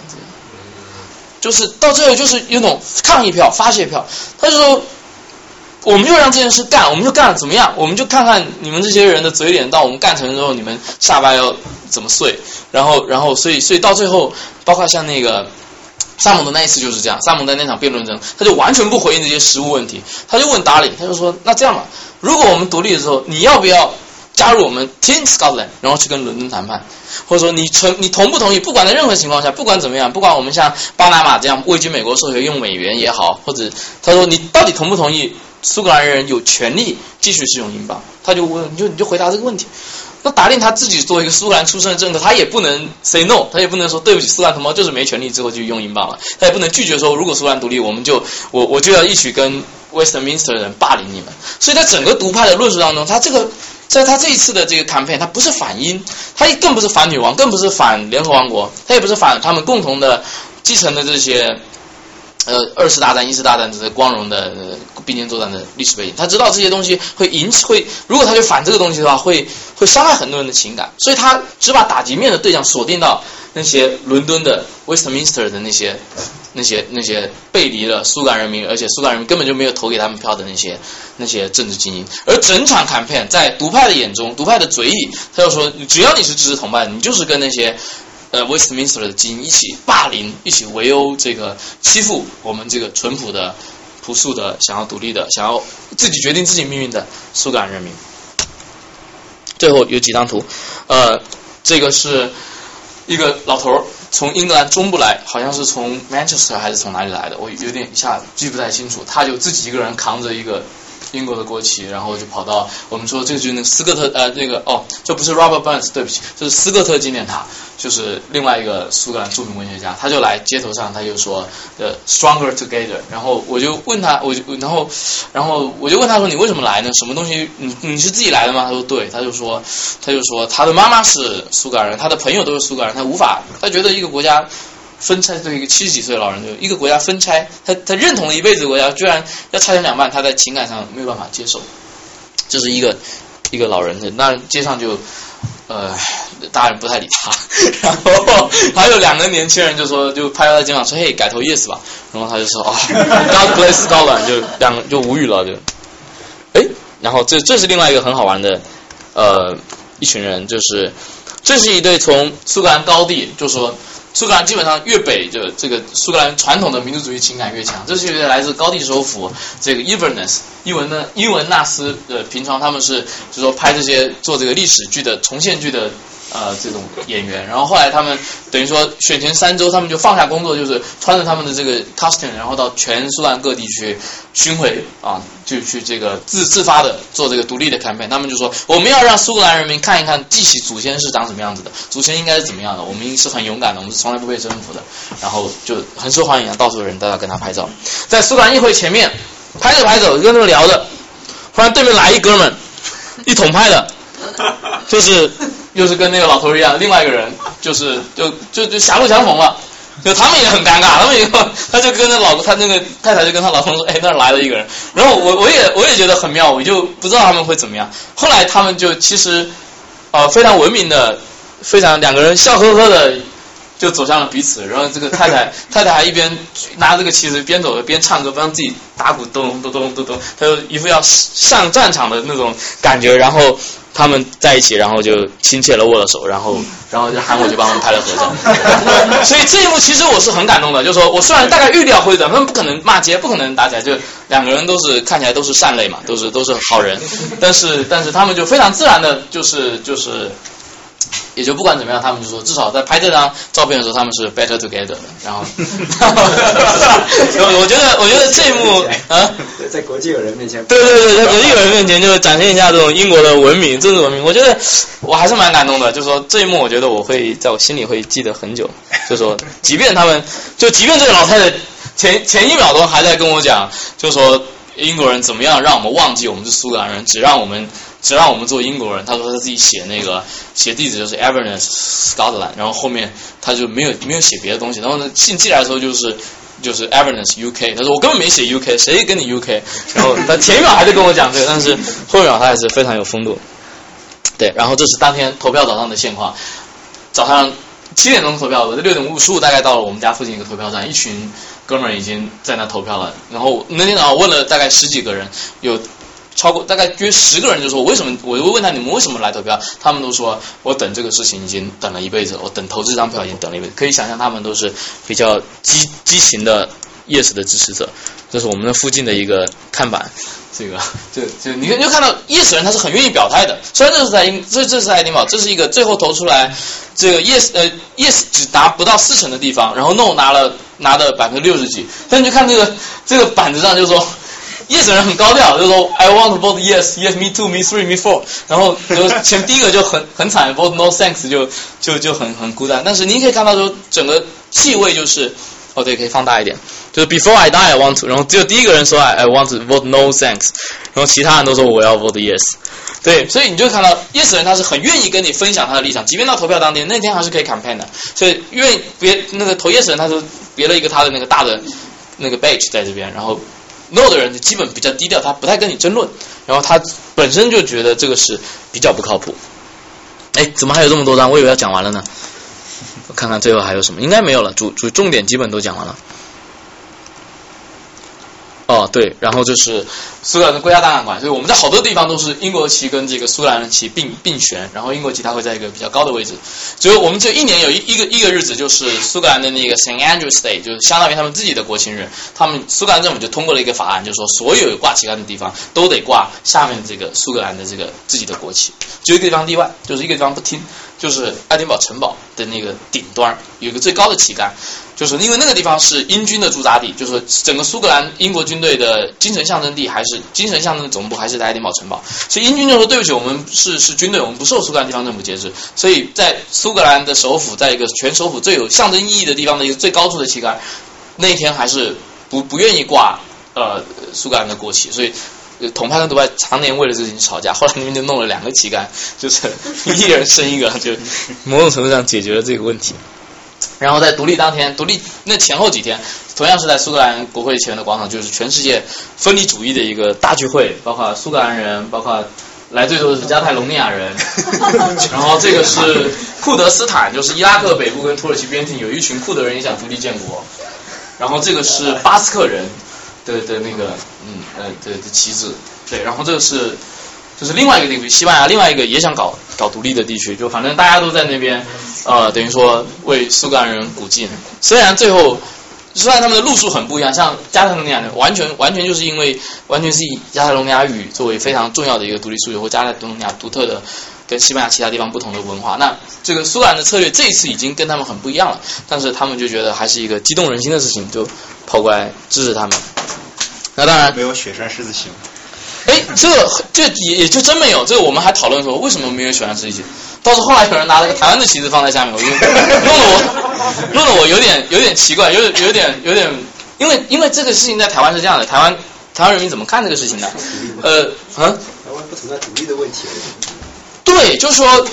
Speaker 2: 就是到最后就是有种抗议票、发泄票，他就说，我们就让这件事干，我们就干怎么样？我们就看看你们这些人的嘴脸，到我们干成之后，你们下巴要怎么碎？然后然后所以所以到最后，包括像那个。萨蒙的那一次就是这样，萨蒙德那场辩论中，他就完全不回应这些实物问题，他就问达里，他就说：“那这样吧，如果我们独立的时候，你要不要加入我们 Team Scotland，然后去跟伦敦谈判？或者说你承你同不同意？不管在任何情况下，不管怎么样，不管我们像巴拿马这样位居美国社会用美元也好，或者他说你到底同不同意苏格兰人有权利继续使用英镑？他就问，你就你就回答这个问题。”那达令他自己作为一个苏格兰出身的政客，他也不能 say no，他也不能说对不起苏格兰同胞就是没权利之后就用英镑了，他也不能拒绝说如果苏格兰独立，我们就我我就要一起跟 Westminster 人霸凌你们。所以在整个独派的论述当中，他这个在他这一次的这个 campaign，他不是反英，他更不是反女王，更不是反联合王国，他也不是反他们共同的继承的这些。呃，二次大战、一次大战这些光荣的并肩作战的历史背景，他知道这些东西会引起会，如果他去反这个东西的话，会会伤害很多人的情感，所以他只把打击面的对象锁定到那些伦敦的 Westminster 的那些那些那些背离了苏格兰人民，而且苏格兰人民根本就没有投给他们票的那些那些政治精英。而整场 campaign 在独派的眼中，独派的嘴里，他就说，只要你是支持同派，你就是跟那些。呃，Westminster 的精英一起霸凌，一起围殴，这个欺负我们这个淳朴的、朴素的、想要独立的、想要自己决定自己命运的苏格兰人民。最后有几张图，呃，这个是一个老头儿从英格兰中部来，好像是从 Manchester 还是从哪里来的，我有点一下记不太清楚。他就自己一个人扛着一个。英国的国旗，然后就跑到我们说这个就是那个斯科特呃那个哦，这不是 Robert Burns，对不起，这是斯科特纪念塔，就是另外一个苏格兰著名文学家，他就来街头上，他就说呃 Stronger Together，然后我就问他，我就然后然后我就问他说你为什么来呢？什么东西？你你是自己来的吗？他说对，他就说他就说他的妈妈是苏格兰人，他的朋友都是苏格兰人，他无法，他觉得一个国家。分拆对一个七十几岁的老人，就一个国家分拆，他他认同了一辈子的国家，居然要拆成两半，他在情感上没有办法接受。这是一个一个老人，那街上就呃大人不太理他，然后还有两个年轻人就说就拍他肩膀说嘿改头 yes 吧，然后他就说啊 God bless 高冷，就两就无语了就，哎，然后这这是另外一个很好玩的呃一群人，就是这是一对从苏格兰高地就说。苏格兰基本上越北，就这个苏格兰传统的民族主义情感越强。这是来自高地首府这个 Inverness 伊文的伊文纳斯的平常他们是就说拍这些做这个历史剧的重现剧的。呃，这种演员，然后后来他们等于说选前三周，他们就放下工作，就是穿着他们的这个 costume，然后到全苏兰各地去巡回啊，就去这个自自发的做这个独立的 campaign。他们就说，我们要让苏格兰人民看一看，记起祖先是长什么样子的，祖先应该是怎么样的。我们是很勇敢的，我们是从来不被征服的。然后就很受欢迎，到处的人都要跟他拍照。在苏格兰议会前面拍着拍着，跟他们聊着，忽然对面来一哥们，一统拍的，就是。又是跟那个老头一样，另外一个人就是就就就狭路相逢了，就他们也很尴尬，他们以后他就跟着老他那个太太就跟他老公说，哎，那儿来了一个人，然后我我也我也觉得很妙，我就不知道他们会怎么样。后来他们就其实呃非常文明的，非常两个人笑呵呵的就走向了彼此，然后这个太太 太太还一边拿这个旗子边走边唱歌，帮自己打鼓咚咚咚咚咚，他就一副要上战场的那种感觉，然后。他们在一起，然后就亲切的握了手，然后，然后就喊我去帮他们拍了合照。所以这一幕其实我是很感动的，就是说我虽然大概预料会的，他们不可能骂街，不可能打起来，就两个人都是看起来都是善类嘛，都是都是好人，但是但是他们就非常自然的，就是就是。也就不管怎么样，他们就说，至少在拍这张照片的时候，他们是 better together 的。然后，我觉得，我觉得这一幕 啊，
Speaker 12: 在国际友人面前，
Speaker 2: 对对对，在国际友人面前，就展现一下这种英国的文明、政治文明。我觉得我还是蛮感动的。就是说这一幕，我觉得我会在我心里会记得很久。就是说，即便他们，就即便这个老太太前前一秒钟还在跟我讲，就说英国人怎么样让我们忘记我们是苏格兰人，只让我们。只让我们做英国人，他说他自己写那个写地址就是 Everness Scotland，然后后面他就没有没有写别的东西，然后呢信寄来的时候就是就是 Everness UK，他说我根本没写 UK，谁跟你 UK？然后他前一秒还在跟我讲这个，但是后一秒他还是非常有风度。对，然后这是当天投票早上的现况，早上七点钟投票，我在六点五十五大概到了我们家附近一个投票站，一群哥们儿已经在那投票了，然后那天早上问了大概十几个人，有。超过大概约十个人就说我为什么？我就问他你们为什么来投票？他们都说我等这个事情已经等了一辈子，我等投这张票已经等了一辈子。可以想象他们都是比较激激情的 yes 的支持者。这是我们的附近的一个看板，这个就就你就看到 yes 人他是很愿意表态的。虽 然这是在英这这是爱丁堡，这是一个最后投出来这个 yes 呃 yes 只达不到四成的地方，然后 no 拿了拿的百分之六十几。但你就看这个这个板子上就说。Yes 人很高调，就说 I want to vote yes, yes me too, me three, me four。然后就前第一个就很 很惨，vote no thanks 就就就很很孤单。但是您可以看到说整个气味就是，哦对，可以放大一点，就是 before I die I want to，然后只有第一个人说 I I want to vote no thanks，然后其他人都说我要 vote yes。对，所以你就看到 yes 人他是很愿意跟你分享他的立场，即便到投票当天，那天还是可以 campaign 的。所以愿意别那个投 yes 人，他是别了一个他的那个大的那个 badge 在这边，然后 no 的人就基本比较低调，他不太跟你争论，然后他本身就觉得这个是比较不靠谱。哎，怎么还有这么多张？我以为要讲完了呢。我看看最后还有什么，应该没有了，主主重点基本都讲完了。哦，对，然后就是苏格兰的国家档案馆，所以我们在好多地方都是英国旗跟这个苏格兰的旗并并悬，然后英国旗它会在一个比较高的位置。只有我们就一年有一一个一个日子，就是苏格兰的那个 Saint Andrews Day，就是相当于他们自己的国庆日。他们苏格兰政府就通过了一个法案，就是说所有有挂旗杆的地方都得挂下面这个苏格兰的这个自己的国旗，就一个地方例外，就是一个地方不听，就是爱丁堡城堡的那个顶端有一个最高的旗杆。就是因为那个地方是英军的驻扎地，就是整个苏格兰英国军队的精神象征地，还是精神象征的总部，还是在爱丁堡城堡。所以英军就说：“对不起，我们是是军队，我们不受苏格兰地方政府节制。”所以在苏格兰的首府，在一个全首府最有象征意义的地方的一个最高处的旗杆，那天还是不不愿意挂呃苏格兰的国旗，所以统派跟独派常年为了这事情吵架。后来那边就弄了两个旗杆，就是一人生一个，就某种程度上解决了这个问题。然后在独立当天，独立那前后几天，同样是在苏格兰国会前面的广场，就是全世界分离主义的一个大聚会，包括苏格兰人，包括来最多的是加泰隆尼亚人，然后这个是库德斯坦，就是伊拉克北部跟土耳其边境有一群库德人也想独立建国，然后这个是巴斯克人的的那个嗯呃的的旗帜，对，然后这个是。就是另外一个地区，西班牙另外一个也想搞搞独立的地区，就反正大家都在那边，呃，等于说为苏格兰人鼓劲。虽然最后，虽然他们的路数很不一样，像加泰隆尼亚完全完全就是因为完全是以加泰隆尼亚语作为非常重要的一个独立诉求，或加泰隆尼亚独特的跟西班牙其他地方不同的文化。那这个苏格兰的策略这一次已经跟他们很不一样了，但是他们就觉得还是一个激动人心的事情，就跑过来支持他们。那当然
Speaker 1: 没有雪山狮子旗。
Speaker 2: 哎，这这也也就真没有。这个我们还讨论说，为什么没有雪山狮子行？倒是后来有人拿了个台湾的旗子放在下面，我弄得我弄得我有点有点奇怪，有有点有点，因为因为这个事情在台湾是这样的，台湾台湾人民怎么看这个事情呢？呃，啊，
Speaker 17: 台湾不存在独立的问题。
Speaker 2: 对，就是说。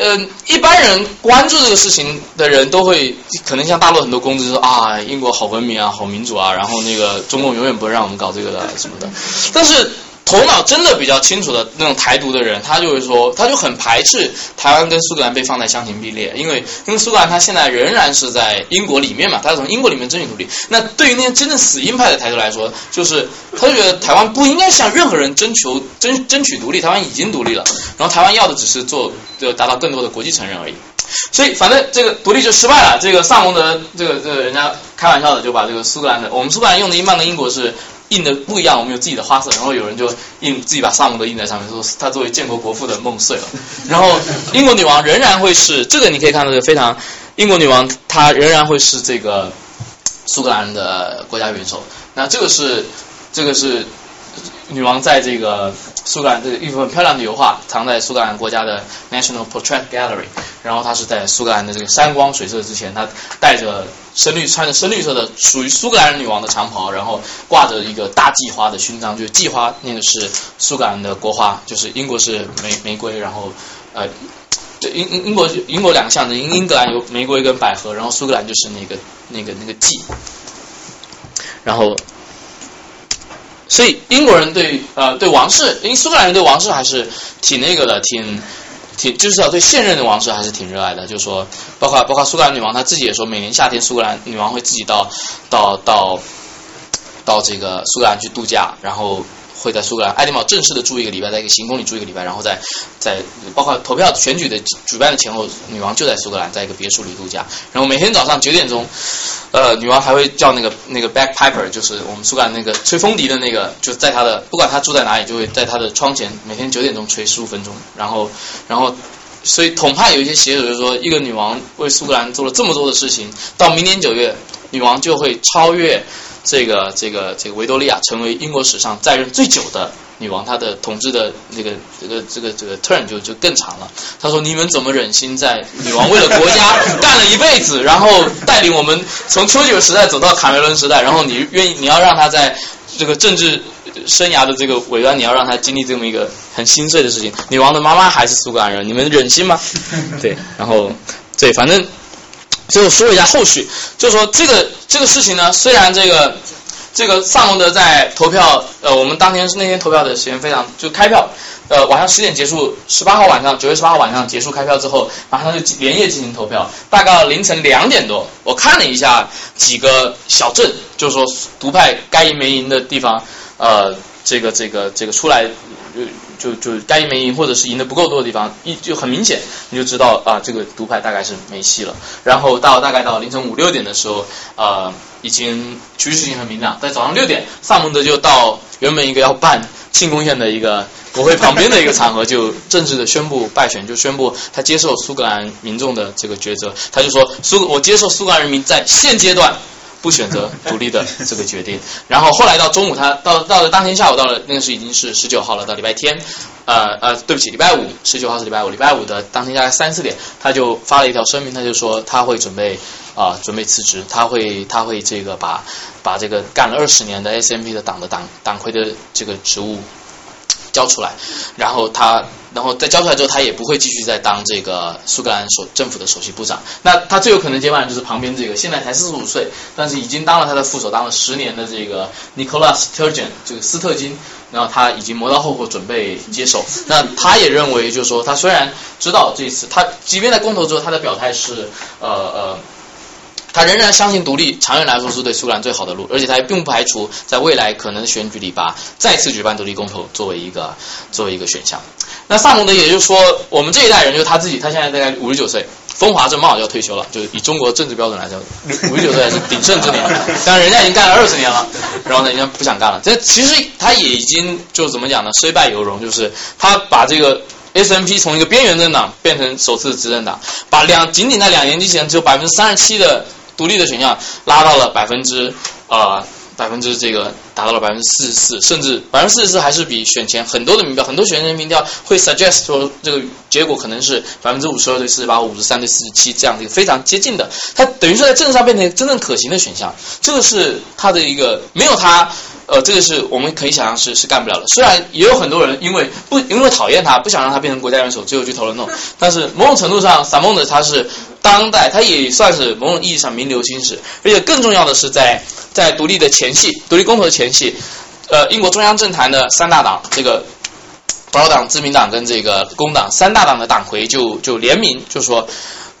Speaker 2: 呃，一般人关注这个事情的人都会，可能像大陆很多公知说啊，英国好文明啊，好民主啊，然后那个中共永远不会让我们搞这个的什么的，但是。头脑真的比较清楚的那种台独的人，他就会说，他就很排斥台湾跟苏格兰被放在相形并列，因为因为苏格兰他现在仍然是在英国里面嘛，他是从英国里面争取独立。那对于那些真正死硬派的台独来说，就是他就觉得台湾不应该向任何人征求争争取独立，台湾已经独立了，然后台湾要的只是做就达到更多的国际承认而已。所以反正这个独立就失败了。这个萨蒙德这个这个人家开玩笑的就把这个苏格兰的我们苏格兰用的英镑跟英国是。印的不一样，我们有自己的花色，然后有人就印自己把萨姆都印在上面，说他作为建国国父的梦碎了。然后英国女王仍然会是这个，你可以看到是非常，英国女王她仍然会是这个苏格兰的国家元首。那这个是这个是女王在这个苏格兰这一幅很漂亮的油画，藏在苏格兰国家的 National Portrait Gallery。然后她是在苏格兰的这个山光水色之前，她带着。深绿穿着深绿色的属于苏格兰女王的长袍，然后挂着一个大计花的勋章，就是计花那个是苏格兰的国花，就是英国是玫玫瑰，然后呃，英英英国英国两个象征，英英格兰有玫瑰跟百合，然后苏格兰就是那个那个那个计，然后所以英国人对呃对王室，因为苏格兰人对王室还是挺那个的，挺。挺就是要对现任的王室还是挺热爱的，就是说，包括包括苏格兰女王，她自己也说，每年夏天苏格兰女王会自己到到到到这个苏格兰去度假，然后。会在苏格兰爱丁堡正式的住一个礼拜，在一个行宫里住一个礼拜，然后在在包括投票选举的举办的前后，女王就在苏格兰，在一个别墅里度假。然后每天早上九点钟，呃，女王还会叫那个那个 bagpiper，就是我们苏格兰那个吹风笛的那个，就在她的不管她住在哪里，就会在她的窗前每天九点钟吹十五分钟。然后然后所以统派有一些写手就说，一个女王为苏格兰做了这么多的事情，到明年九月，女王就会超越。这个这个这个维多利亚成为英国史上在任最久的女王，她的统治的那个这个这个这个 turn 就就更长了。他说：“你们怎么忍心在女王为了国家 干了一辈子，然后带领我们从丘吉尔时代走到卡梅伦时代，然后你愿意你要让她在这个政治生涯的这个尾端，你要让她经历这么一个很心碎的事情。女王的妈妈还是苏格兰人，你们忍心吗？对，然后对，反正最后说一下后续，就说这个这个事情呢，虽然这个这个萨蒙德在投票，呃，我们当天是那天投票的时间非常就开票。呃，晚上十点结束，十八号晚上，九月十八号晚上结束开票之后，马上就连夜进行投票。大概凌晨两点多，我看了一下几个小镇，就是说独派该赢没赢的地方，呃，这个这个这个出来，就就该赢没赢，或者是赢的不够多的地方，一就很明显，你就知道啊，这个独派大概是没戏了。然后到大概到凌晨五六点的时候，呃，已经局势已经很明朗。在早上六点，萨蒙德就到原本一个要办庆功宴的一个。国会旁边的一个场合，就正式的宣布败选，就宣布他接受苏格兰民众的这个抉择。他就说，苏我接受苏格兰人民在现阶段不选择独立的这个决定。然后后来到中午，他到到了当天下午，到了那个是已经是十九号了，到礼拜天，呃呃，对不起，礼拜五，十九号是礼拜五，礼拜五的当天大概三四点，他就发了一条声明，他就说他会准备啊准备辞职，他会他会这个把把这个干了二十年的 S M P 的党的党党魁的这个职务。交出来，然后他，然后在交出来之后，他也不会继续再当这个苏格兰首政府的首席部长。那他最有可能接班人就是旁边这个，现在才四十五岁，但是已经当了他的副手，当了十年的这个 Nicholas Sturgeon，这个斯特金，然后他已经磨刀霍霍，准备接手。那他也认为，就是说，他虽然知道这次他，即便在公投之后，他的表态是，呃呃。他仍然相信独立，长远来说是对苏格兰最好的路，而且他也并不排除在未来可能选举里把再次举办独立公投作为一个作为一个选项。那萨蒙德也就是说，我们这一代人就是他自己，他现在大概五十九岁，风华正茂要退休了，就是以中国政治标准来讲，五十九岁是鼎盛之年，但人家已经干了二十年了，然后呢，人家不想干了。这其实他也已经就怎么讲呢？虽败犹荣，就是他把这个 SNP 从一个边缘政党变成首次执政党，把两仅仅在两年之前只有百分之三十七的独立的选项拉到了百分之呃百分之这个达到了百分之四十四，甚至百分之四十四还是比选前很多的民调，很多选前民调会 suggest 说这个结果可能是百分之五十二对四十八，五十三对四十七这样的一个非常接近的，它等于说在政治上变成真正可行的选项，这个是它的一个没有它。呃，这个是我们可以想象是是干不了的。虽然也有很多人因为不因为讨厌他，不想让他变成国家元首，最后去投了 no。但是某种程度上，萨蒙德他是当代，他也算是某种意义上名留青史。而且更重要的是，在在独立的前夕，独立公投的前夕，呃，英国中央政坛的三大党，这个保守党、自民党跟这个工党三大党的党魁就就联名，就说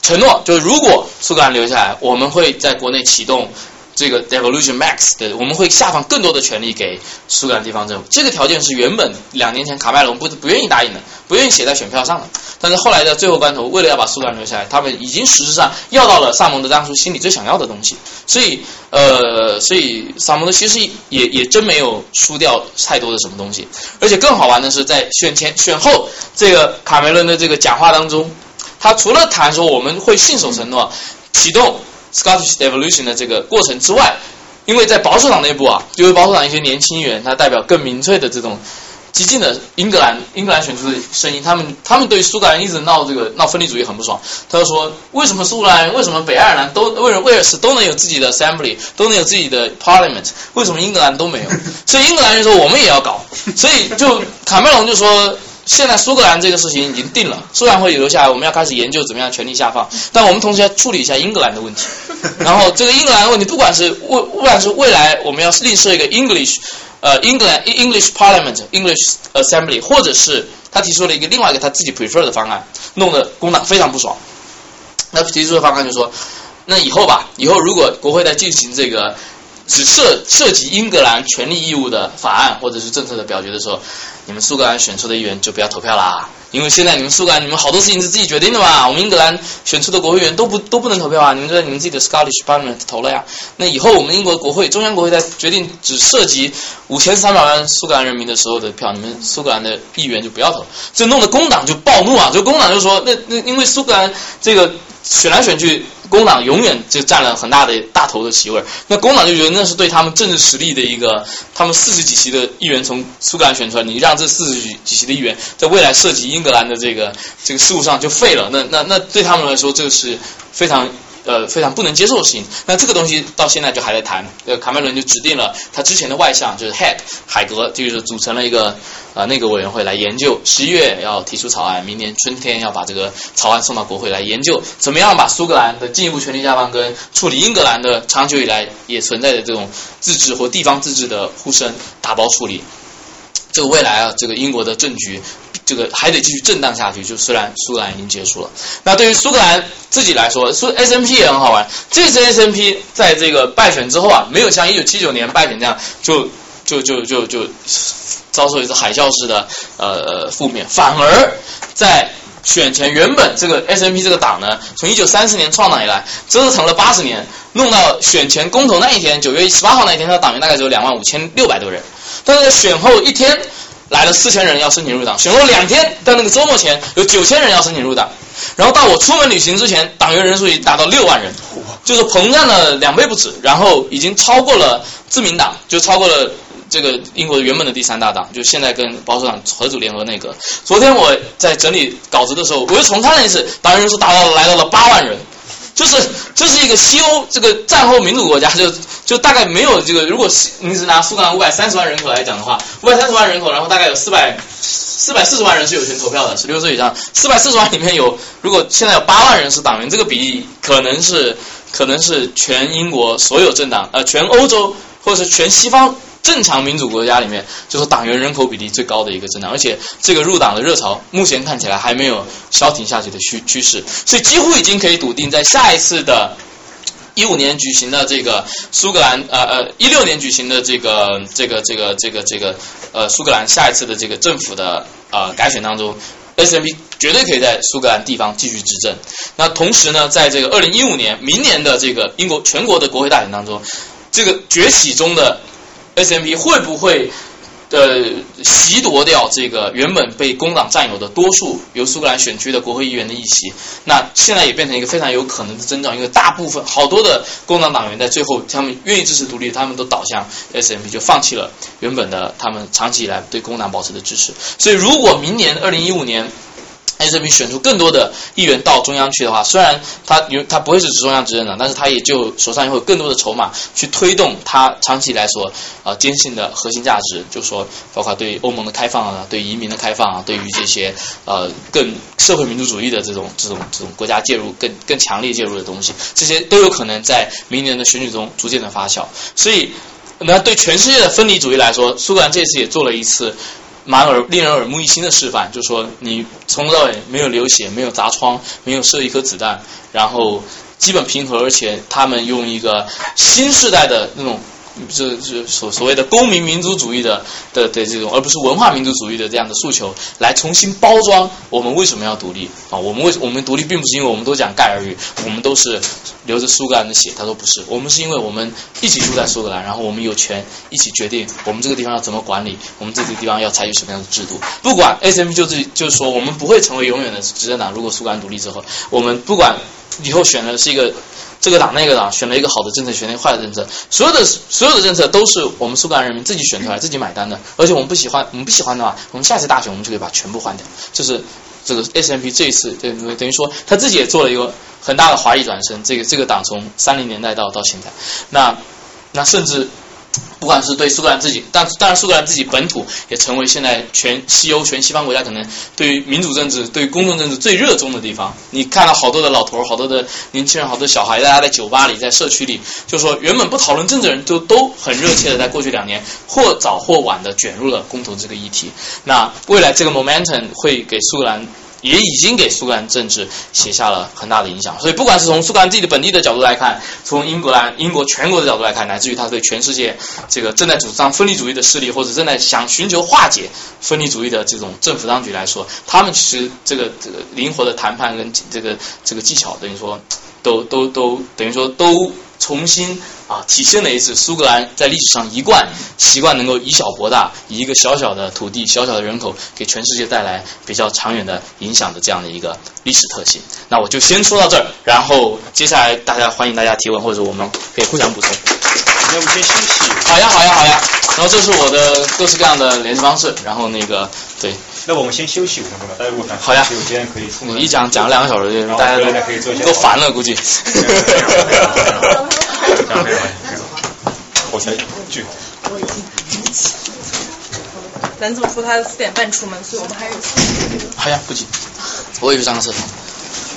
Speaker 2: 承诺，就是如果苏格兰留下来，我们会在国内启动。这个 Devolution Max 的，我们会下放更多的权利给苏格兰地方政府。这个条件是原本两年前卡麦隆不不愿意答应的，不愿意写在选票上的。但是后来在最后关头，为了要把苏格兰留下来，他们已经实质上要到了萨蒙德当初心里最想要的东西。所以，呃，所以萨蒙德其实也也真没有输掉太多的什么东西。而且更好玩的是，在选前选后这个卡梅伦的这个讲话当中，他除了谈说我们会信守承诺，启动。Scottish Devolution 的这个过程之外，因为在保守党内部啊，因为保守党一些年轻议员，他代表更民粹的这种激进的英格兰英格兰选出的声音，他们他们对苏格兰一直闹这个闹分离主义很不爽。他就说，为什么苏格兰为什么北爱尔兰都为什么威尔士都能有自己的 Assembly，都能有自己的 Parliament，为什么英格兰都没有？所以英格兰就说我们也要搞，所以就卡梅隆就说。现在苏格兰这个事情已经定了，苏格兰会留下来，我们要开始研究怎么样权力下放。但我们同时要处理一下英格兰的问题。然后这个英格兰的问题，不管是未不管是未来我们要另设一个 English，呃，England English Parliament English Assembly，或者是他提出了一个另外一个他自己 prefer 的方案，弄得工党非常不爽。那提出的方案就说，那以后吧，以后如果国会在进行这个只涉涉及英格兰权利义务的法案或者是政策的表决的时候。你们苏格兰选出的议员就不要投票啦，因为现在你们苏格兰你们好多事情是自己决定的嘛，我们英格兰选出的国会议员都不都不能投票啊，你们就在你们自己的 Scottish Parliament 投了呀，那以后我们英国国会中央国会在决定只涉及五千三百万苏格兰人民的时候的票，你们苏格兰的议员就不要投，这弄得工党就暴怒啊，就工党就说那那因为苏格兰这个选来选去。工党永远就占了很大的大头的席位，那工党就觉得那是对他们政治实力的一个，他们四十几席的议员从苏格兰选出来，你让这四十几几席的议员在未来涉及英格兰的这个这个事务上就废了，那那那对他们来说这个是非常呃非常不能接受的事情。那这个东西到现在就还在谈。呃，卡梅伦就指定了他之前的外相就是 Head 海格，就是组成了一个呃内阁委员会来研究，十一月要提出草案，明年春天要把这个草案送到国会来研究，怎么样把苏格兰的进一步权力下放跟处理英格兰的长久以来也存在的这种自治或地方自治的呼声打包处理。这个未来啊，这个英国的政局，这个还得继续震荡下去。就虽然苏格兰已经结束了，那对于苏格兰自己来说，苏 S N P 也很好玩。这次 S N P 在这个败选之后啊，没有像一九七九年败选那样，就就就就就遭受一次海啸式的呃负面，反而在选前原本这个 S N P 这个党呢，从一九三四年创党以来，折腾了八十年，弄到选前公投那一天，九月十八号那一天，他的党员大概只有两万五千六百多人。但是选后一天来了四千人要申请入党，选后两天到那个周末前有九千人要申请入党，然后到我出门旅行之前，党员人数已经达到六万人，就是膨胀了两倍不止，然后已经超过了自民党，就超过了这个英国原本的第三大党，就现在跟保守党合组联合内阁。昨天我在整理稿子的时候，我又重看了一次，党员人数达到了来到了八万人。就是这是一个西欧这个战后民主国家，就就大概没有这个。如果你是拿苏格兰五百三十万人口来讲的话，五百三十万人口，然后大概有四百四百四十万人是有权投票的，十六岁以上。四百四十万里面有，如果现在有八万人是党员，这个比例可能是可能是全英国所有政党，呃，全欧洲或者是全西方。正常民主国家里面，就是党员人口比例最高的一个政党，而且这个入党的热潮目前看起来还没有消停下去的趋趋势，所以几乎已经可以笃定，在下一次的一五年举行的这个苏格兰呃呃一六年举行的这个这个这个这个这个呃苏格兰下一次的这个政府的呃改选当中，S M P 绝对可以在苏格兰地方继续执政。那同时呢，在这个二零一五年明年的这个英国全国的国会大选当中，这个崛起中的。S M P 会不会呃袭夺掉这个原本被工党占有的多数由苏格兰选区的国会议员的议席？那现在也变成一个非常有可能的增长，因为大部分好多的工党党员在最后他们愿意支持独立，他们都倒向 S M P，就放弃了原本的他们长期以来对工党保持的支持。所以如果明年二零一五年。S M P 选出更多的议员到中央去的话，虽然他有他不会是中央执政党，但是他也就手上会有更多的筹码去推动他长期来说啊坚信的核心价值，就说包括对欧盟的开放啊，对移民的开放啊，对于这些呃更社会民主主义的这种这种这种国家介入更更强烈介入的东西，这些都有可能在明年的选举中逐渐的发酵。所以，那对全世界的分离主义来说，苏格兰这次也做了一次。蛮耳令人耳目一新的示范，就是说你从头到尾没有流血，没有砸窗，没有射一颗子弹，然后基本平和，而且他们用一个新时代的那种。这这所所谓的公民民族主义的的的这种，而不是文化民族主义的这样的诉求，来重新包装我们为什么要独立啊？我们为我们独立并不是因为我们都讲盖尔语，我们都是流着苏格兰的血。他说不是，我们是因为我们一起住在苏格兰，然后我们有权一起决定我们这个地方要怎么管理，我们这个地方要采取什么样的制度。不管 S M 就是就是说，我们不会成为永远的执政党。如果苏格兰独立之后，我们不管以后选的是一个。这个党那个党选了一个好的政策，选了一个坏的政策，所有的所有的政策都是我们苏格兰人民自己选出来、自己买单的。而且我们不喜欢，我们不喜欢的话，我们下次大选我们就可以把全部换掉。就是这个 S M P 这一次，等等于说他自己也做了一个很大的华丽转身。这个这个党从三零年代到到现在，那那甚至。不管是对苏格兰自己，但当然苏格兰自己本土也成为现在全西欧、全西方国家可能对于民主政治、对于公众政治最热衷的地方。你看到好多的老头儿、好多的年轻人、好多小孩，大家在酒吧里、在社区里，就说原本不讨论政治的人都都很热切的，在过去两年或早或晚的卷入了公投这个议题。那未来这个 momentum 会给苏格兰。也已经给苏格兰政治写下了很大的影响，所以不管是从苏格兰自己的本地的角度来看，从英格兰、英国全国的角度来看，乃至于他对全世界这个正在主张分离主义的势力，或者正在想寻求化解分离主义的这种政府当局来说，他们其实这个这个灵活的谈判跟这个这个技巧，等于说都都都等于说都。重新啊，体现了一次苏格兰在历史上一贯习惯能够以小博大，以一个小小的土地、小小的人口，给全世界带来比较长远的影响的这样的一个历史特性。那我就先说到这儿，然后接下来大家欢迎大家提问，或者我们可以互相补充。
Speaker 1: 那我们先休息。
Speaker 2: 好呀，好呀，好呀。然后这是我的各式各样的联系方式，然后那个对。
Speaker 1: 那我们先休息五分钟吧，大家如果
Speaker 2: 好呀
Speaker 1: 有时间可以出门。
Speaker 2: 一讲讲两个小时，大家
Speaker 1: 回来可以做一些
Speaker 2: 都都烦了，估计。
Speaker 1: 我全巨好。
Speaker 15: 蓝总说他四点半出门，所以我们还是
Speaker 2: 好呀，不急，我也去上个厕所。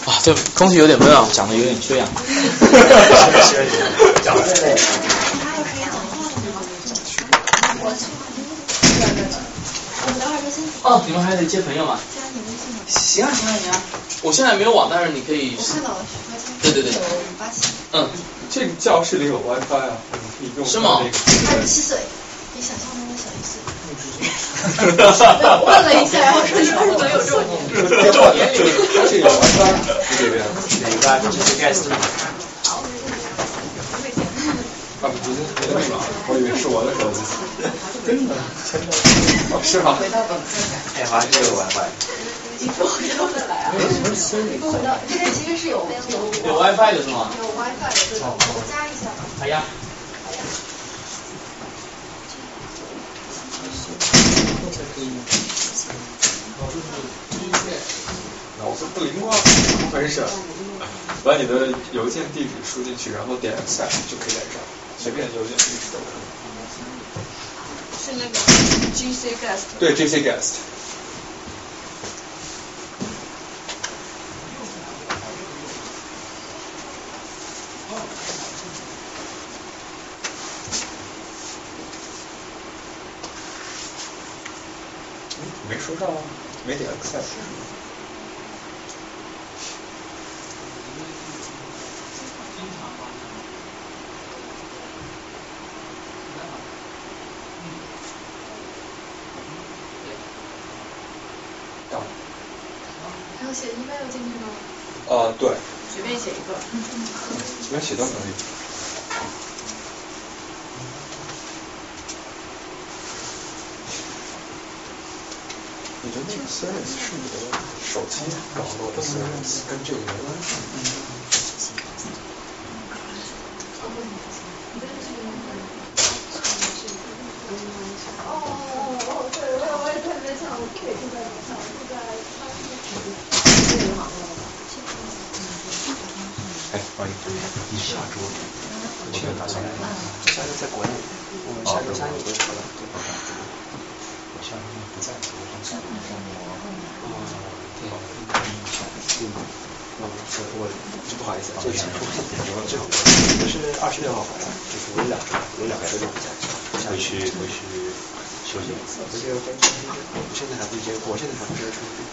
Speaker 2: 哇，这空气有点闷啊，讲的有点缺氧。
Speaker 12: 讲的累。
Speaker 2: 哦，你们还得接朋友吗？行啊行啊行啊，我现在没有网，但是你可以。
Speaker 8: 我看到了，
Speaker 2: 对对对。
Speaker 8: 八七。
Speaker 2: 嗯。
Speaker 4: 这个教室里有 WiFi 啊，你可以用。
Speaker 2: 是吗？
Speaker 8: 二十七岁，比想象中的小一岁。
Speaker 2: 我
Speaker 8: 问了一下，然后说你不能有这种
Speaker 4: 电话就是它是有 WiFi 这边。
Speaker 12: 哪个？这是 guest。
Speaker 4: 啊，不是别的密码，我以为是我的手机。真的？真的？哦，是吗？
Speaker 12: 哎，好像是有 WiFi。
Speaker 8: 你不回到本来啊？不回到这边其实是有有
Speaker 2: 有 WiFi 的是吗？
Speaker 8: 有 WiFi 的，对，我加一下吧。
Speaker 2: 好呀。
Speaker 4: 脑子不灵光，怎么回事。把你的邮件地址输进去，然后点 accept 就可以连上，随便邮件地址都可以。
Speaker 15: 是那个 GC guest。
Speaker 4: 对，GC guest。没收到啊，没点 accept。
Speaker 10: 还要写 email 进去吗？
Speaker 4: 啊，对，
Speaker 10: 随便写一个。
Speaker 4: 随便写都可以。你的那个 service 是你的手机网络的 service，跟这个没关系。
Speaker 5: 哦，对，我我也特别想，我不给住在楼上，住在康熙
Speaker 1: 哎，不好意思，你下周我这个打算来，
Speaker 12: 下周在国内，我下周三也会回来。
Speaker 1: 我下周不在，我
Speaker 12: 嗯，我我不好意思，这个这个我是二十六号回来，就是我有两周，有两周就不在。
Speaker 1: 回去回去休息。
Speaker 12: 回去回去，我现在还不接，我现在还不是出去。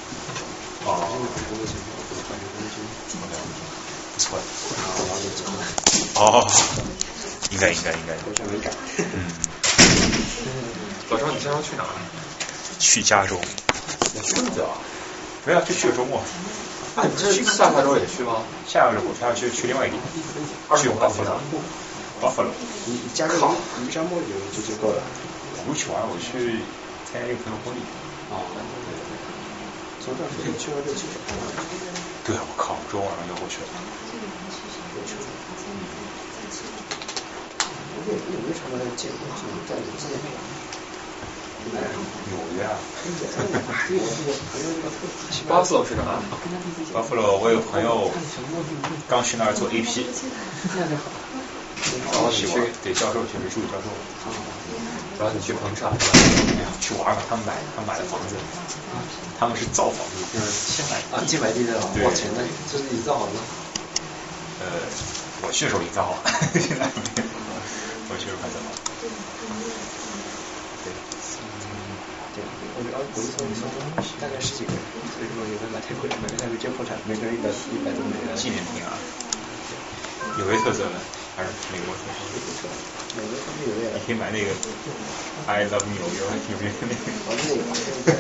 Speaker 1: 哦。
Speaker 12: 现在不是工作情况，我感觉工作情况
Speaker 1: 不错的。
Speaker 12: 然后就走了。
Speaker 1: 哦，应该应该应该。
Speaker 12: 回去没改。
Speaker 1: 嗯。
Speaker 4: 老张，你下周去哪？
Speaker 1: 去加州。
Speaker 4: 我去的。
Speaker 1: 没有，就去个周末。
Speaker 4: 啊，你这下下周也去吗？
Speaker 1: 下下周我要去去另外一个地方，去巴弗洛。巴弗洛。
Speaker 12: 你加州一周末就就就够了。
Speaker 1: 我去玩，我去参加一个朋友婚礼。
Speaker 12: 哦。从这儿可以去。
Speaker 1: 对，我靠，周晚上就过去了。
Speaker 12: 有有没什么在？
Speaker 1: 纽约啊。
Speaker 4: 巴弗洛是干嘛？
Speaker 1: 巴弗洛，我有朋友刚去那儿做 AP。
Speaker 4: 然后你去
Speaker 1: 给教授去美术教授，
Speaker 4: 然后你去捧场
Speaker 1: 去玩吧，他们买他们买的房子，他们是造房子，就是现买
Speaker 12: 啊，现买地的，
Speaker 1: 对，
Speaker 12: 往前的，这是你造好的。
Speaker 1: 呃，我去的时候已经造好了，现在没有，我去的时候快造好了。对，
Speaker 12: 对，我觉得国际从从大概十几个人，所以说有的买太贵，买太贵接破产，每个人一百一百多美元。
Speaker 1: 纪念品啊，纽约特色的还是美国特色？
Speaker 12: 美国特色纽约。
Speaker 1: 你可以买那个 I love 纽约纽约那个。
Speaker 12: 哦，那个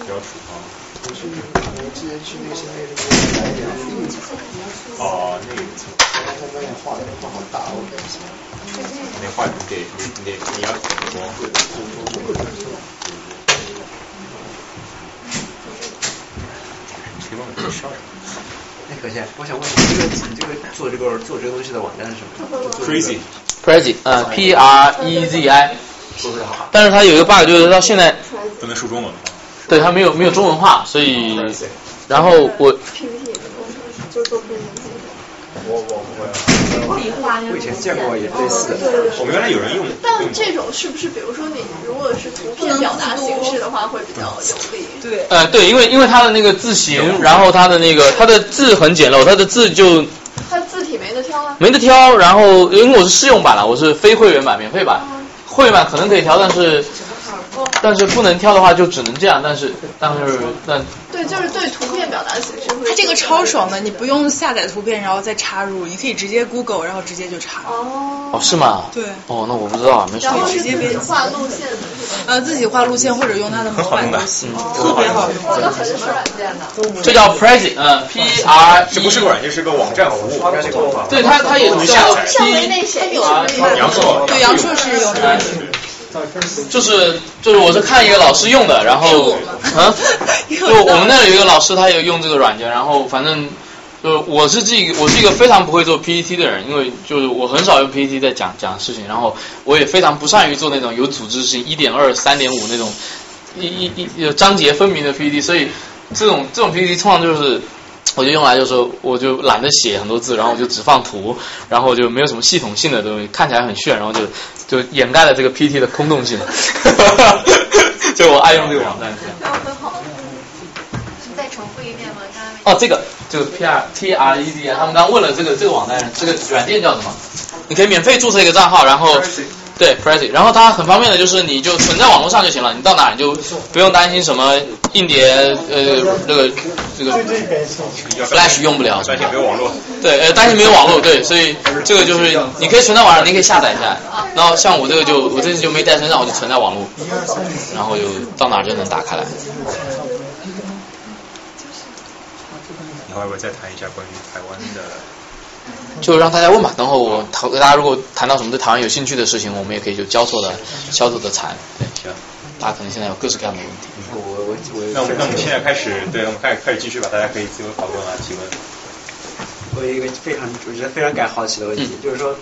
Speaker 1: 比较土啊。
Speaker 12: 我去，我之前去那个现在那个买点。
Speaker 1: 哦，那个。
Speaker 12: 他那画的画好大，我感觉。
Speaker 1: 那画得你你得你要怎么说？提供的是啥？
Speaker 12: 哎，可见，我想问你，这个你这个做这个做这个东西的网站是什么
Speaker 1: Crazy。
Speaker 2: Prezi，呃，P R E Z I。
Speaker 12: 说不好。
Speaker 2: 但是它有一个 bug，就是到现在
Speaker 1: 不能说中文。
Speaker 2: 对，它没有没有中文化，所以然后我
Speaker 5: PPT 就是做编
Speaker 12: 我我不会，我以前见过也类似的。
Speaker 1: 我们原来有人用。
Speaker 5: 但这种是不是，比如说你如果是图片表达形式的话，会比较有利？
Speaker 15: 对。
Speaker 2: 呃，对，因为因为它的那个字形，然后它的那个它的字很简陋，它的字就
Speaker 5: 它字体没得挑啊。
Speaker 2: 没得挑，然后因为我是试用版了，我是非会员版、免费版，会员版可能可以挑，但是但是不能挑的话就只能这样，但是但是但
Speaker 5: 对，就是对图片表达形式会。
Speaker 15: 它这个超爽的，你不用下载图片然后再插入，你可以直接 Google 然后直接就插。
Speaker 5: 哦。
Speaker 2: 哦是吗？
Speaker 15: 对。
Speaker 2: 哦，那我不知道，没
Speaker 5: 然后
Speaker 2: 直
Speaker 5: 接自己画路线的。
Speaker 15: 呃，自己画路线或者用它的模板都行，特别好用。
Speaker 5: 这个什么软件呢？
Speaker 2: 这叫 Prezi，嗯，P R。
Speaker 1: 这不是个软件，是个网站服务。
Speaker 2: 对，它它也叫 P
Speaker 5: 上回那谁有
Speaker 1: 杨硕。
Speaker 15: 对，杨硕是有的。
Speaker 2: 就是就是我是看一个老师用的，然后啊，就我们那有一个老师，他也用这个软件，然后反正就我是自己我是一个非常不会做 PPT 的人，因为就是我很少用 PPT 在讲讲事情，然后我也非常不善于做那种有组织性一点二三点五那种一一一有章节分明的 PPT，所以这种这种 PPT 通常就是。我就用来就是我就懒得写很多字，然后我就只放图，然后就没有什么系统性的东西，看起来很炫，然后就就掩盖了这个 PT 的空洞性。就我爱用这个网站。
Speaker 8: 再重复一遍吗？刚刚
Speaker 2: 哦，这个就是 P R T R E D 啊，他们刚问了这个这个网站这个软件叫什么？你可以免费注册一个账号，然后对 Prezi，然后它很方便的就是你就存在网络上就行了，你到哪你就不用担心什么硬碟呃那个这个 Flash 用不了，
Speaker 1: 担心没有网络。
Speaker 2: 对，呃担心没有网络，对，所以这个就是你可以存在网上，你可以下载下来，然后像我这个就我这次就没带身上，我就存在网络，然后就到哪就能打开来。
Speaker 1: 以后要不要再谈一下关于台湾的？
Speaker 2: 就让大家问吧，等会我讨大家如果谈到什么对台湾有兴趣的事情，我们也可以就交错的、交错的谈。对，
Speaker 1: 行。
Speaker 2: 大家可能现在有各式各样的问题。
Speaker 12: 我我我。
Speaker 1: 那我们那我们现在开始，对，我们开始开始继续吧，大家可以自由讨论啊，提问。
Speaker 12: 我有一个非常我觉得非常感好奇的问题，就是说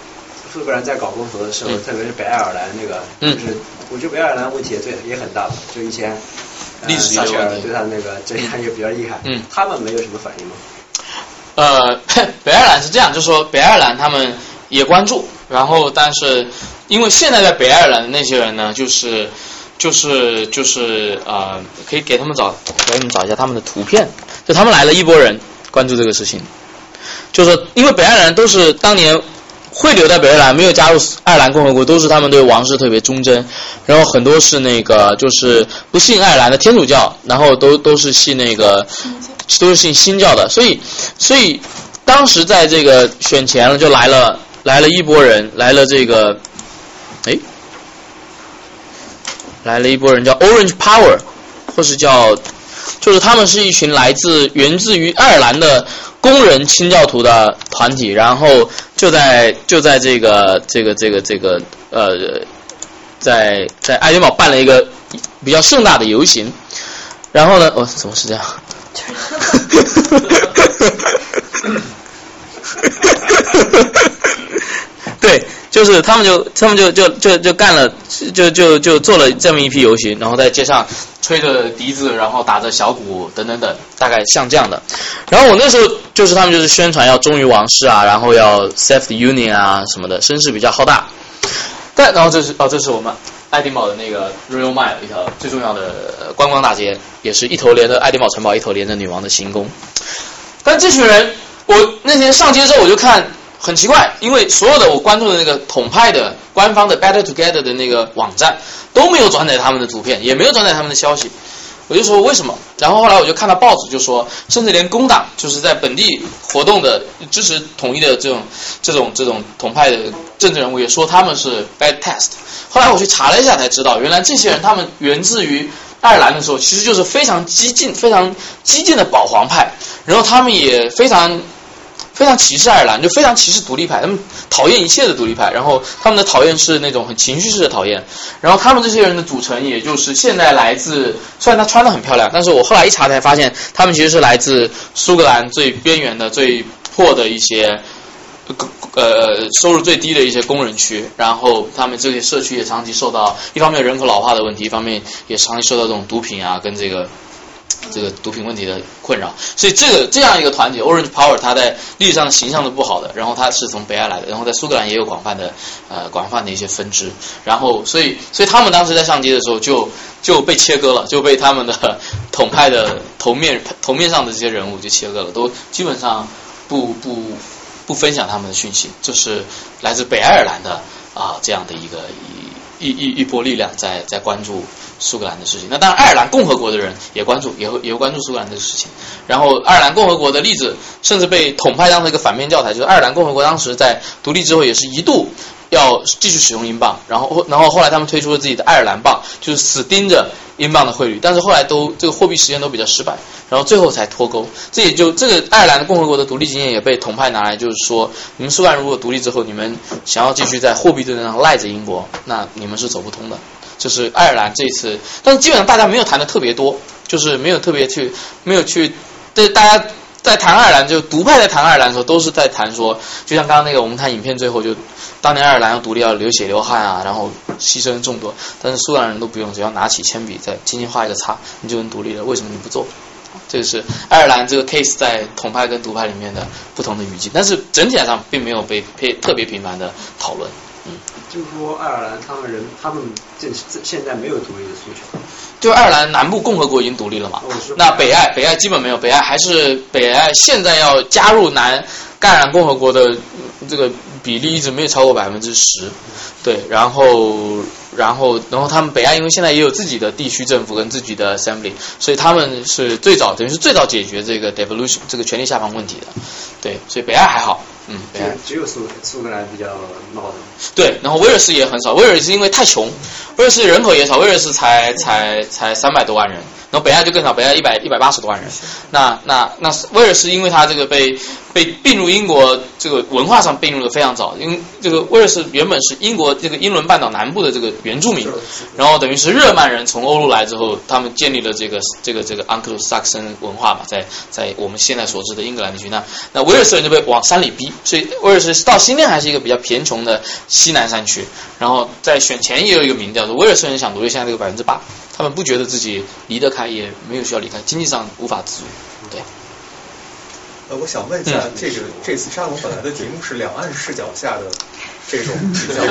Speaker 12: 苏格兰在搞公投的时候，特别是北爱尔兰那个，就是我觉得北爱尔兰问题也对也很大吧，就以前
Speaker 2: 历史
Speaker 12: 撒切尔对他那个镇压也比较厉害，
Speaker 2: 嗯，
Speaker 12: 他们没有什么反应吗？
Speaker 2: 呃，北爱尔兰是这样，就是说北爱尔兰他们也关注，然后但是因为现在在北爱尔兰的那些人呢，就是就是就是呃，可以给他们找给他们找一下他们的图片，就他们来了一波人关注这个事情，就是说因为北爱尔兰都是当年会留在北爱尔兰，没有加入爱尔兰共和国，都是他们对王室特别忠贞，然后很多是那个就是不信爱尔兰的天主教，然后都都是信那个。都是信新教的，所以，所以当时在这个选前了，就来了来了一波人，来了这个，哎，来了一波人叫 Orange Power，或是叫，就是他们是一群来自源自于爱尔兰的工人清教徒的团体，然后就在就在这个这个这个这个呃，在在爱丁堡办了一个比较盛大的游行，然后呢，哦，怎么是这样？就是他们就他们就就就就干了，就就就做了这么一批游行，然后在街上吹着笛子，然后打着小鼓等等等，大概像这样的。然后我那时候就是他们就是宣传要忠于王室啊，然后要 save the union 啊什么的，声势比较浩大。但然后这是哦，这是我们。爱丁堡的那个 Royal Mile 一条最重要的观光大街，也是一头连着爱丁堡城堡，一头连着女王的行宫。但这群人，我那天上街之后，我就看很奇怪，因为所有的我关注的那个统派的官方的 Better Together 的那个网站都没有转载他们的图片，也没有转载他们的消息。我就说为什么？然后后来我就看到报纸就说，甚至连工党就是在本地活动的支持统一的这种这种这种统派的政治人物也说他们是 bad test。后来我去查了一下才知道，原来这些人他们源自于爱尔兰的时候，其实就是非常激进、非常激进的保皇派，然后他们也非常。非常歧视爱尔兰，就非常歧视独立派，他们讨厌一切的独立派。然后他们的讨厌是那种很情绪式的讨厌。然后他们这些人的组成，也就是现在来自，虽然他穿的很漂亮，但是我后来一查才发现，他们其实是来自苏格兰最边缘的、最破的一些呃收入最低的一些工人区，然后他们这些社区也长期受到一方面人口老化的问题，一方面也长期受到这种毒品啊跟这个这个毒品问题的困扰，所以这个这样一个团体 Orange Power 它在历史上的形象是不好的，然后它是从北爱来的，然后在苏格兰也有广泛的呃广泛的一些分支，然后所以所以他们当时在上街的时候就就被切割了，就被他们的统派的头面头面上的这些人物就切割了，都基本上不不不分享他们的讯息，就是来自北爱尔兰的啊这样的一个一一一波力量在在关注苏格兰的事情。那当然，爱尔兰共和国的人也关注，也会也会关注苏格兰的事情。然后，爱尔兰共和国的例子甚至被统派当成一个反面教材，就是爱尔兰共和国当时在独立之后也是一度要继续使用英镑，然后然后后来他们推出了自己的爱尔兰镑，就是死盯着英镑的汇率，但是后来都这个货币实验都比较失败，然后最后才脱钩。这也就这个爱尔兰共和国的独立经验也被统派拿来，就是说，你们苏格兰如果独立之后，你们想要继续在货币对阵上赖着英国，那你们是走不通的。就是爱尔兰这一次，但是基本上大家没有谈的特别多，就是没有特别去没有去对大家。在谈爱尔兰，就独派在谈爱尔兰的时候，都是在谈说，就像刚刚那个我们看影片最后就，当年爱尔兰要独立要流血流汗啊，然后牺牲众多，但是苏格兰人都不用，只要拿起铅笔再轻轻画一个叉，你就能独立了。为什么你不做？这个是爱尔兰这个 case 在统派跟独派里面的不同的语境，但是整体来上并没有被被特别频繁的讨论。嗯，
Speaker 12: 就是说爱尔兰他们人他们这现在没有独立的诉求。
Speaker 2: 就爱尔兰南部共和国已经独立了嘛？那北爱北爱基本没有，北爱还是北爱现在要加入南爱尔兰共和国的这个比例一直没有超过百分之十，对，然后然后然后他们北爱因为现在也有自己的地区政府跟自己的 assembly，所以他们是最早等于是最早解决这个 devolution 这个权力下放问题的，对，所以北爱还好。嗯，
Speaker 12: 只只有苏苏格兰比较闹腾。
Speaker 2: 对，然后威尔士也很少，威尔士因为太穷，威尔士人口也少，威尔士才才才三百多万人，然后北爱就更少，北爱一百一百八十多万人。那那那威尔士因为它这个被被并入英国，这个文化上并入的非常早，因为这个威尔士原本是英国这个英伦半岛南部的这个原住民，然后等于是日耳曼人从欧陆来之后，他们建立了这个这个这个 Anglo-Saxon 文化嘛，在在我们现在所知的英格兰地区，那那威尔士人就被往山里逼。所以威尔士到今天还是一个比较贫穷的西南山区，然后在选前也有一个民调说威尔士人想独立，现在这个百分之八，他们不觉得自己离得开，也没有需要离开，经济上无法自主，对。
Speaker 4: 呃，我想问一下，这个这次沙龙本来的题目是两岸视角下的这种比较，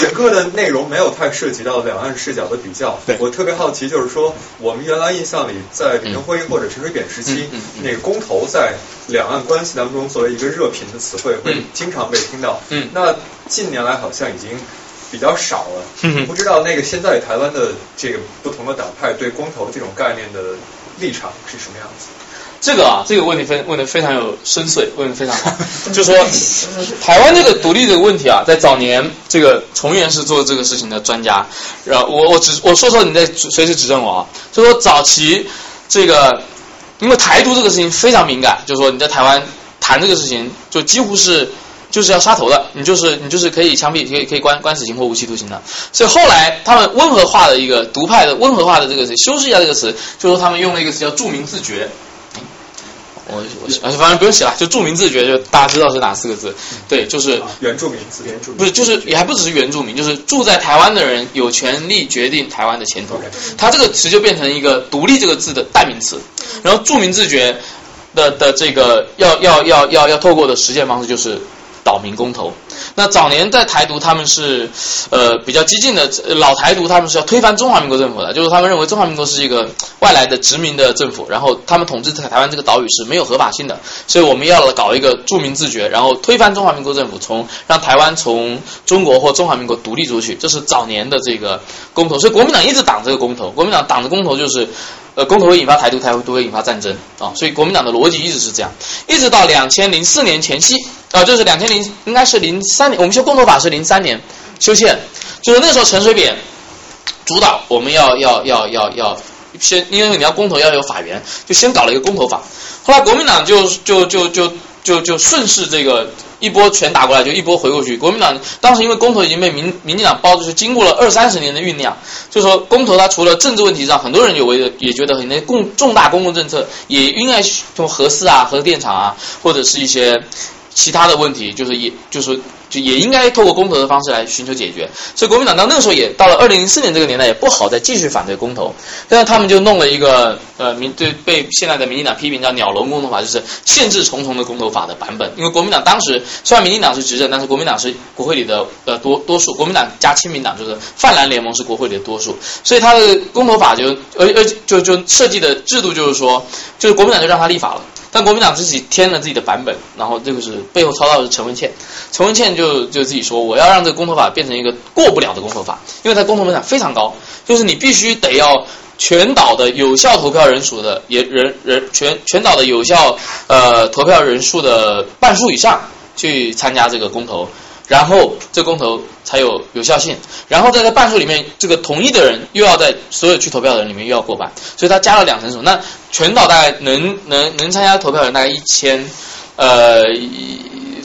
Speaker 4: 整个的内容没有太涉及到两岸视角的比较。我特别好奇，就是说我们原来印象里，在李登辉或者陈水扁时期，那个公投在两岸关系当中作为一个热评的词汇，会经常被听到。
Speaker 2: 嗯，
Speaker 4: 那近年来好像已经比较少了。不知道那个现在台湾的这个不同的党派对公投这种概念的立场是什么样子？
Speaker 2: 这个啊，这个问题非问的非常有深邃，问的非常好。就说台湾这个独立这个问题啊，在早年这个重元是做这个事情的专家，然后我我只我说说，你在随时指正我啊。就说早期这个，因为台独这个事情非常敏感，就是说你在台湾谈这个事情，就几乎是就是要杀头的，你就是你就是可以枪毙，可以可以关关死刑或无期徒刑的。所以后来他们温和化的一个独派的温和化的这个修饰一下这个词，就说他们用了一个词叫著名自觉。我我反正不用写了，就著名自觉，就大家知道是哪四个字？对，就是
Speaker 4: 原住民自原住民
Speaker 2: 不是，就是也还不只是原住民，就是住在台湾的人有权利决定台湾的前途。它这个词就变成一个独立这个字的代名词。然后著名自觉的的这个要要要要要透过的实践方式就是岛民公投。那早年在台独，他们是呃比较激进的老台独，他们是要推翻中华民国政府的，就是他们认为中华民国是一个外来的殖民的政府，然后他们统治台湾这个岛屿是没有合法性的，所以我们要搞一个著名自觉，然后推翻中华民国政府，从让台湾从中国或中华民国独立出去，这是早年的这个公投，所以国民党一直挡这个公投，国民党挡的公投就是呃公投会引发台独，台独会引发战争啊，所以国民党的逻辑一直是这样，一直到两千零四年前夕啊，就是两千零应该是零三年，我们修公投法是零三年修宪，就是那时候陈水扁主导，我们要要要要要先，因为你要公投要有法源，就先搞了一个公投法，后来国民党就就就就就就顺势这个一波全打过来，就一波回过去。国民党当时因为公投已经被民民进党包住，是经过了二三十年的酝酿，就说公投它除了政治问题上，很多人有为也觉得很那共重大公共政策也应该从核四啊、核电厂啊，或者是一些。其他的问题，就是也就是就也应该透过公投的方式来寻求解决。所以国民党到那个时候也到了二零零四年这个年代，也不好再继续反对公投，但是他们就弄了一个呃民对被现在的民进党批评叫“鸟笼公投法”，就是限制重重的公投法的版本。因为国民党当时虽然民进党是执政，但是国民党是国会里的呃多多数，国民党加亲民党就是泛蓝联盟是国会里的多数，所以他的公投法就而而就就设计的制度就是说，就是国民党就让他立法了。但国民党自己添了自己的版本，然后这个是背后操刀的是陈文茜，陈文茜就就自己说，我要让这个公投法变成一个过不了的公投法，因为它公投门槛非常高，就是你必须得要全岛的有效投票人数的也人人全全岛的有效呃投票人数的半数以上去参加这个公投，然后这公投才有有效性，然后在这半数里面，这个同意的人又要在所有去投票的人里面又要过半，所以他加了两层数。那全岛大概能能 能参加投票的人大概一千，呃，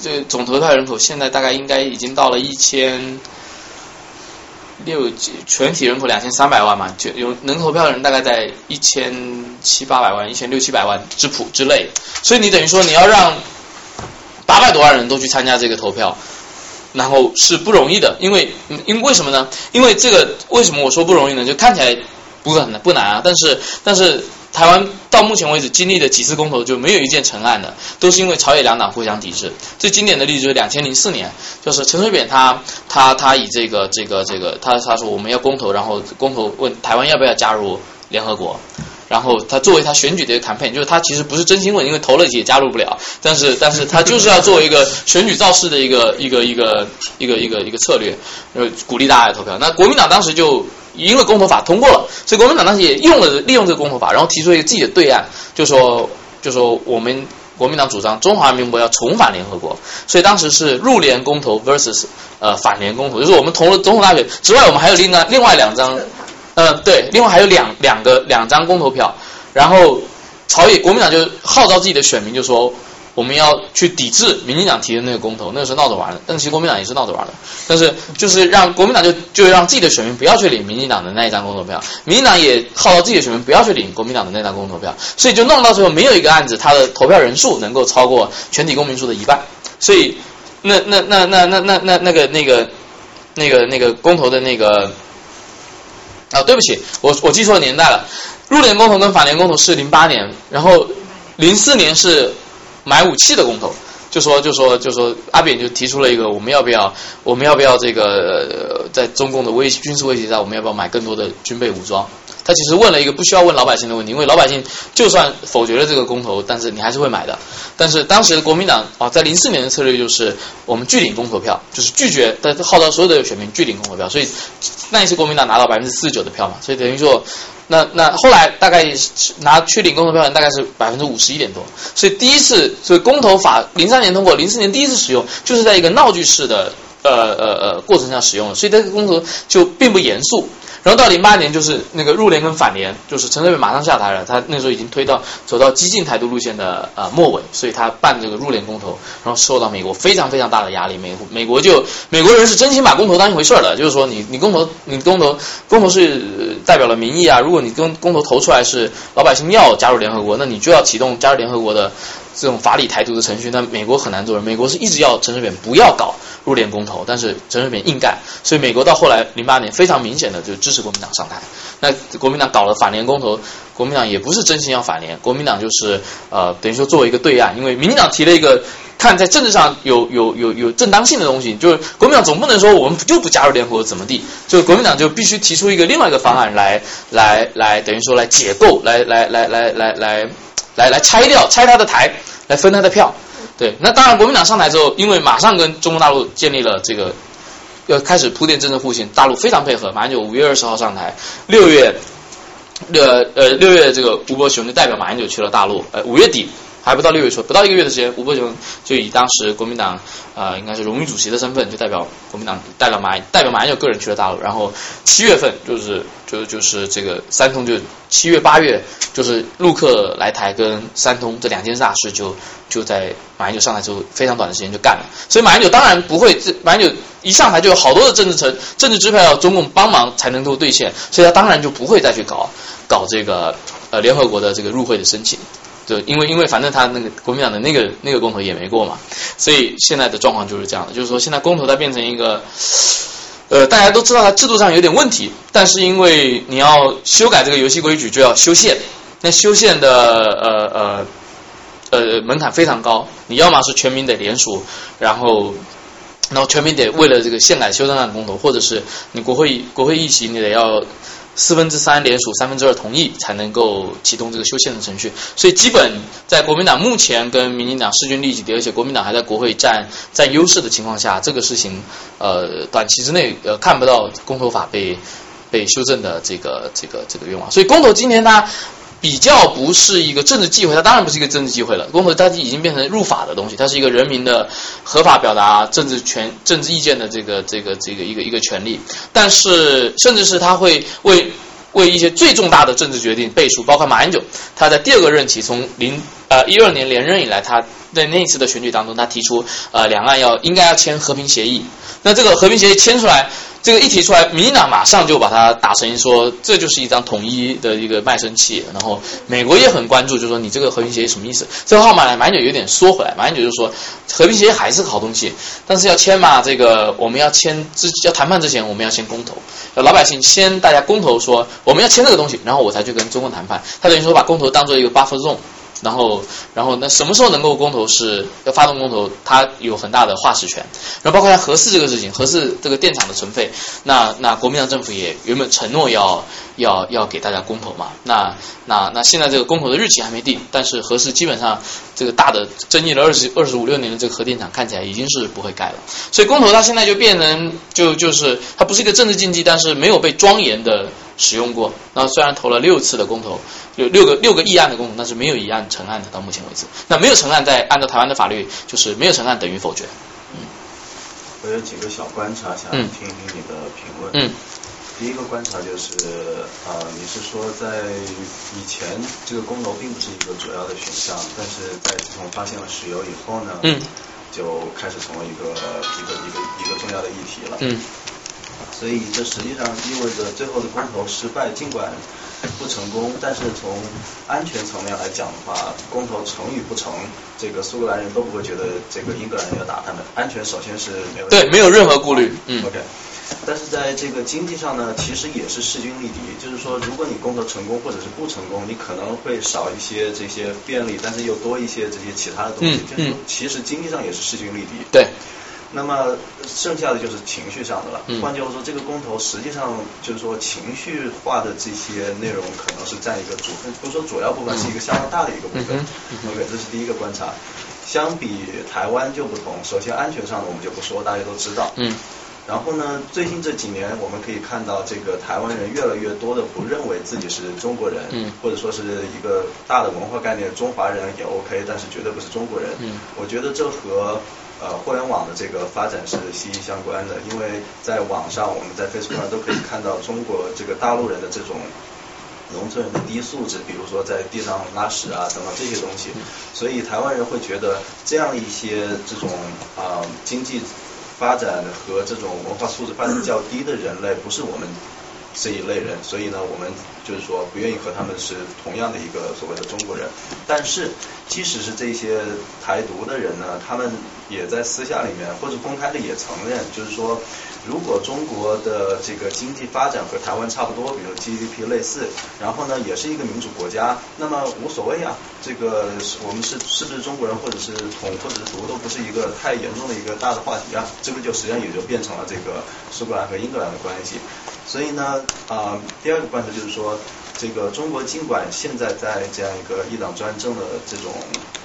Speaker 2: 这总投票人口现在大概应该已经到了一千六，全体人口两千三百万嘛，就有能投票的人大概在一千七八百万、一千六七百万之谱之类，所以你等于说你要让八百多万人都去参加这个投票。然后是不容易的，因为因为为什么呢？因为这个为什么我说不容易呢？就看起来不很难不难啊，但是但是台湾到目前为止经历的几次公投就没有一件成案的，都是因为朝野两党互相抵制。最经典的例子就是两千零四年，就是陈水扁他他他以这个这个这个他他说我们要公投，然后公投问台湾要不要加入联合国。然后他作为他选举的一个 campaign，就是他其实不是真心问，因为投了也加入不了。但是，但是他就是要做一个选举造势的一个一个一个一个一个一个策略，呃，鼓励大家投票。那国民党当时就因为公投法通过了，所以国民党当时也用了利用这个公投法，然后提出一个自己的对案，就说就说我们国民党主张中华民国要重返联合国，所以当时是入联公投 versus 呃反联公投，就是我们投了总统大选之外，我们还有另外另外两张。呃，对，另外还有两两个两张公投票，然后朝野国民党就号召自己的选民，就说我们要去抵制民进党提的那个公投，那个是闹着玩的，但其实国民党也是闹着玩的，但是就是让国民党就就让自己的选民不要去领民进党的那一张公投票，民进党也号召自己的选民不要去领国民党的那张公投票，所以就弄到最后没有一个案子，他的投票人数能够超过全体公民数的一半，所以那那那那那那那那个那个那个那个公投的那个。啊，对不起，我我记错年代了。入联公投跟法联公投是零八年，然后零四年是买武器的公投，就说就说就说阿扁就提出了一个，我们要不要我们要不要这个在中共的威军事威胁下，我们要不要买更多的军备武装？他其实问了一个不需要问老百姓的问题，因为老百姓就算否决了这个公投，但是你还是会买的。但是当时的国民党啊，在零四年的策略就是我们拒领公投票，就是拒绝，但是号召所有的选民拒领公投票，所以那一次国民党拿到百分之四十九的票嘛，所以等于说，那那后来大概拿去领公投票大概是百分之五十一点多，所以第一次所以公投法零三年通过，零四年第一次使用，就是在一个闹剧式的呃呃呃过程下使用的，所以这个公投就并不严肃。然后到零八年就是那个入联跟反联，就是陈水扁马上下台了，他那时候已经推到走到激进台独路线的呃末尾，所以他办这个入联公投，然后受到美国非常非常大的压力，美美国就美国人是真心把公投当一回事儿的，就是说你你公投你公投公投是代表了民意啊，如果你公公投投出来是老百姓要加入联合国，那你就要启动加入联合国的。这种法理台独的程序，那美国很难做人。美国是一直要陈水扁不要搞入联公投，但是陈水扁硬干，所以美国到后来零八年非常明显的就支持国民党上台。那国民党搞了反联公投，国民党也不是真心要反联，国民党就是呃等于说作为一个对岸，因为民进党提了一个看在政治上有有有有正当性的东西，就是国民党总不能说我们就不加入联合国怎么地，就国民党就必须提出一个另外一个方案来来来等于说来解构，来来来来来来来来拆掉拆他的台。来分他的票，对，那当然，国民党上台之后，因为马上跟中国大陆建立了这个，要开始铺垫政治互信，大陆非常配合，马英九五月二十号上台，六月，呃呃六月这个吴伯雄就代表马英九去了大陆，呃五月底。还不到六月初，不到一个月的时间，吴伯雄就以当时国民党啊，应该是荣誉主席的身份，就代表国民党代表马代表马英九个人去了大陆。然后七月份就是就就是这个三通就七月八月就是陆客来台跟三通这两件大事就就在马英九上台之后非常短的时间就干了。所以马英九当然不会，马英九一上台就有好多的政治层政治支票要中共帮忙才能够兑现，所以他当然就不会再去搞搞这个。呃联合国的这个入会的申请。对，因为因为反正他那个国民党的那个那个公投也没过嘛，所以现在的状况就是这样的，就是说现在公投它变成一个，呃，大家都知道它制度上有点问题，但是因为你要修改这个游戏规矩就要修宪，那修宪的呃呃呃门槛非常高，你要么是全民得联署，然后。然后全民得为了这个宪改修正案公投，或者是你国会国会议席你得要四分之三联署三分之二同意才能够启动这个修宪的程序。所以基本在国民党目前跟民进党势均力敌，而且国民党还在国会占占优势的情况下，这个事情呃短期之内呃看不到公投法被被修正的这个这个这个愿望。所以公投今年呢。比较不是一个政治忌讳，它当然不是一个政治忌讳了。公投它已经变成入法的东西，它是一个人民的合法表达政治权、政治意见的这个这个这个一个一个权利。但是，甚至是它会为为一些最重大的政治决定背书，包括马英九，他在第二个任期从零呃一二年连任以来，他在那一次的选举当中，他提出呃两岸要应该要签和平协议。那这个和平协议签出来。这个一提出来，米娜马上就把它打成说，这就是一张统一的一个卖身契。然后美国也很关注，就说你这个和平协议什么意思？这个号码呢马英九有点缩回来，马英九就说，和平协议还是个好东西，但是要签嘛，这个我们要签之要谈判之前，我们要先公投，老百姓先大家公投说我们要签这个东西，然后我才去跟中共谈判。他等于说把公投当做一个 buffer zone。然后，然后那什么时候能够公投是要发动公投，它有很大的话事权。然后包括像核四这个事情，核四这个电厂的存废，那那国民党政府也原本承诺要要要给大家公投嘛。那那那现在这个公投的日期还没定，但是核四基本上这个大的争议了二十二十五六年的这个核电厂看起来已经是不会盖了。所以公投它现在就变成就就是它不是一个政治禁忌，但是没有被庄严的使用过。那虽然投了六次的公投。有六个六个议案的公投，但是没有一案成案的，到目前为止。那没有成案，在按照台湾的法律，就是没有成案等于否决。
Speaker 14: 嗯，我有几个小观察，想听听你的评论。嗯，第一个观察就是，呃，你是说在以前这个公投并不是一个主要的选项，但是在自从发现了石油以后呢，嗯，就开始成为一个一个一个一个重要的议题了。嗯，所以这实际上意味着最后的公投失败，尽管。不成功，但是从安全层面来讲的话，公投成与不成，这个苏格兰人都不会觉得这个英格兰人要打他们。安全首先是没有
Speaker 2: 对，没有任何顾虑。嗯
Speaker 14: ，OK。但是在这个经济上呢，其实也是势均力敌。就是说，如果你公投成功或者是不成功，你可能会少一些这些便利，但是又多一些这些其他的东西。就是，其实经济上也是势均力敌。
Speaker 2: 对。
Speaker 14: 那么剩下的就是情绪上的了。换句话说，这个公投实际上就是说情绪化的这些内容可能是占一个主分，不是说主要部分，是一个相当大的一个部分。OK，这是第一个观察。相比台湾就不同，首先安全上的我们就不说，大家都知道。嗯。然后呢，最近这几年我们可以看到，这个台湾人越来越多的不认为自己是中国人，或者说是一个大的文化概念，中华人也 OK，但是绝对不是中国人。嗯。我觉得这和呃，互联网的这个发展是息息相关的，因为在网上，我们在 Facebook 上都可以看到中国这个大陆人的这种农村人的低素质，比如说在地上拉屎啊等等这些东西，所以台湾人会觉得这样一些这种啊经济发展和这种文化素质发展较低的人类不是我们。这一类人，所以呢，我们就是说不愿意和他们是同样的一个所谓的中国人。但是，即使是这些台独的人呢，他们也在私下里面或者公开的也承认，就是说，如果中国的这个经济发展和台湾差不多，比如 GDP 类似，然后呢，也是一个民主国家，那么无所谓啊。这个我们是是不是中国人，或者是统或者是独，都不是一个太严重的一个大的话题啊。这个就实际上也就变成了这个苏格兰和英格兰的关系。所以呢，啊，第二个观察就是说，这个中国尽管现在在这样一个一党专政的这种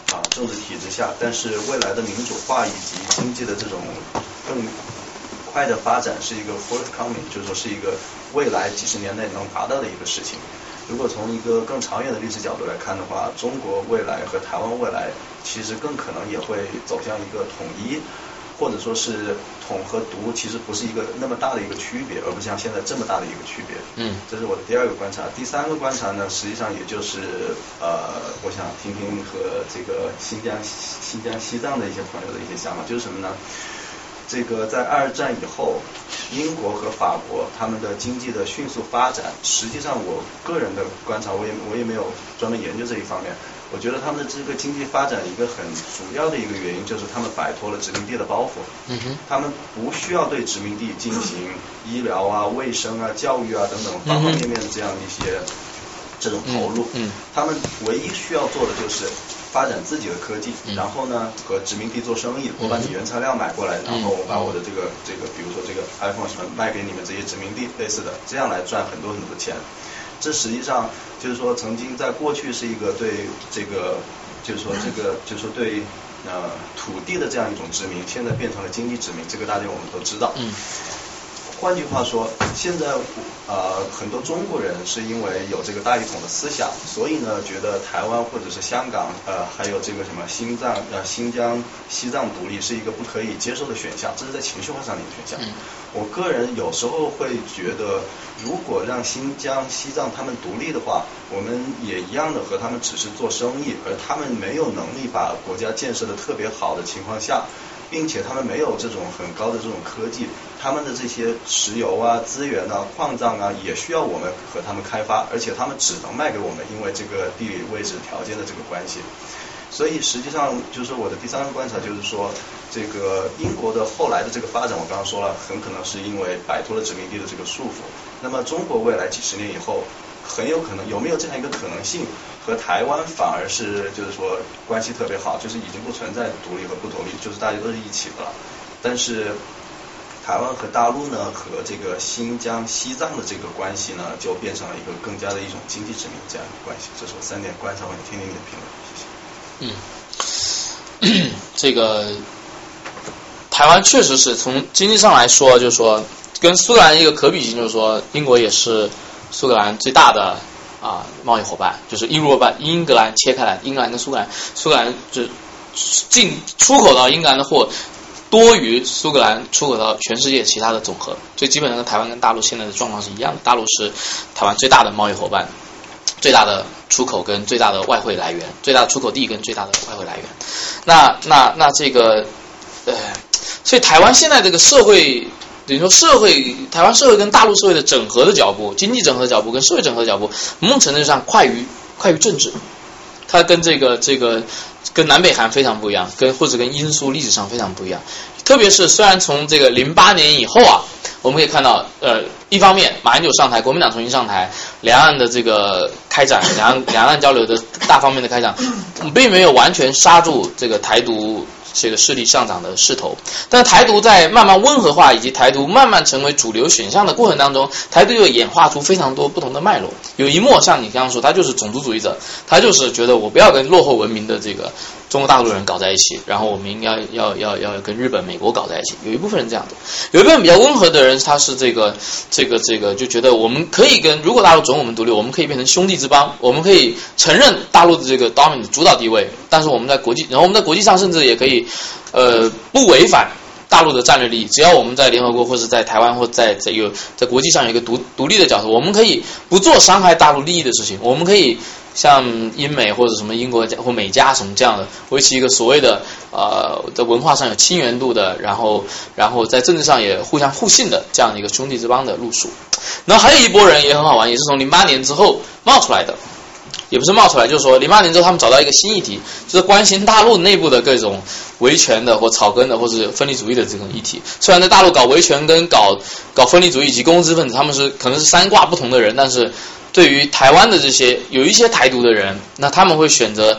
Speaker 14: 啊政治体制下，但是未来的民主化以及经济的这种更快的发展是一个 forthcoming，就是说是一个未来几十年内能达到的一个事情。如果从一个更长远的历史角度来看的话，中国未来和台湾未来其实更可能也会走向一个统一。或者说是统和独，其实不是一个那么大的一个区别，而不像现在这么大的一个区别。嗯，这是我的第二个观察。第三个观察呢，实际上也就是呃，我想听听和这个新疆、新疆、西藏的一些朋友的一些想法，就是什么呢？这个在二战以后，英国和法国他们的经济的迅速发展，实际上我个人的观察，我也我也没有专门研究这一方面。我觉得他们的这个经济发展一个很主要的一个原因，就是他们摆脱了殖民地的包袱。
Speaker 2: 嗯哼。
Speaker 14: 他们不需要对殖民地进行医疗啊、卫生啊、教育啊等等方方面面的这样一些这种投入。
Speaker 2: 嗯。
Speaker 14: 他们唯一需要做的就是发展自己的科技，然后呢和殖民地做生意。我把你原材料买过来，然后我把我的这个这个，比如说这个 iPhone 什么卖给你们这些殖民地，类似的，这样来赚很多很多钱。这实际上就是说，曾经在过去是一个对这个，就是说这个，就是说对呃土地的这样一种殖民，现在变成了经济殖民，这个大家我们都知道。
Speaker 2: 嗯。
Speaker 14: 换句话说，现在呃很多中国人是因为有这个大一统的思想，所以呢觉得台湾或者是香港呃还有这个什么新藏呃新疆西藏独立是一个不可以接受的选项，这是在情绪化上的一个选项。我个人有时候会觉得，如果让新疆西藏他们独立的话，我们也一样的和他们只是做生意，而他们没有能力把国家建设的特别好的情况下。并且他们没有这种很高的这种科技，他们的这些石油啊、资源啊、矿藏啊，也需要我们和他们开发，而且他们只能卖给我们，因为这个地理位置条件的这个关系。所以实际上就是我的第三个观察，就是说这个英国的后来的这个发展，我刚刚说了，很可能是因为摆脱了殖民地的这个束缚。那么中国未来几十年以后。很有可能有没有这样一个可能性，和台湾反而是就是说关系特别好，就是已经不存在独立和不独立，就是大家都是一起的了。但是台湾和大陆呢，和这个新疆、西藏的这个关系呢，就变成了一个更加的一种经济殖民这样一个关系。这是我三点观察，我想听听你的评论，
Speaker 2: 谢谢。嗯，这个台湾确实是从经济上来说，就是说跟苏格兰一个可比性，就是说英国也是。苏格兰最大的啊贸易伙伴就是英国把英格兰切开来，英格兰跟苏格兰，苏格兰就进出口到英格兰的货多于苏格兰出口到全世界其他的总和，所以基本上跟台湾跟大陆现在的状况是一样的。大陆是台湾最大的贸易伙伴，最大的出口跟最大的外汇来源，最大的出口地跟最大的外汇来源。那那那这个呃，所以台湾现在这个社会。等于说，社会台湾社会跟大陆社会的整合的脚步，经济整合的脚步跟社会整合的脚步，某种程度上快于快于政治。它跟这个这个跟南北韩非常不一样，跟或者跟英苏历史上非常不一样。特别是虽然从这个零八年以后啊，我们可以看到，呃，一方面马英九上台，国民党重新上台，两岸的这个开展，两岸两岸交流的大方面的开展，并没有完全刹住这个台独。这个势力上涨的势头，但台独在慢慢温和化以及台独慢慢成为主流选项的过程当中，台独又演化出非常多不同的脉络。有一幕像你刚刚说，他就是种族主义者，他就是觉得我不要跟落后文明的这个中国大陆人搞在一起，然后我们应该要要要跟日本、美国搞在一起。有一部分人这样的，有一部分比较温和的人，他是这个这个这个就觉得我们可以跟如果大陆准我们独立，我们可以变成兄弟之邦，我们可以承认大陆的这个 dominant 主导地位，但是我们在国际，然后我们在国际上甚至也可以。呃，不违反大陆的战略利益，只要我们在联合国或者在台湾或在在有在国际上有一个独独立的角色，我们可以不做伤害大陆利益的事情。我们可以像英美或者什么英国或美加什么这样的，维持一个所谓的呃在文化上有亲缘度的，然后然后在政治上也互相互信的这样的一个兄弟之邦的路数。那还有一波人也很好玩，也是从零八年之后冒出来的。也不是冒出来，就是说零八年之后他们找到一个新议题，就是关心大陆内部的各种维权的或草根的或者分离主义的这种议题。虽然在大陆搞维权跟搞搞分离主义以及公知分子他们是可能是三挂不同的人，但是对于台湾的这些有一些台独的人，那他们会选择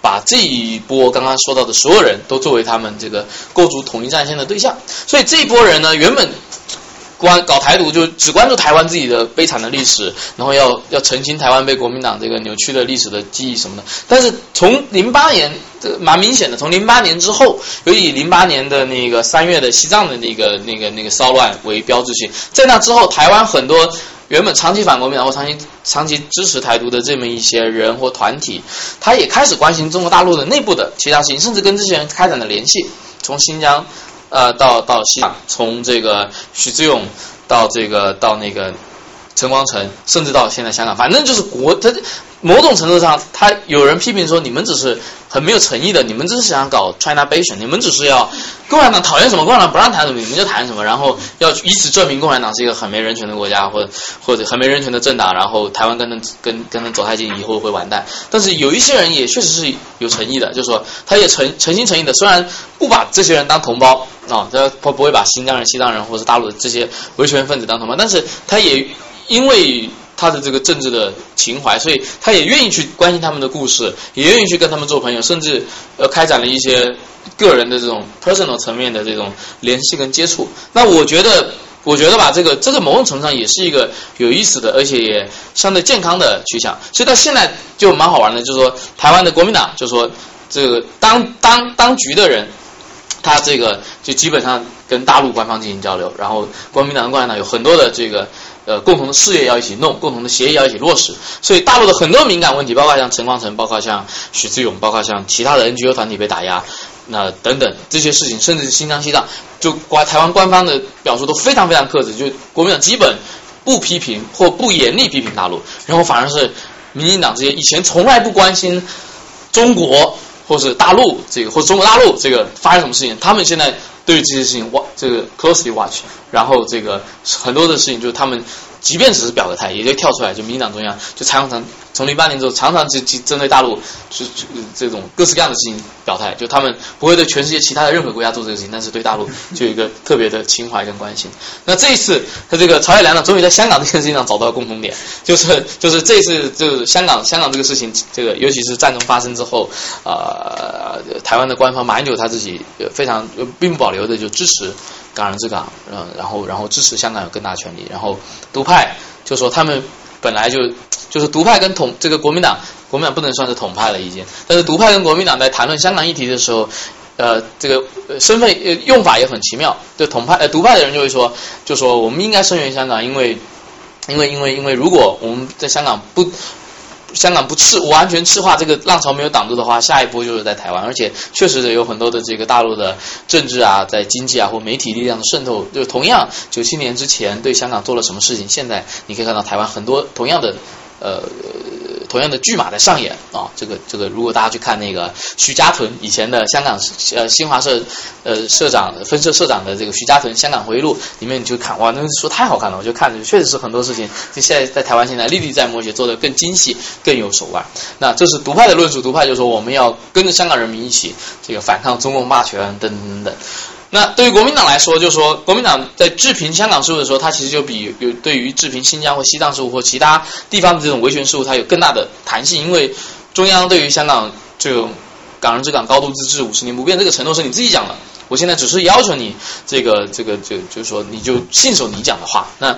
Speaker 2: 把这一波刚刚说到的所有人都作为他们这个构筑统一战线的对象。所以这一波人呢，原本。关搞台独就只关注台湾自己的悲惨的历史，然后要要澄清台湾被国民党这个扭曲的历史的记忆什么的。但是从零八年，这蛮明显的，从零八年之后，有以零八年的那个三月的西藏的那个那个那个骚乱为标志性，在那之后，台湾很多原本长期反国民党或长期长期支持台独的这么一些人或团体，他也开始关心中国大陆的内部的其他事情，甚至跟这些人开展了联系，从新疆。呃，到到西藏，从这个徐志勇到这个到那个陈光诚，甚至到现在香港，反正就是国，他某种程度上，他有人批评说，你们只是很没有诚意的，你们只是想搞 China Bation，你们只是要共产党讨厌什么，共产党不让谈什么，你们就谈什么，然后要以此证明共产党是一个很没人权的国家，或者或者很没人权的政党，然后台湾跟他跟跟他走太近，以后会完蛋。但是有一些人也确实是有诚意的，就是说他也诚诚心诚意的，虽然不把这些人当同胞啊，他不不会把新疆人、西藏人或者大陆的这些维权分子当同胞，但是他也因为。他的这个政治的情怀，所以他也愿意去关心他们的故事，也愿意去跟他们做朋友，甚至呃开展了一些个人的这种 personal 层面的这种联系跟接触。那我觉得，我觉得吧，这个这个某种程度上也是一个有意思的，而且也相对健康的趋向。所以到现在就蛮好玩的，就是说台湾的国民党，就是说这个当当当局的人，他这个就基本上跟大陆官方进行交流，然后国民党跟共产党有很多的这个。呃，共同的事业要一起弄，共同的协议要一起落实。所以大陆的很多敏感问题，包括像陈光诚，包括像许志勇，包括像其他的 NGO 团体被打压，那等等这些事情，甚至是新疆、西藏，就关台湾官方的表述都非常非常克制，就国民党基本不批评或不严厉批评大陆，然后反而是民进党这些以前从来不关心中国或是大陆这个或者中国大陆这个发生什么事情，他们现在。对于这些事情，watch 这个 closely watch，然后这个很多的事情就是他们。即便只是表个态，也就跳出来，就民进党中央就常常从零八年之后，常常就就针对大陆就就这种各式各样的事情表态，就他们不会对全世界其他的任何国家做这个事情，但是对大陆就有一个特别的情怀跟关心。那这一次，他这个朝野两党终于在香港这件事情上找到共同点，就是就是这次就是香港香港这个事情，这个尤其是战争发生之后，呃，台湾的官方马英九他自己非常并不保留的就支持。港人治港，嗯，然后然后支持香港有更大权利，然后独派就说他们本来就就是独派跟统这个国民党，国民党不能算是统派了已经，但是独派跟国民党在谈论香港议题的时候，呃，这个身份用法也很奇妙，就统派呃独派的人就会说，就说我们应该声援香港，因为因为因为因为如果我们在香港不。香港不赤完全赤化这个浪潮没有挡住的话，下一波就是在台湾，而且确实有很多的这个大陆的政治啊，在经济啊或媒体力量的渗透，就同样九七年之前对香港做了什么事情，现在你可以看到台湾很多同样的呃。同样的剧码在上演啊，这个这个，如果大家去看那个徐家屯以前的香港呃新华社呃社长分社社长的这个徐家屯香港回忆录里面，你就看哇，那书太好看了，我就看着确实是很多事情，就现在在台湾现在历历在目，且做的更精细更有手腕。那这是独派的论述，独派就说我们要跟着香港人民一起这个反抗中共霸权等等等等。那对于国民党来说，就是说国民党在治平香港事务的时候，它其实就比有对于治平新疆或西藏事务或其他地方的这种维权事务，它有更大的弹性，因为中央对于香港这种港人治港、高度自治、五十年不变这个承诺是你自己讲的。我现在只是要求你，这个这个就就是说，你就信守你讲的话。那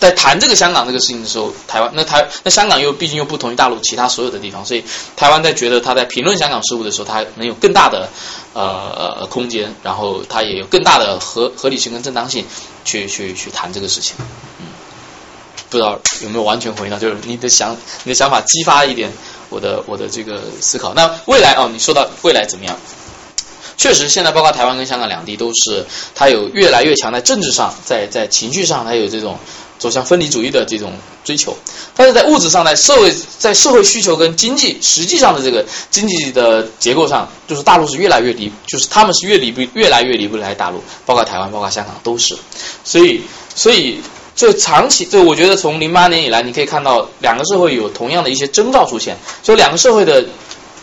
Speaker 2: 在谈这个香港这个事情的时候，台湾那台那香港又毕竟又不同于大陆其他所有的地方，所以台湾在觉得他在评论香港事务的时候，他能有更大的呃空间，然后他也有更大的合合理性跟正当性去去去谈这个事情。嗯，不知道有没有完全回答，就是你的想你的想法激发一点我的我的这个思考。那未来哦，你说到未来怎么样？确实，现在包括台湾跟香港两地都是，它有越来越强在政治上，在在情绪上，它有这种走向分离主义的这种追求。但是在物质上，在社会在社会需求跟经济实际上的这个经济的结构上，就是大陆是越来越离，就是他们是越离不越来越离不开大陆，包括台湾，包括香港都是。所以，所以就长期，就我觉得从零八年以来，你可以看到两个社会有同样的一些征兆出现，就两个社会的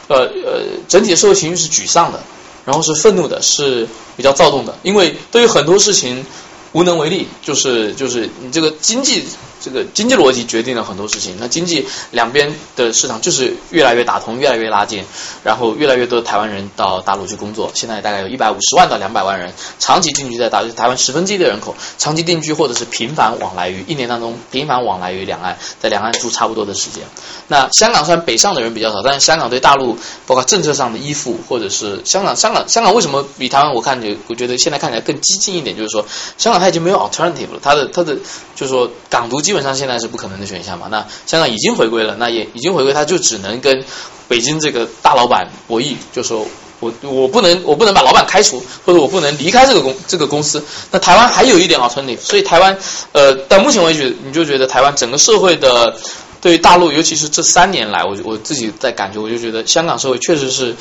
Speaker 2: 呃呃整体的社会情绪是沮丧的。然后是愤怒的，是比较躁动的，因为对于很多事情无能为力，就是就是你这个经济。这个经济逻辑决定了很多事情。那经济两边的市场就是越来越打通，越来越拉近，然后越来越多的台湾人到大陆去工作。现在大概有一百五十万到两百万人长期定居在大陆，台湾十分之一的人口长期定居或者是频繁往来于一年当中频繁往来于两岸，在两岸住差不多的时间。那香港虽然北上的人比较少，但是香港对大陆包括政策上的依附，或者是香港香港香港为什么比台湾我看就我觉得现在看起来更激进一点，就是说香港它已经没有 alternative 了，它的它的就是说港独基基本上现在是不可能的选项嘛。那香港已经回归了，那也已经回归，他就只能跟北京这个大老板博弈，就说我我不能我不能把老板开除，或者我不能离开这个公这个公司。那台湾还有一点啊，春丽所以台湾呃到目前为止，你就觉得台湾整个社会的对于大陆，尤其是这三年来，我我自己在感觉，我就觉得香港社会确实是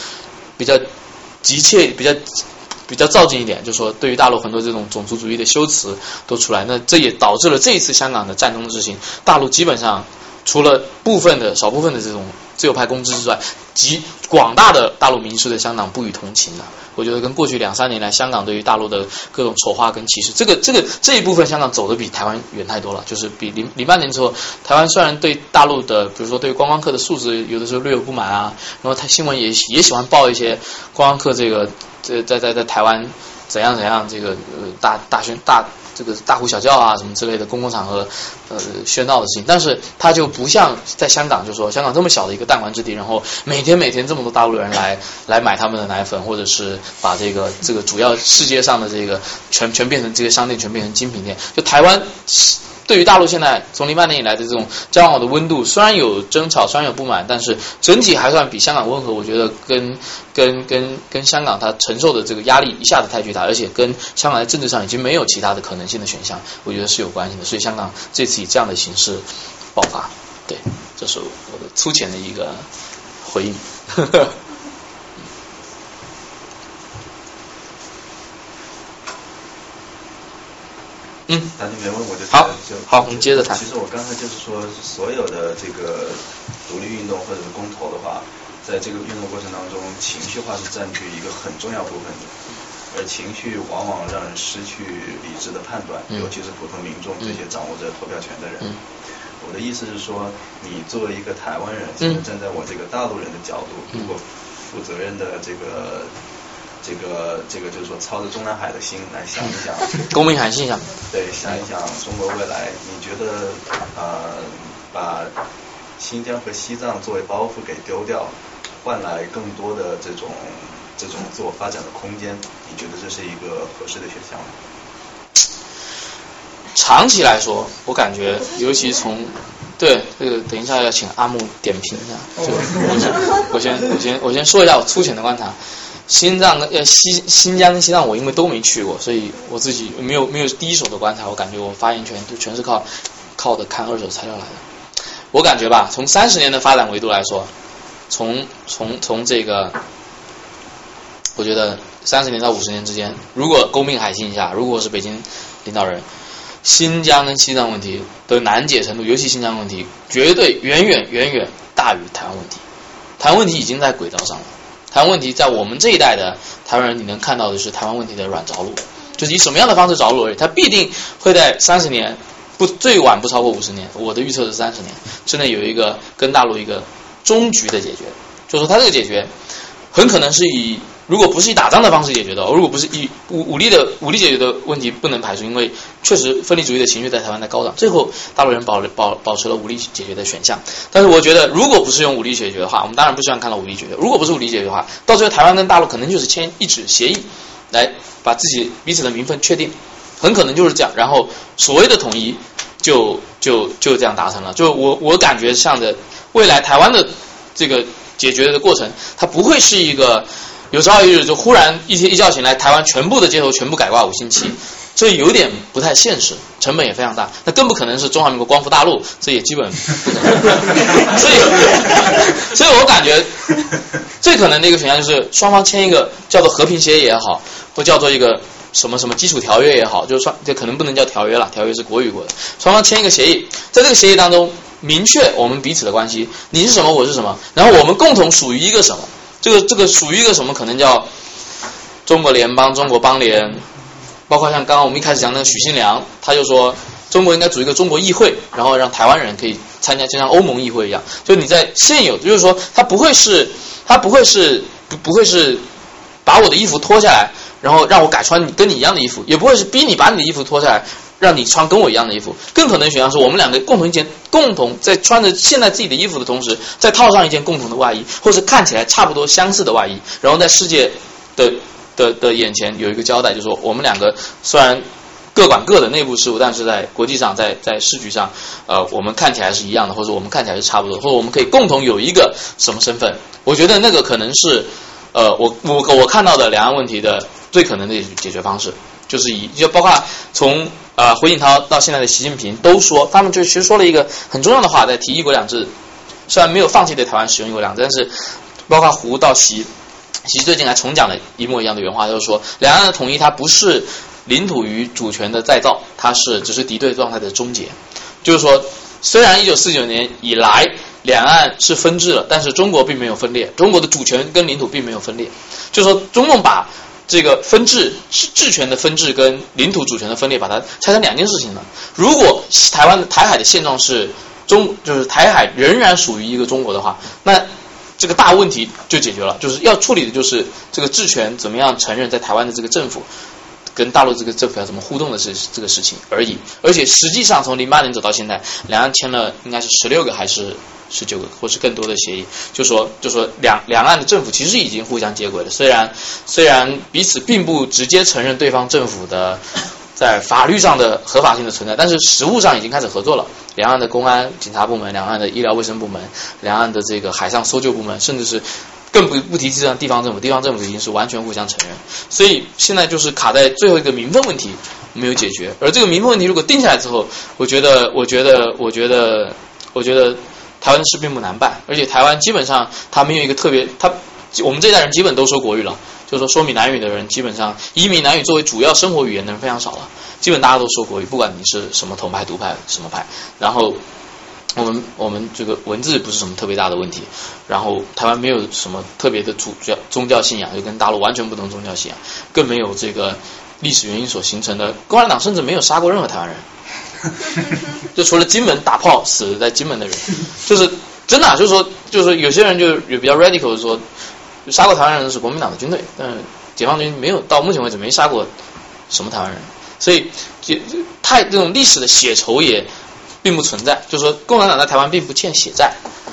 Speaker 2: 比较急切、比较比较照进一点，就是说对于大陆很多这种种族主义的修辞都出来，那这也导致了这一次香港的战争之行，大陆基本上除了部分的少部分的这种自由派公知之外，及广大的大陆民是对香港不予同情的。我觉得跟过去两三年来香港对于大陆的各种丑化跟歧视，这个这个这一部分香港走的比台湾远太多了。就是比零零八年之后，台湾虽然对大陆的，比如说对观光客的素质有的时候略有不满啊，然后他新闻也也喜欢报一些观光客这个这在在在台湾怎样怎样这个呃大大宣大这个大呼小叫啊什么之类的公共场合呃喧闹的事情，但是它就不像在香港，就说香港这么小的一个弹丸之地，然后每天每天这么多大陆人来来买他们的奶粉，或者是把这个这个主要世界上的这个全全变成这些商店全变成精品店，就台湾。对于大陆现在从零八年以来的这种交往的温度，虽然有争吵，虽然有不满，但是整体还算比香港温和。我觉得跟跟跟跟香港它承受的这个压力一下子太巨大，而且跟香港在政治上已经没有其他的可能性的选项，我觉得是有关系的。所以香港这次以这样的形式爆发，对，这是我的粗浅的一个回应。嗯，
Speaker 14: 那你没问我就
Speaker 2: 好
Speaker 14: 就
Speaker 2: 好我们接着谈。
Speaker 14: 其实我刚才就是说，所有的这个独立运动或者是公投的话，在这个运动过程当中，情绪化是占据一个很重要部分的，而情绪往往让人失去理智的判断，
Speaker 2: 嗯。
Speaker 14: 尤其是普通民众这些掌握着投票权的人。
Speaker 2: 嗯。
Speaker 14: 我的意思是说，你作为一个台湾人，站在我这个大陆人的角度，如果负责任的这个。这个这个就是说，操着中南海的心来想一想，
Speaker 2: 公民海信想，
Speaker 14: 对，想一想中国未来，你觉得呃，把新疆和西藏作为包袱给丢掉，换来更多的这种这种自我发展的空间，你觉得这是一个合适的选项吗？
Speaker 2: 长期来说，我感觉，尤其从对这个，等一下要请阿木点评一下。就我先我先我先我先说一下我粗浅的观察。新藏呃西新疆跟西藏，我因为都没去过，所以我自己没有没有第一手的观察，我感觉我发言权就全是靠靠的看二手材料来的。我感觉吧，从三十年的发展维度来说，从从从这个，我觉得三十年到五十年之间，如果公民海信下，如果是北京领导人，新疆跟西藏问题的难解程度，尤其新疆问题，绝对远远远远大于台湾问题。台湾问题已经在轨道上了。台湾问题在我们这一代的台湾人，你能看到的是台湾问题的软着陆，就是以什么样的方式着陆而已。它必定会在三十年，不最晚不超过五十年。我的预测是三十年之内有一个跟大陆一个终局的解决，就是说它这个解决很可能是以如果不是以打仗的方式解决的，如果不是以武武力的武力解决的问题不能排除，因为确实分离主义的情绪在台湾在高涨，最后大陆人保保保持了武力解决的选项。但是我觉得，如果不是用武力解决的话，我们当然不希望看到武力解决。如果不是武力解决的话，到最后台湾跟大陆可能就是签一纸协议，来把自己彼此的名分确定，很可能就是这样。然后所谓的统一就就就这样达成了。就我我感觉像的未来台湾的这个解决的过程，它不会是一个。有朝一日就忽然一天一觉醒来，台湾全部的街头全部改挂五星旗，这有点不太现实，成本也非常大。那更不可能是中华民国光复大陆，这也基本不可能。所以，所以我感觉最可能的一个选项就是双方签一个叫做和平协议也好，或叫做一个什么什么基础条约也好，就是说这可能不能叫条约了，条约是国与国的。双方签一个协议，在这个协议当中明确我们彼此的关系，你是什么，我是什么，然后我们共同属于一个什么。这个这个属于一个什么？可能叫中国联邦、中国邦联，包括像刚刚我们一开始讲那个许信良，他就说中国应该组一个中国议会，然后让台湾人可以参加，就像欧盟议会一样。就你在现有，就是说他不会是，他不会是不不会是把我的衣服脱下来，然后让我改穿你跟你一样的衣服，也不会是逼你把你的衣服脱下来。让你穿跟我一样的衣服，更可能选项是我们两个共同一件，共同在穿着现在自己的衣服的同时，再套上一件共同的外衣，或是看起来差不多相似的外衣，然后在世界的的的眼前有一个交代，就是说我们两个虽然各管各的内部事务，但是在国际上，在在视觉上，呃，我们看起来是一样的，或者我们看起来是差不多，或者我们可以共同有一个什么身份？我觉得那个可能是呃，我我我看到的两岸问题的最可能的解决方式，就是以就包括从呃胡锦涛到现在的习近平都说，他们就其实说了一个很重要的话，在提一国两制，虽然没有放弃对台湾使用一国两制，但是包括胡到习，习最近还重讲了一模一样的原话，就是说两岸的统一它不是领土与主权的再造，它是只是敌对状态的终结，就是说虽然一九四九年以来。两岸是分治了，但是中国并没有分裂，中国的主权跟领土并没有分裂。就说，中共把这个分治、治权的分治跟领土主权的分裂，把它拆成两件事情了。如果台湾台海的现状是中，就是台海仍然属于一个中国的话，那这个大问题就解决了。就是要处理的就是这个治权怎么样承认在台湾的这个政府。跟大陆这个政府要怎么互动的这这个事情而已，而且实际上从零八年走到现在，两岸签了应该是十六个还是十九个，或是更多的协议，就说就说两两岸的政府其实已经互相接轨了，虽然虽然彼此并不直接承认对方政府的在法律上的合法性的存在，但是实务上已经开始合作了。两岸的公安警察部门、两岸的医疗卫生部门、两岸的这个海上搜救部门，甚至是。更不不提这样地方政府，地方政府已经是完全互相承认，所以现在就是卡在最后一个民愤问题没有解决。而这个民愤问题如果定下来之后，我觉得，我觉得，我觉得，我觉得台湾的事并不难办。而且台湾基本上他没有一个特别，他我们这一代人基本都说国语了，就是说说闽南语的人基本上以闽南语作为主要生活语言的人非常少了，基本大家都说国语，不管你是什么统派、独派什么派，然后。我们我们这个文字不是什么特别大的问题，然后台湾没有什么特别的主教宗教信仰，就跟大陆完全不同宗教信仰，更没有这个历史原因所形成的。共产党甚至没有杀过任何台湾人，就除了金门打炮死在金门的人，就是真的，就是说，就是说有些人就有比较 radical 的说，杀过台湾人的是国民党的军队，但是解放军没有到目前为止没杀过什么台湾人，所以就太这种历史的血仇也。并不存在，就是说共产党在台湾并不欠血债，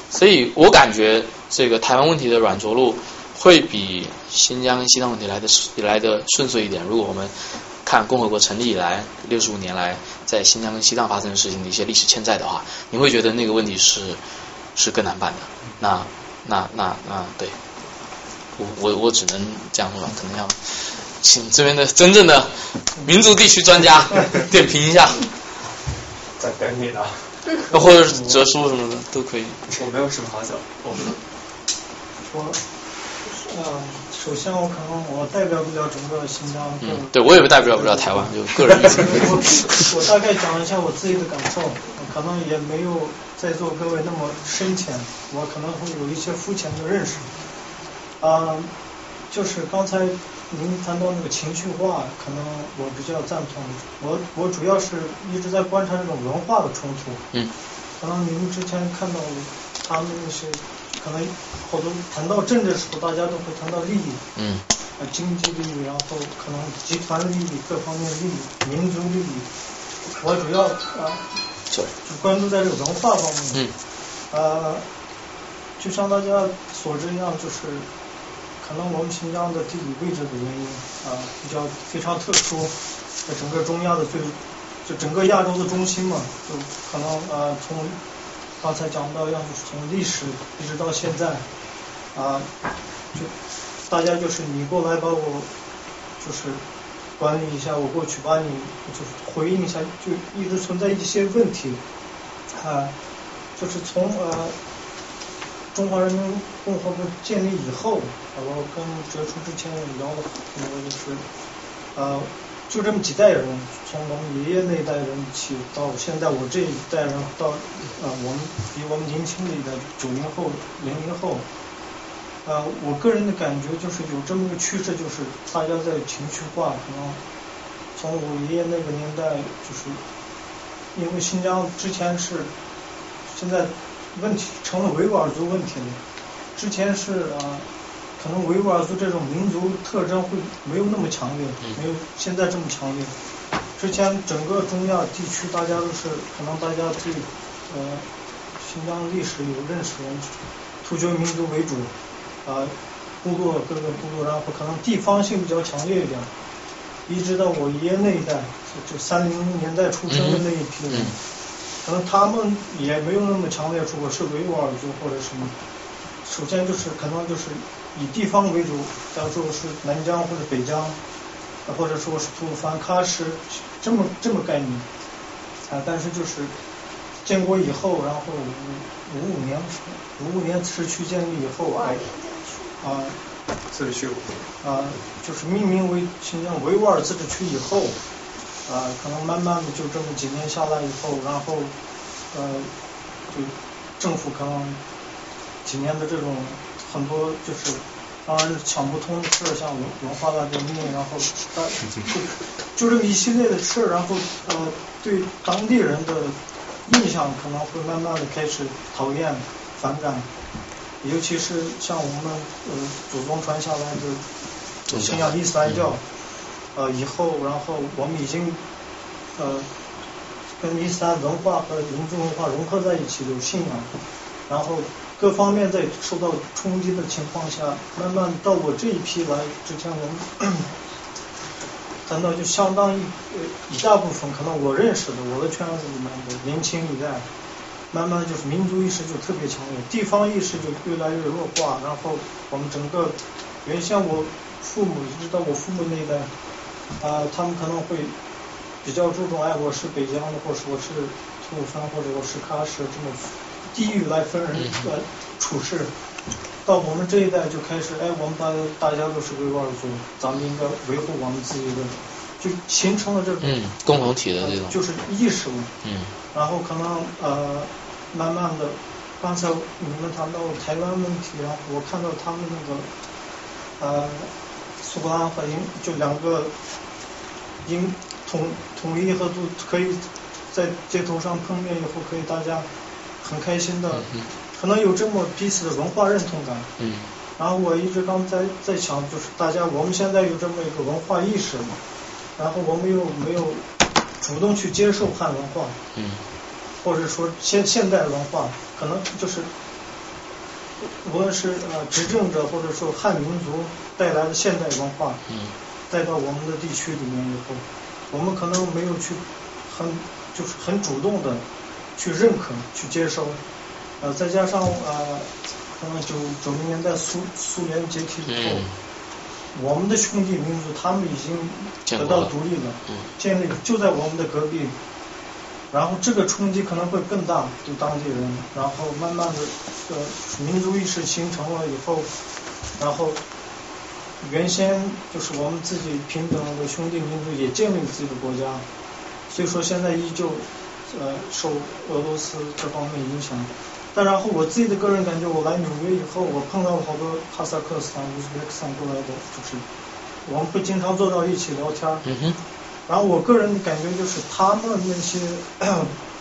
Speaker 2: 所以我感觉这个台湾问题的软着陆会比新疆跟西藏问题来的来的顺遂一点。如果我们看共和国成立以来六十五年来在新疆跟西藏发生的事情的一些历史欠债的话，你会觉得那个问题是是更难办的。那那那那对，我我我只能这样说，可能要请这边的真正的民族地区专家 点评一下。
Speaker 4: 在等你呢，
Speaker 2: 或者是哲书什么的都可以。
Speaker 4: 我没有什么好讲，我们。
Speaker 6: 我，呃，首先我可能我代表不了整个新疆。
Speaker 2: 嗯，对我也代表不了台湾，就个人。
Speaker 6: 我我大概讲一下我自己的感受，可能也没有在座各位那么深浅，我可能会有一些肤浅的认识。啊，就是刚才。您谈到那个情绪化，可能我比较赞同。我我主要是一直在观察这种文化的冲突。
Speaker 2: 嗯。
Speaker 6: 可能您之前看到他们那些，可能好多谈到政治的时候，大家都会谈到利益。
Speaker 2: 嗯。
Speaker 6: 啊，经济利益，然后可能集团利益、各方面利益、民族利益。我主要啊，就关注在这个文化方面。
Speaker 2: 嗯。
Speaker 6: 呃，就像大家所知一样，就是。可能我们新疆的地理位置的原因啊，比较非常特殊，在整个中亚的最，就整个亚洲的中心嘛，就可能啊，从刚才讲到，要是从历史一直到现在啊，就大家就是你过来把我就是管理一下，我过去把你就是回应一下，就一直存在一些问题啊，就是从呃。中华人民共和国建立以后，我跟哲出之前也聊了，很多就是，呃，就这么几代人，从我们爷爷那一代人起到现在我这一代人，到呃我们比我们年轻的一代九零后、零零后，呃，我个人的感觉就是有这么个趋势，就是大家在情绪化，可能从我爷爷那个年代，就是因为新疆之前是现在。问题成了维吾尔族问题了。之前是啊，可能维吾尔族这种民族特征会没有那么强烈，没有现在这么强烈。之前整个中亚地区大家都是可能大家对呃新疆历史有认识，突厥民族为主啊，部落各个部落，然后可能地方性比较强烈一点。一直到我爷爷那一代，就三零年代出生的那一批人。可能他们也没有那么强烈说我是维吾尔族或者什么，首先就是可能就是以地方为主，假如说是南疆或者北疆，或者说是吐鲁番、喀什这么这么概念啊，但是就是建国以后，然后五五五年五五年市区建立以后，哎啊。
Speaker 1: 自治区
Speaker 6: 啊，就是命名为新疆维吾尔自治区以后，啊，可能慢慢的就这么几年下来以后，然后呃，就政府可能几年的这种很多就是让人想不通的事，像文文化大革命，然后就就这么一系列的事，然后呃对当地人的印象可能会慢慢的开始讨厌反感。尤其是像我们呃祖宗传下来的信仰伊斯兰教，呃以后然后我们已经呃跟伊斯兰文化和民族文化融合在一起有信仰，然后各方面在受到冲击的情况下，慢慢到我这一批来之前，我们谈到就相当一一大部分可能我认识的我的圈子里面的年轻一代。慢慢就是民族意识就特别强烈，地方意识就越来越弱化，然后我们整个原先我父母一直到我父母那一代，啊，他们可能会比较注重，哎，我是北疆的，或者我是吐鲁番，或者我是喀什，这么地域来分人来处事。到我们这一代就开始，哎，我们大大家都是维吾尔族，咱们应该维护我们自己的。就形成了这种
Speaker 2: 共同体的这种，
Speaker 6: 就是意识嘛。
Speaker 2: 嗯。
Speaker 6: 然后可能呃，慢慢的，刚才你们谈到台湾问题，啊我看到他们那个呃，苏格兰和英就两个英统统一和都可以在街头上碰面以后，可以大家很开心的，可能有这么彼此的文化认同感。
Speaker 2: 嗯。
Speaker 6: 然后我一直刚才在想，就是大家我们现在有这么一个文化意识嘛。然后我们又没有主动去接受汉文化，
Speaker 2: 嗯，
Speaker 6: 或者说现现代文化，可能就是无论是呃执政者或者说汉民族带来的现代文化，
Speaker 2: 嗯，
Speaker 6: 带到我们的地区里面以后，我们可能没有去很就是很主动的去认可去接收，呃再加上呃可能九九零年代苏苏联解体以后。我们的兄弟民族，他们已经得到独立了，建立就在我们的隔壁，然后这个冲击可能会更大，对当地人，然后慢慢的，呃，民族意识形成了以后，然后原先就是我们自己平等的兄弟民族也建立自己的国家，所以说现在依旧呃受俄罗斯这方面影响。但然后我自己的个人感觉，我来纽约以后，我碰到了好多哈萨克斯坦、乌兹别克斯坦过来的，就是我们不经常坐到一起聊天。
Speaker 2: 嗯哼。
Speaker 6: 然后我个人的感觉就是，他们那些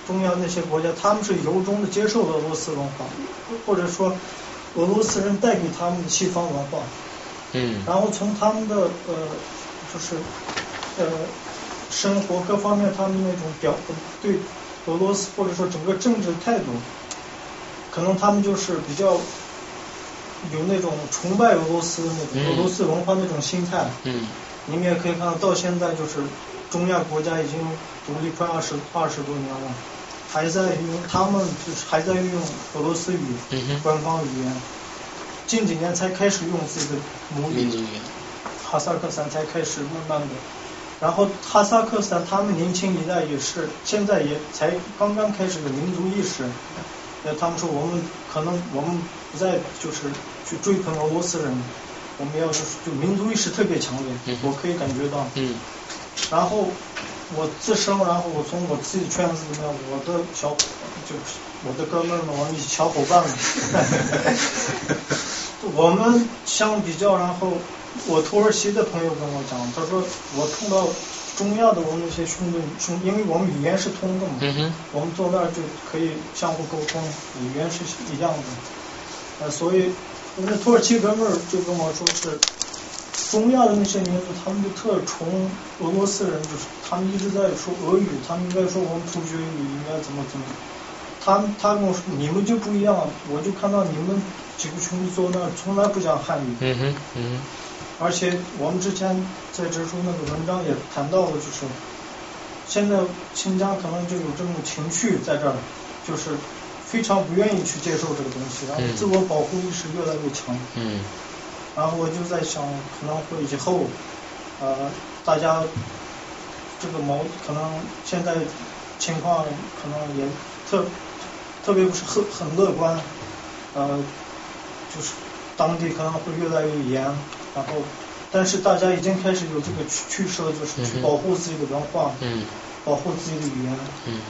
Speaker 6: 中央那些国家，他们是由衷的接受俄罗斯文化，或者说俄罗斯人带给他们的西方文化。
Speaker 2: 嗯。
Speaker 6: 然后从他们的呃，就是呃生活各方面，他们那种表对俄罗斯或者说整个政治态度。可能他们就是比较有那种崇拜俄罗斯的那种俄罗斯文化那种心态。
Speaker 2: 嗯。
Speaker 6: 你们也可以看到，到现在就是中亚国家已经独立快二十二十多年了，还在用他们就是还在运用俄罗斯语官方语言。近几年才开始用自己的母语。哈萨克斯坦才开始慢慢的，然后哈萨克斯坦他们年轻一代也是现在也才刚刚开始有民族意识。那他们说我们可能我们不再就是去追捧俄罗斯人，我们要就是就民族意识特别强烈，我可以感觉到。
Speaker 2: 嗯。
Speaker 6: 然后我自身，然后我从我自己圈子里面，我的小就是我的哥们儿们，我们小伙伴们，我们相比较，然后我土耳其的朋友跟我讲，他说我碰到。中亚的我们那些兄弟兄，因为我们语言是通的嘛，我们坐那儿就可以相互沟通，语言是一样的，呃，所以那土耳其哥们儿就跟我说是，中亚的那些民族，他们就特崇俄罗斯人，就是他们一直在说俄语，他们应该说我们突厥语应该怎么怎么，他他跟我说你们就不一样，我就看到你们几个兄弟坐那儿从来不讲汉语。
Speaker 2: 嗯哼，嗯。
Speaker 6: 而且我们之前在指出那个文章也谈到了，就是现在新疆可能就有这种情绪在这儿，就是非常不愿意去接受这个东西，然后
Speaker 2: 嗯
Speaker 6: 自我保护意识越来越强。
Speaker 2: 嗯
Speaker 6: 然后我就在想，可能会以后，呃，大家这个矛可能现在情况可能也特特别不是很很乐观，呃，就是当地可能会越来越严，然后但是大家已经开始有这个趋趋势了，就是去保护自己的文化，
Speaker 2: 嗯
Speaker 6: 保护自己的语言。
Speaker 2: 嗯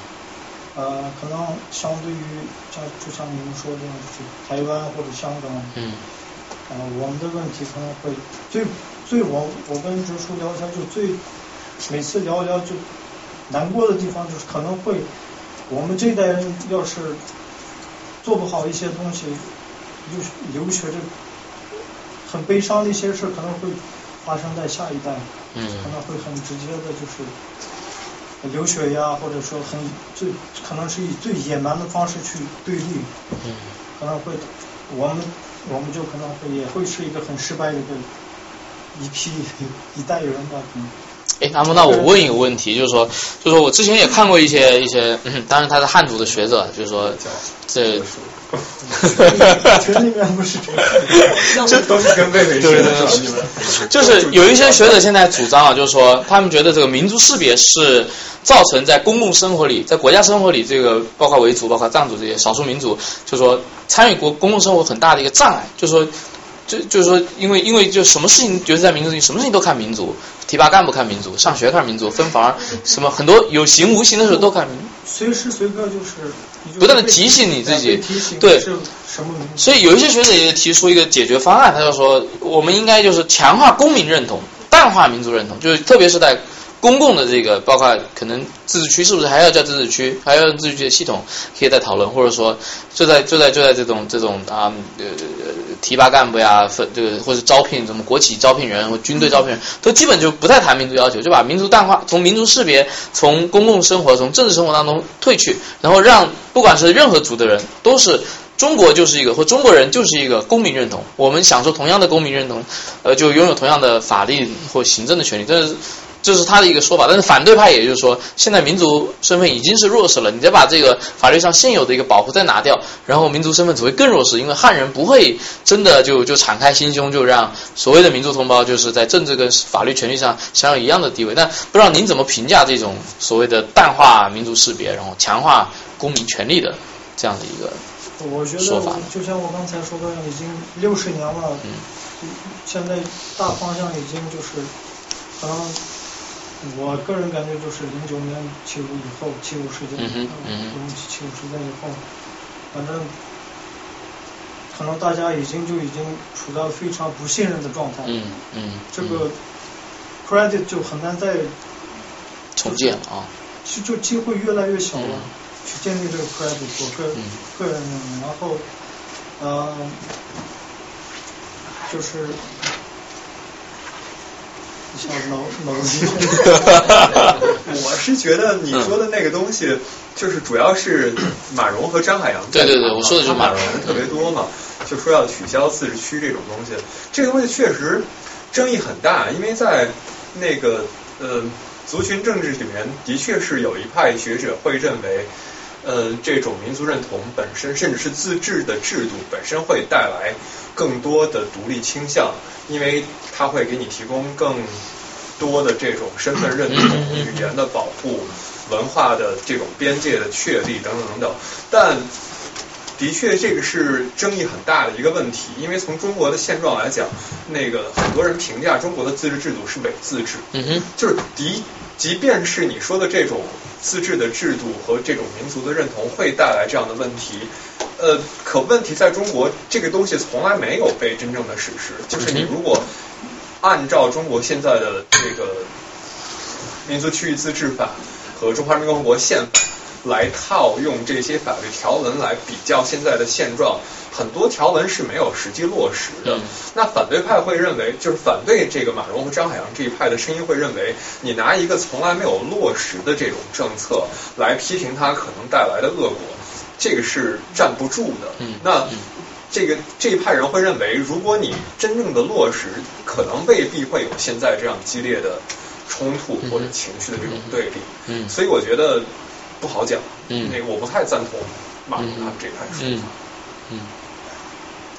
Speaker 6: 呃，可能相对于像就像你们说的，就是台湾或者香港，
Speaker 2: 嗯
Speaker 6: 呃，我们的问题可能会最最我我跟哲叔聊天就最每次聊一聊就难过的地方就是可能会我们这一代人要是做不好一些东西，留留学这很悲伤的一些事可能会发生在下一代，
Speaker 2: 嗯
Speaker 6: 可能会很直接的就是流血呀，或者说很最可能是以最野蛮的方式去对立，
Speaker 2: 嗯
Speaker 6: 可能会我们我们就可能会也会是一个很失败的一个一批一代人吧，可能。
Speaker 2: 哎，那么那我问一个问题，就是说，就是说我之前也看过一些一些，嗯，当然他是汉族的学者，就是说这。
Speaker 6: 群里面不是这样，
Speaker 4: 这都是跟魏伟学的？
Speaker 2: 就是 有一些学者现在主张啊，就是说他们觉得这个民族识别是造成在公共生活里，在国家生活里，这个包括维族、包括藏族这些少数民族，就是说参与国公共生活很大的一个障碍，就是说。就就是说，因为因为就什么事情，就是在民族里，什么事情都看民族，提拔干部看民族，上学看民族，分房什么很多有形无形的时候都看民族。
Speaker 6: 随时随刻就是
Speaker 2: 不断的提醒你自己
Speaker 6: 提醒
Speaker 2: 对所以有一些学者也提出一个解决方案，他就说我们应该就是强化公民认同，淡化民族认同，就是特别是在公共的这个，包括可能自治区是不是还要叫自治区，还要用自治区的系统，可以再讨论，或者说就在就在就在这种这种啊呃提拔干部呀，分这个或者招聘什么国企招聘人或军队招聘人，都基本就不再谈民族要求，就把民族淡化，从民族识别从公共生活从政治生活当中退去，然后让不管是任何族的人都是。中国就是一个，或中国人就是一个公民认同，我们享受同样的公民认同，呃，就拥有同样的法律或行政的权利，这是这是他的一个说法。但是反对派也就是说，现在民族身份已经是弱势了，你再把这个法律上现有的一个保护再拿掉，然后民族身份只会更弱势，因为汉人不会真的就就敞开心胸，就让所谓的民族同胞就是在政治跟法律权利上享有一样的地位。但不知道您怎么评价这种所谓的淡化民族识别，然后强化公民权利的这样的一个？
Speaker 6: 我觉得
Speaker 2: 说法
Speaker 6: 就像我刚才说的，已经六十年了，
Speaker 2: 嗯
Speaker 6: 现在大方向已经就是，可能我个人感觉就是零九年七五以后，七五事件，
Speaker 2: 嗯哼嗯哼。
Speaker 6: 零七五事件以后，反正可能大家已经就已经处在非常不信任的状态，
Speaker 2: 嗯嗯，
Speaker 6: 这个。credit 就很难再
Speaker 2: 重建啊，
Speaker 6: 就就机会越来越小了，去建立这个 credit，我个、
Speaker 2: 嗯
Speaker 6: 个人认为，然后，呃，就是，一下脑脑子
Speaker 4: 我是觉得你说的那个东西，就是主要是马蓉和张海洋
Speaker 2: 对对对我说的就是马蓉。
Speaker 4: 特别多嘛，就说要取消自治区这种东西，这个东西确实争议很大，因为在那个呃族群政治里面，的确是有一派学者会认为。呃，这种民族认同本身，甚至是自治的制度本身，会带来更多的独立倾向，因为它会给你提供更多的这种身份认同、语言的保护、文化的这种边界的确立等等等等。但的确，这个是争议很大的一个问题，因为从中国的现状来讲，那个很多人评价中国的自治制度是伪自治，
Speaker 2: 嗯哼，
Speaker 4: 就是的即便是你说的这种自治的制度和这种民族的认同会带来这样的问题，呃，可问题在中国这个东西从来没有被真正的实施，就是你如果按照中国现在的这个民族区域自治法和中华人民共和国宪法来套用这些法律条文来比较现在的现状，很多条文是没有实际落实的。那反对派会认为，就是反对这个马蓉和张海洋这一派的声音会认为，你拿一个从来没有落实的这种政策来批评它可能带来的恶果，这个是站不住的。
Speaker 2: 嗯，
Speaker 4: 那这个这一派人会认为，如果你真正的落实，可能未必会有现在这样激烈的冲突或者情绪的这种对立。
Speaker 2: 嗯
Speaker 4: 所以我觉得不好讲。
Speaker 2: 嗯
Speaker 4: 那个我不太赞同马他们这派说
Speaker 2: 法嗯。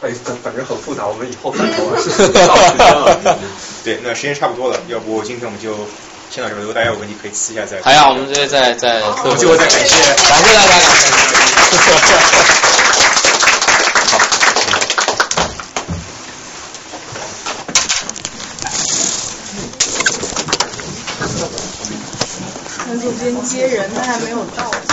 Speaker 4: 哎，反反正很复杂，我们以后再说。
Speaker 1: 对，那时间差不多了，要不今天我们就先到这儿。如果大家有问题，可以私下再。
Speaker 2: 还好我们这再再。
Speaker 1: 我最后再感谢，
Speaker 2: 感谢大家，感谢。
Speaker 15: 左边接人，他还没有到。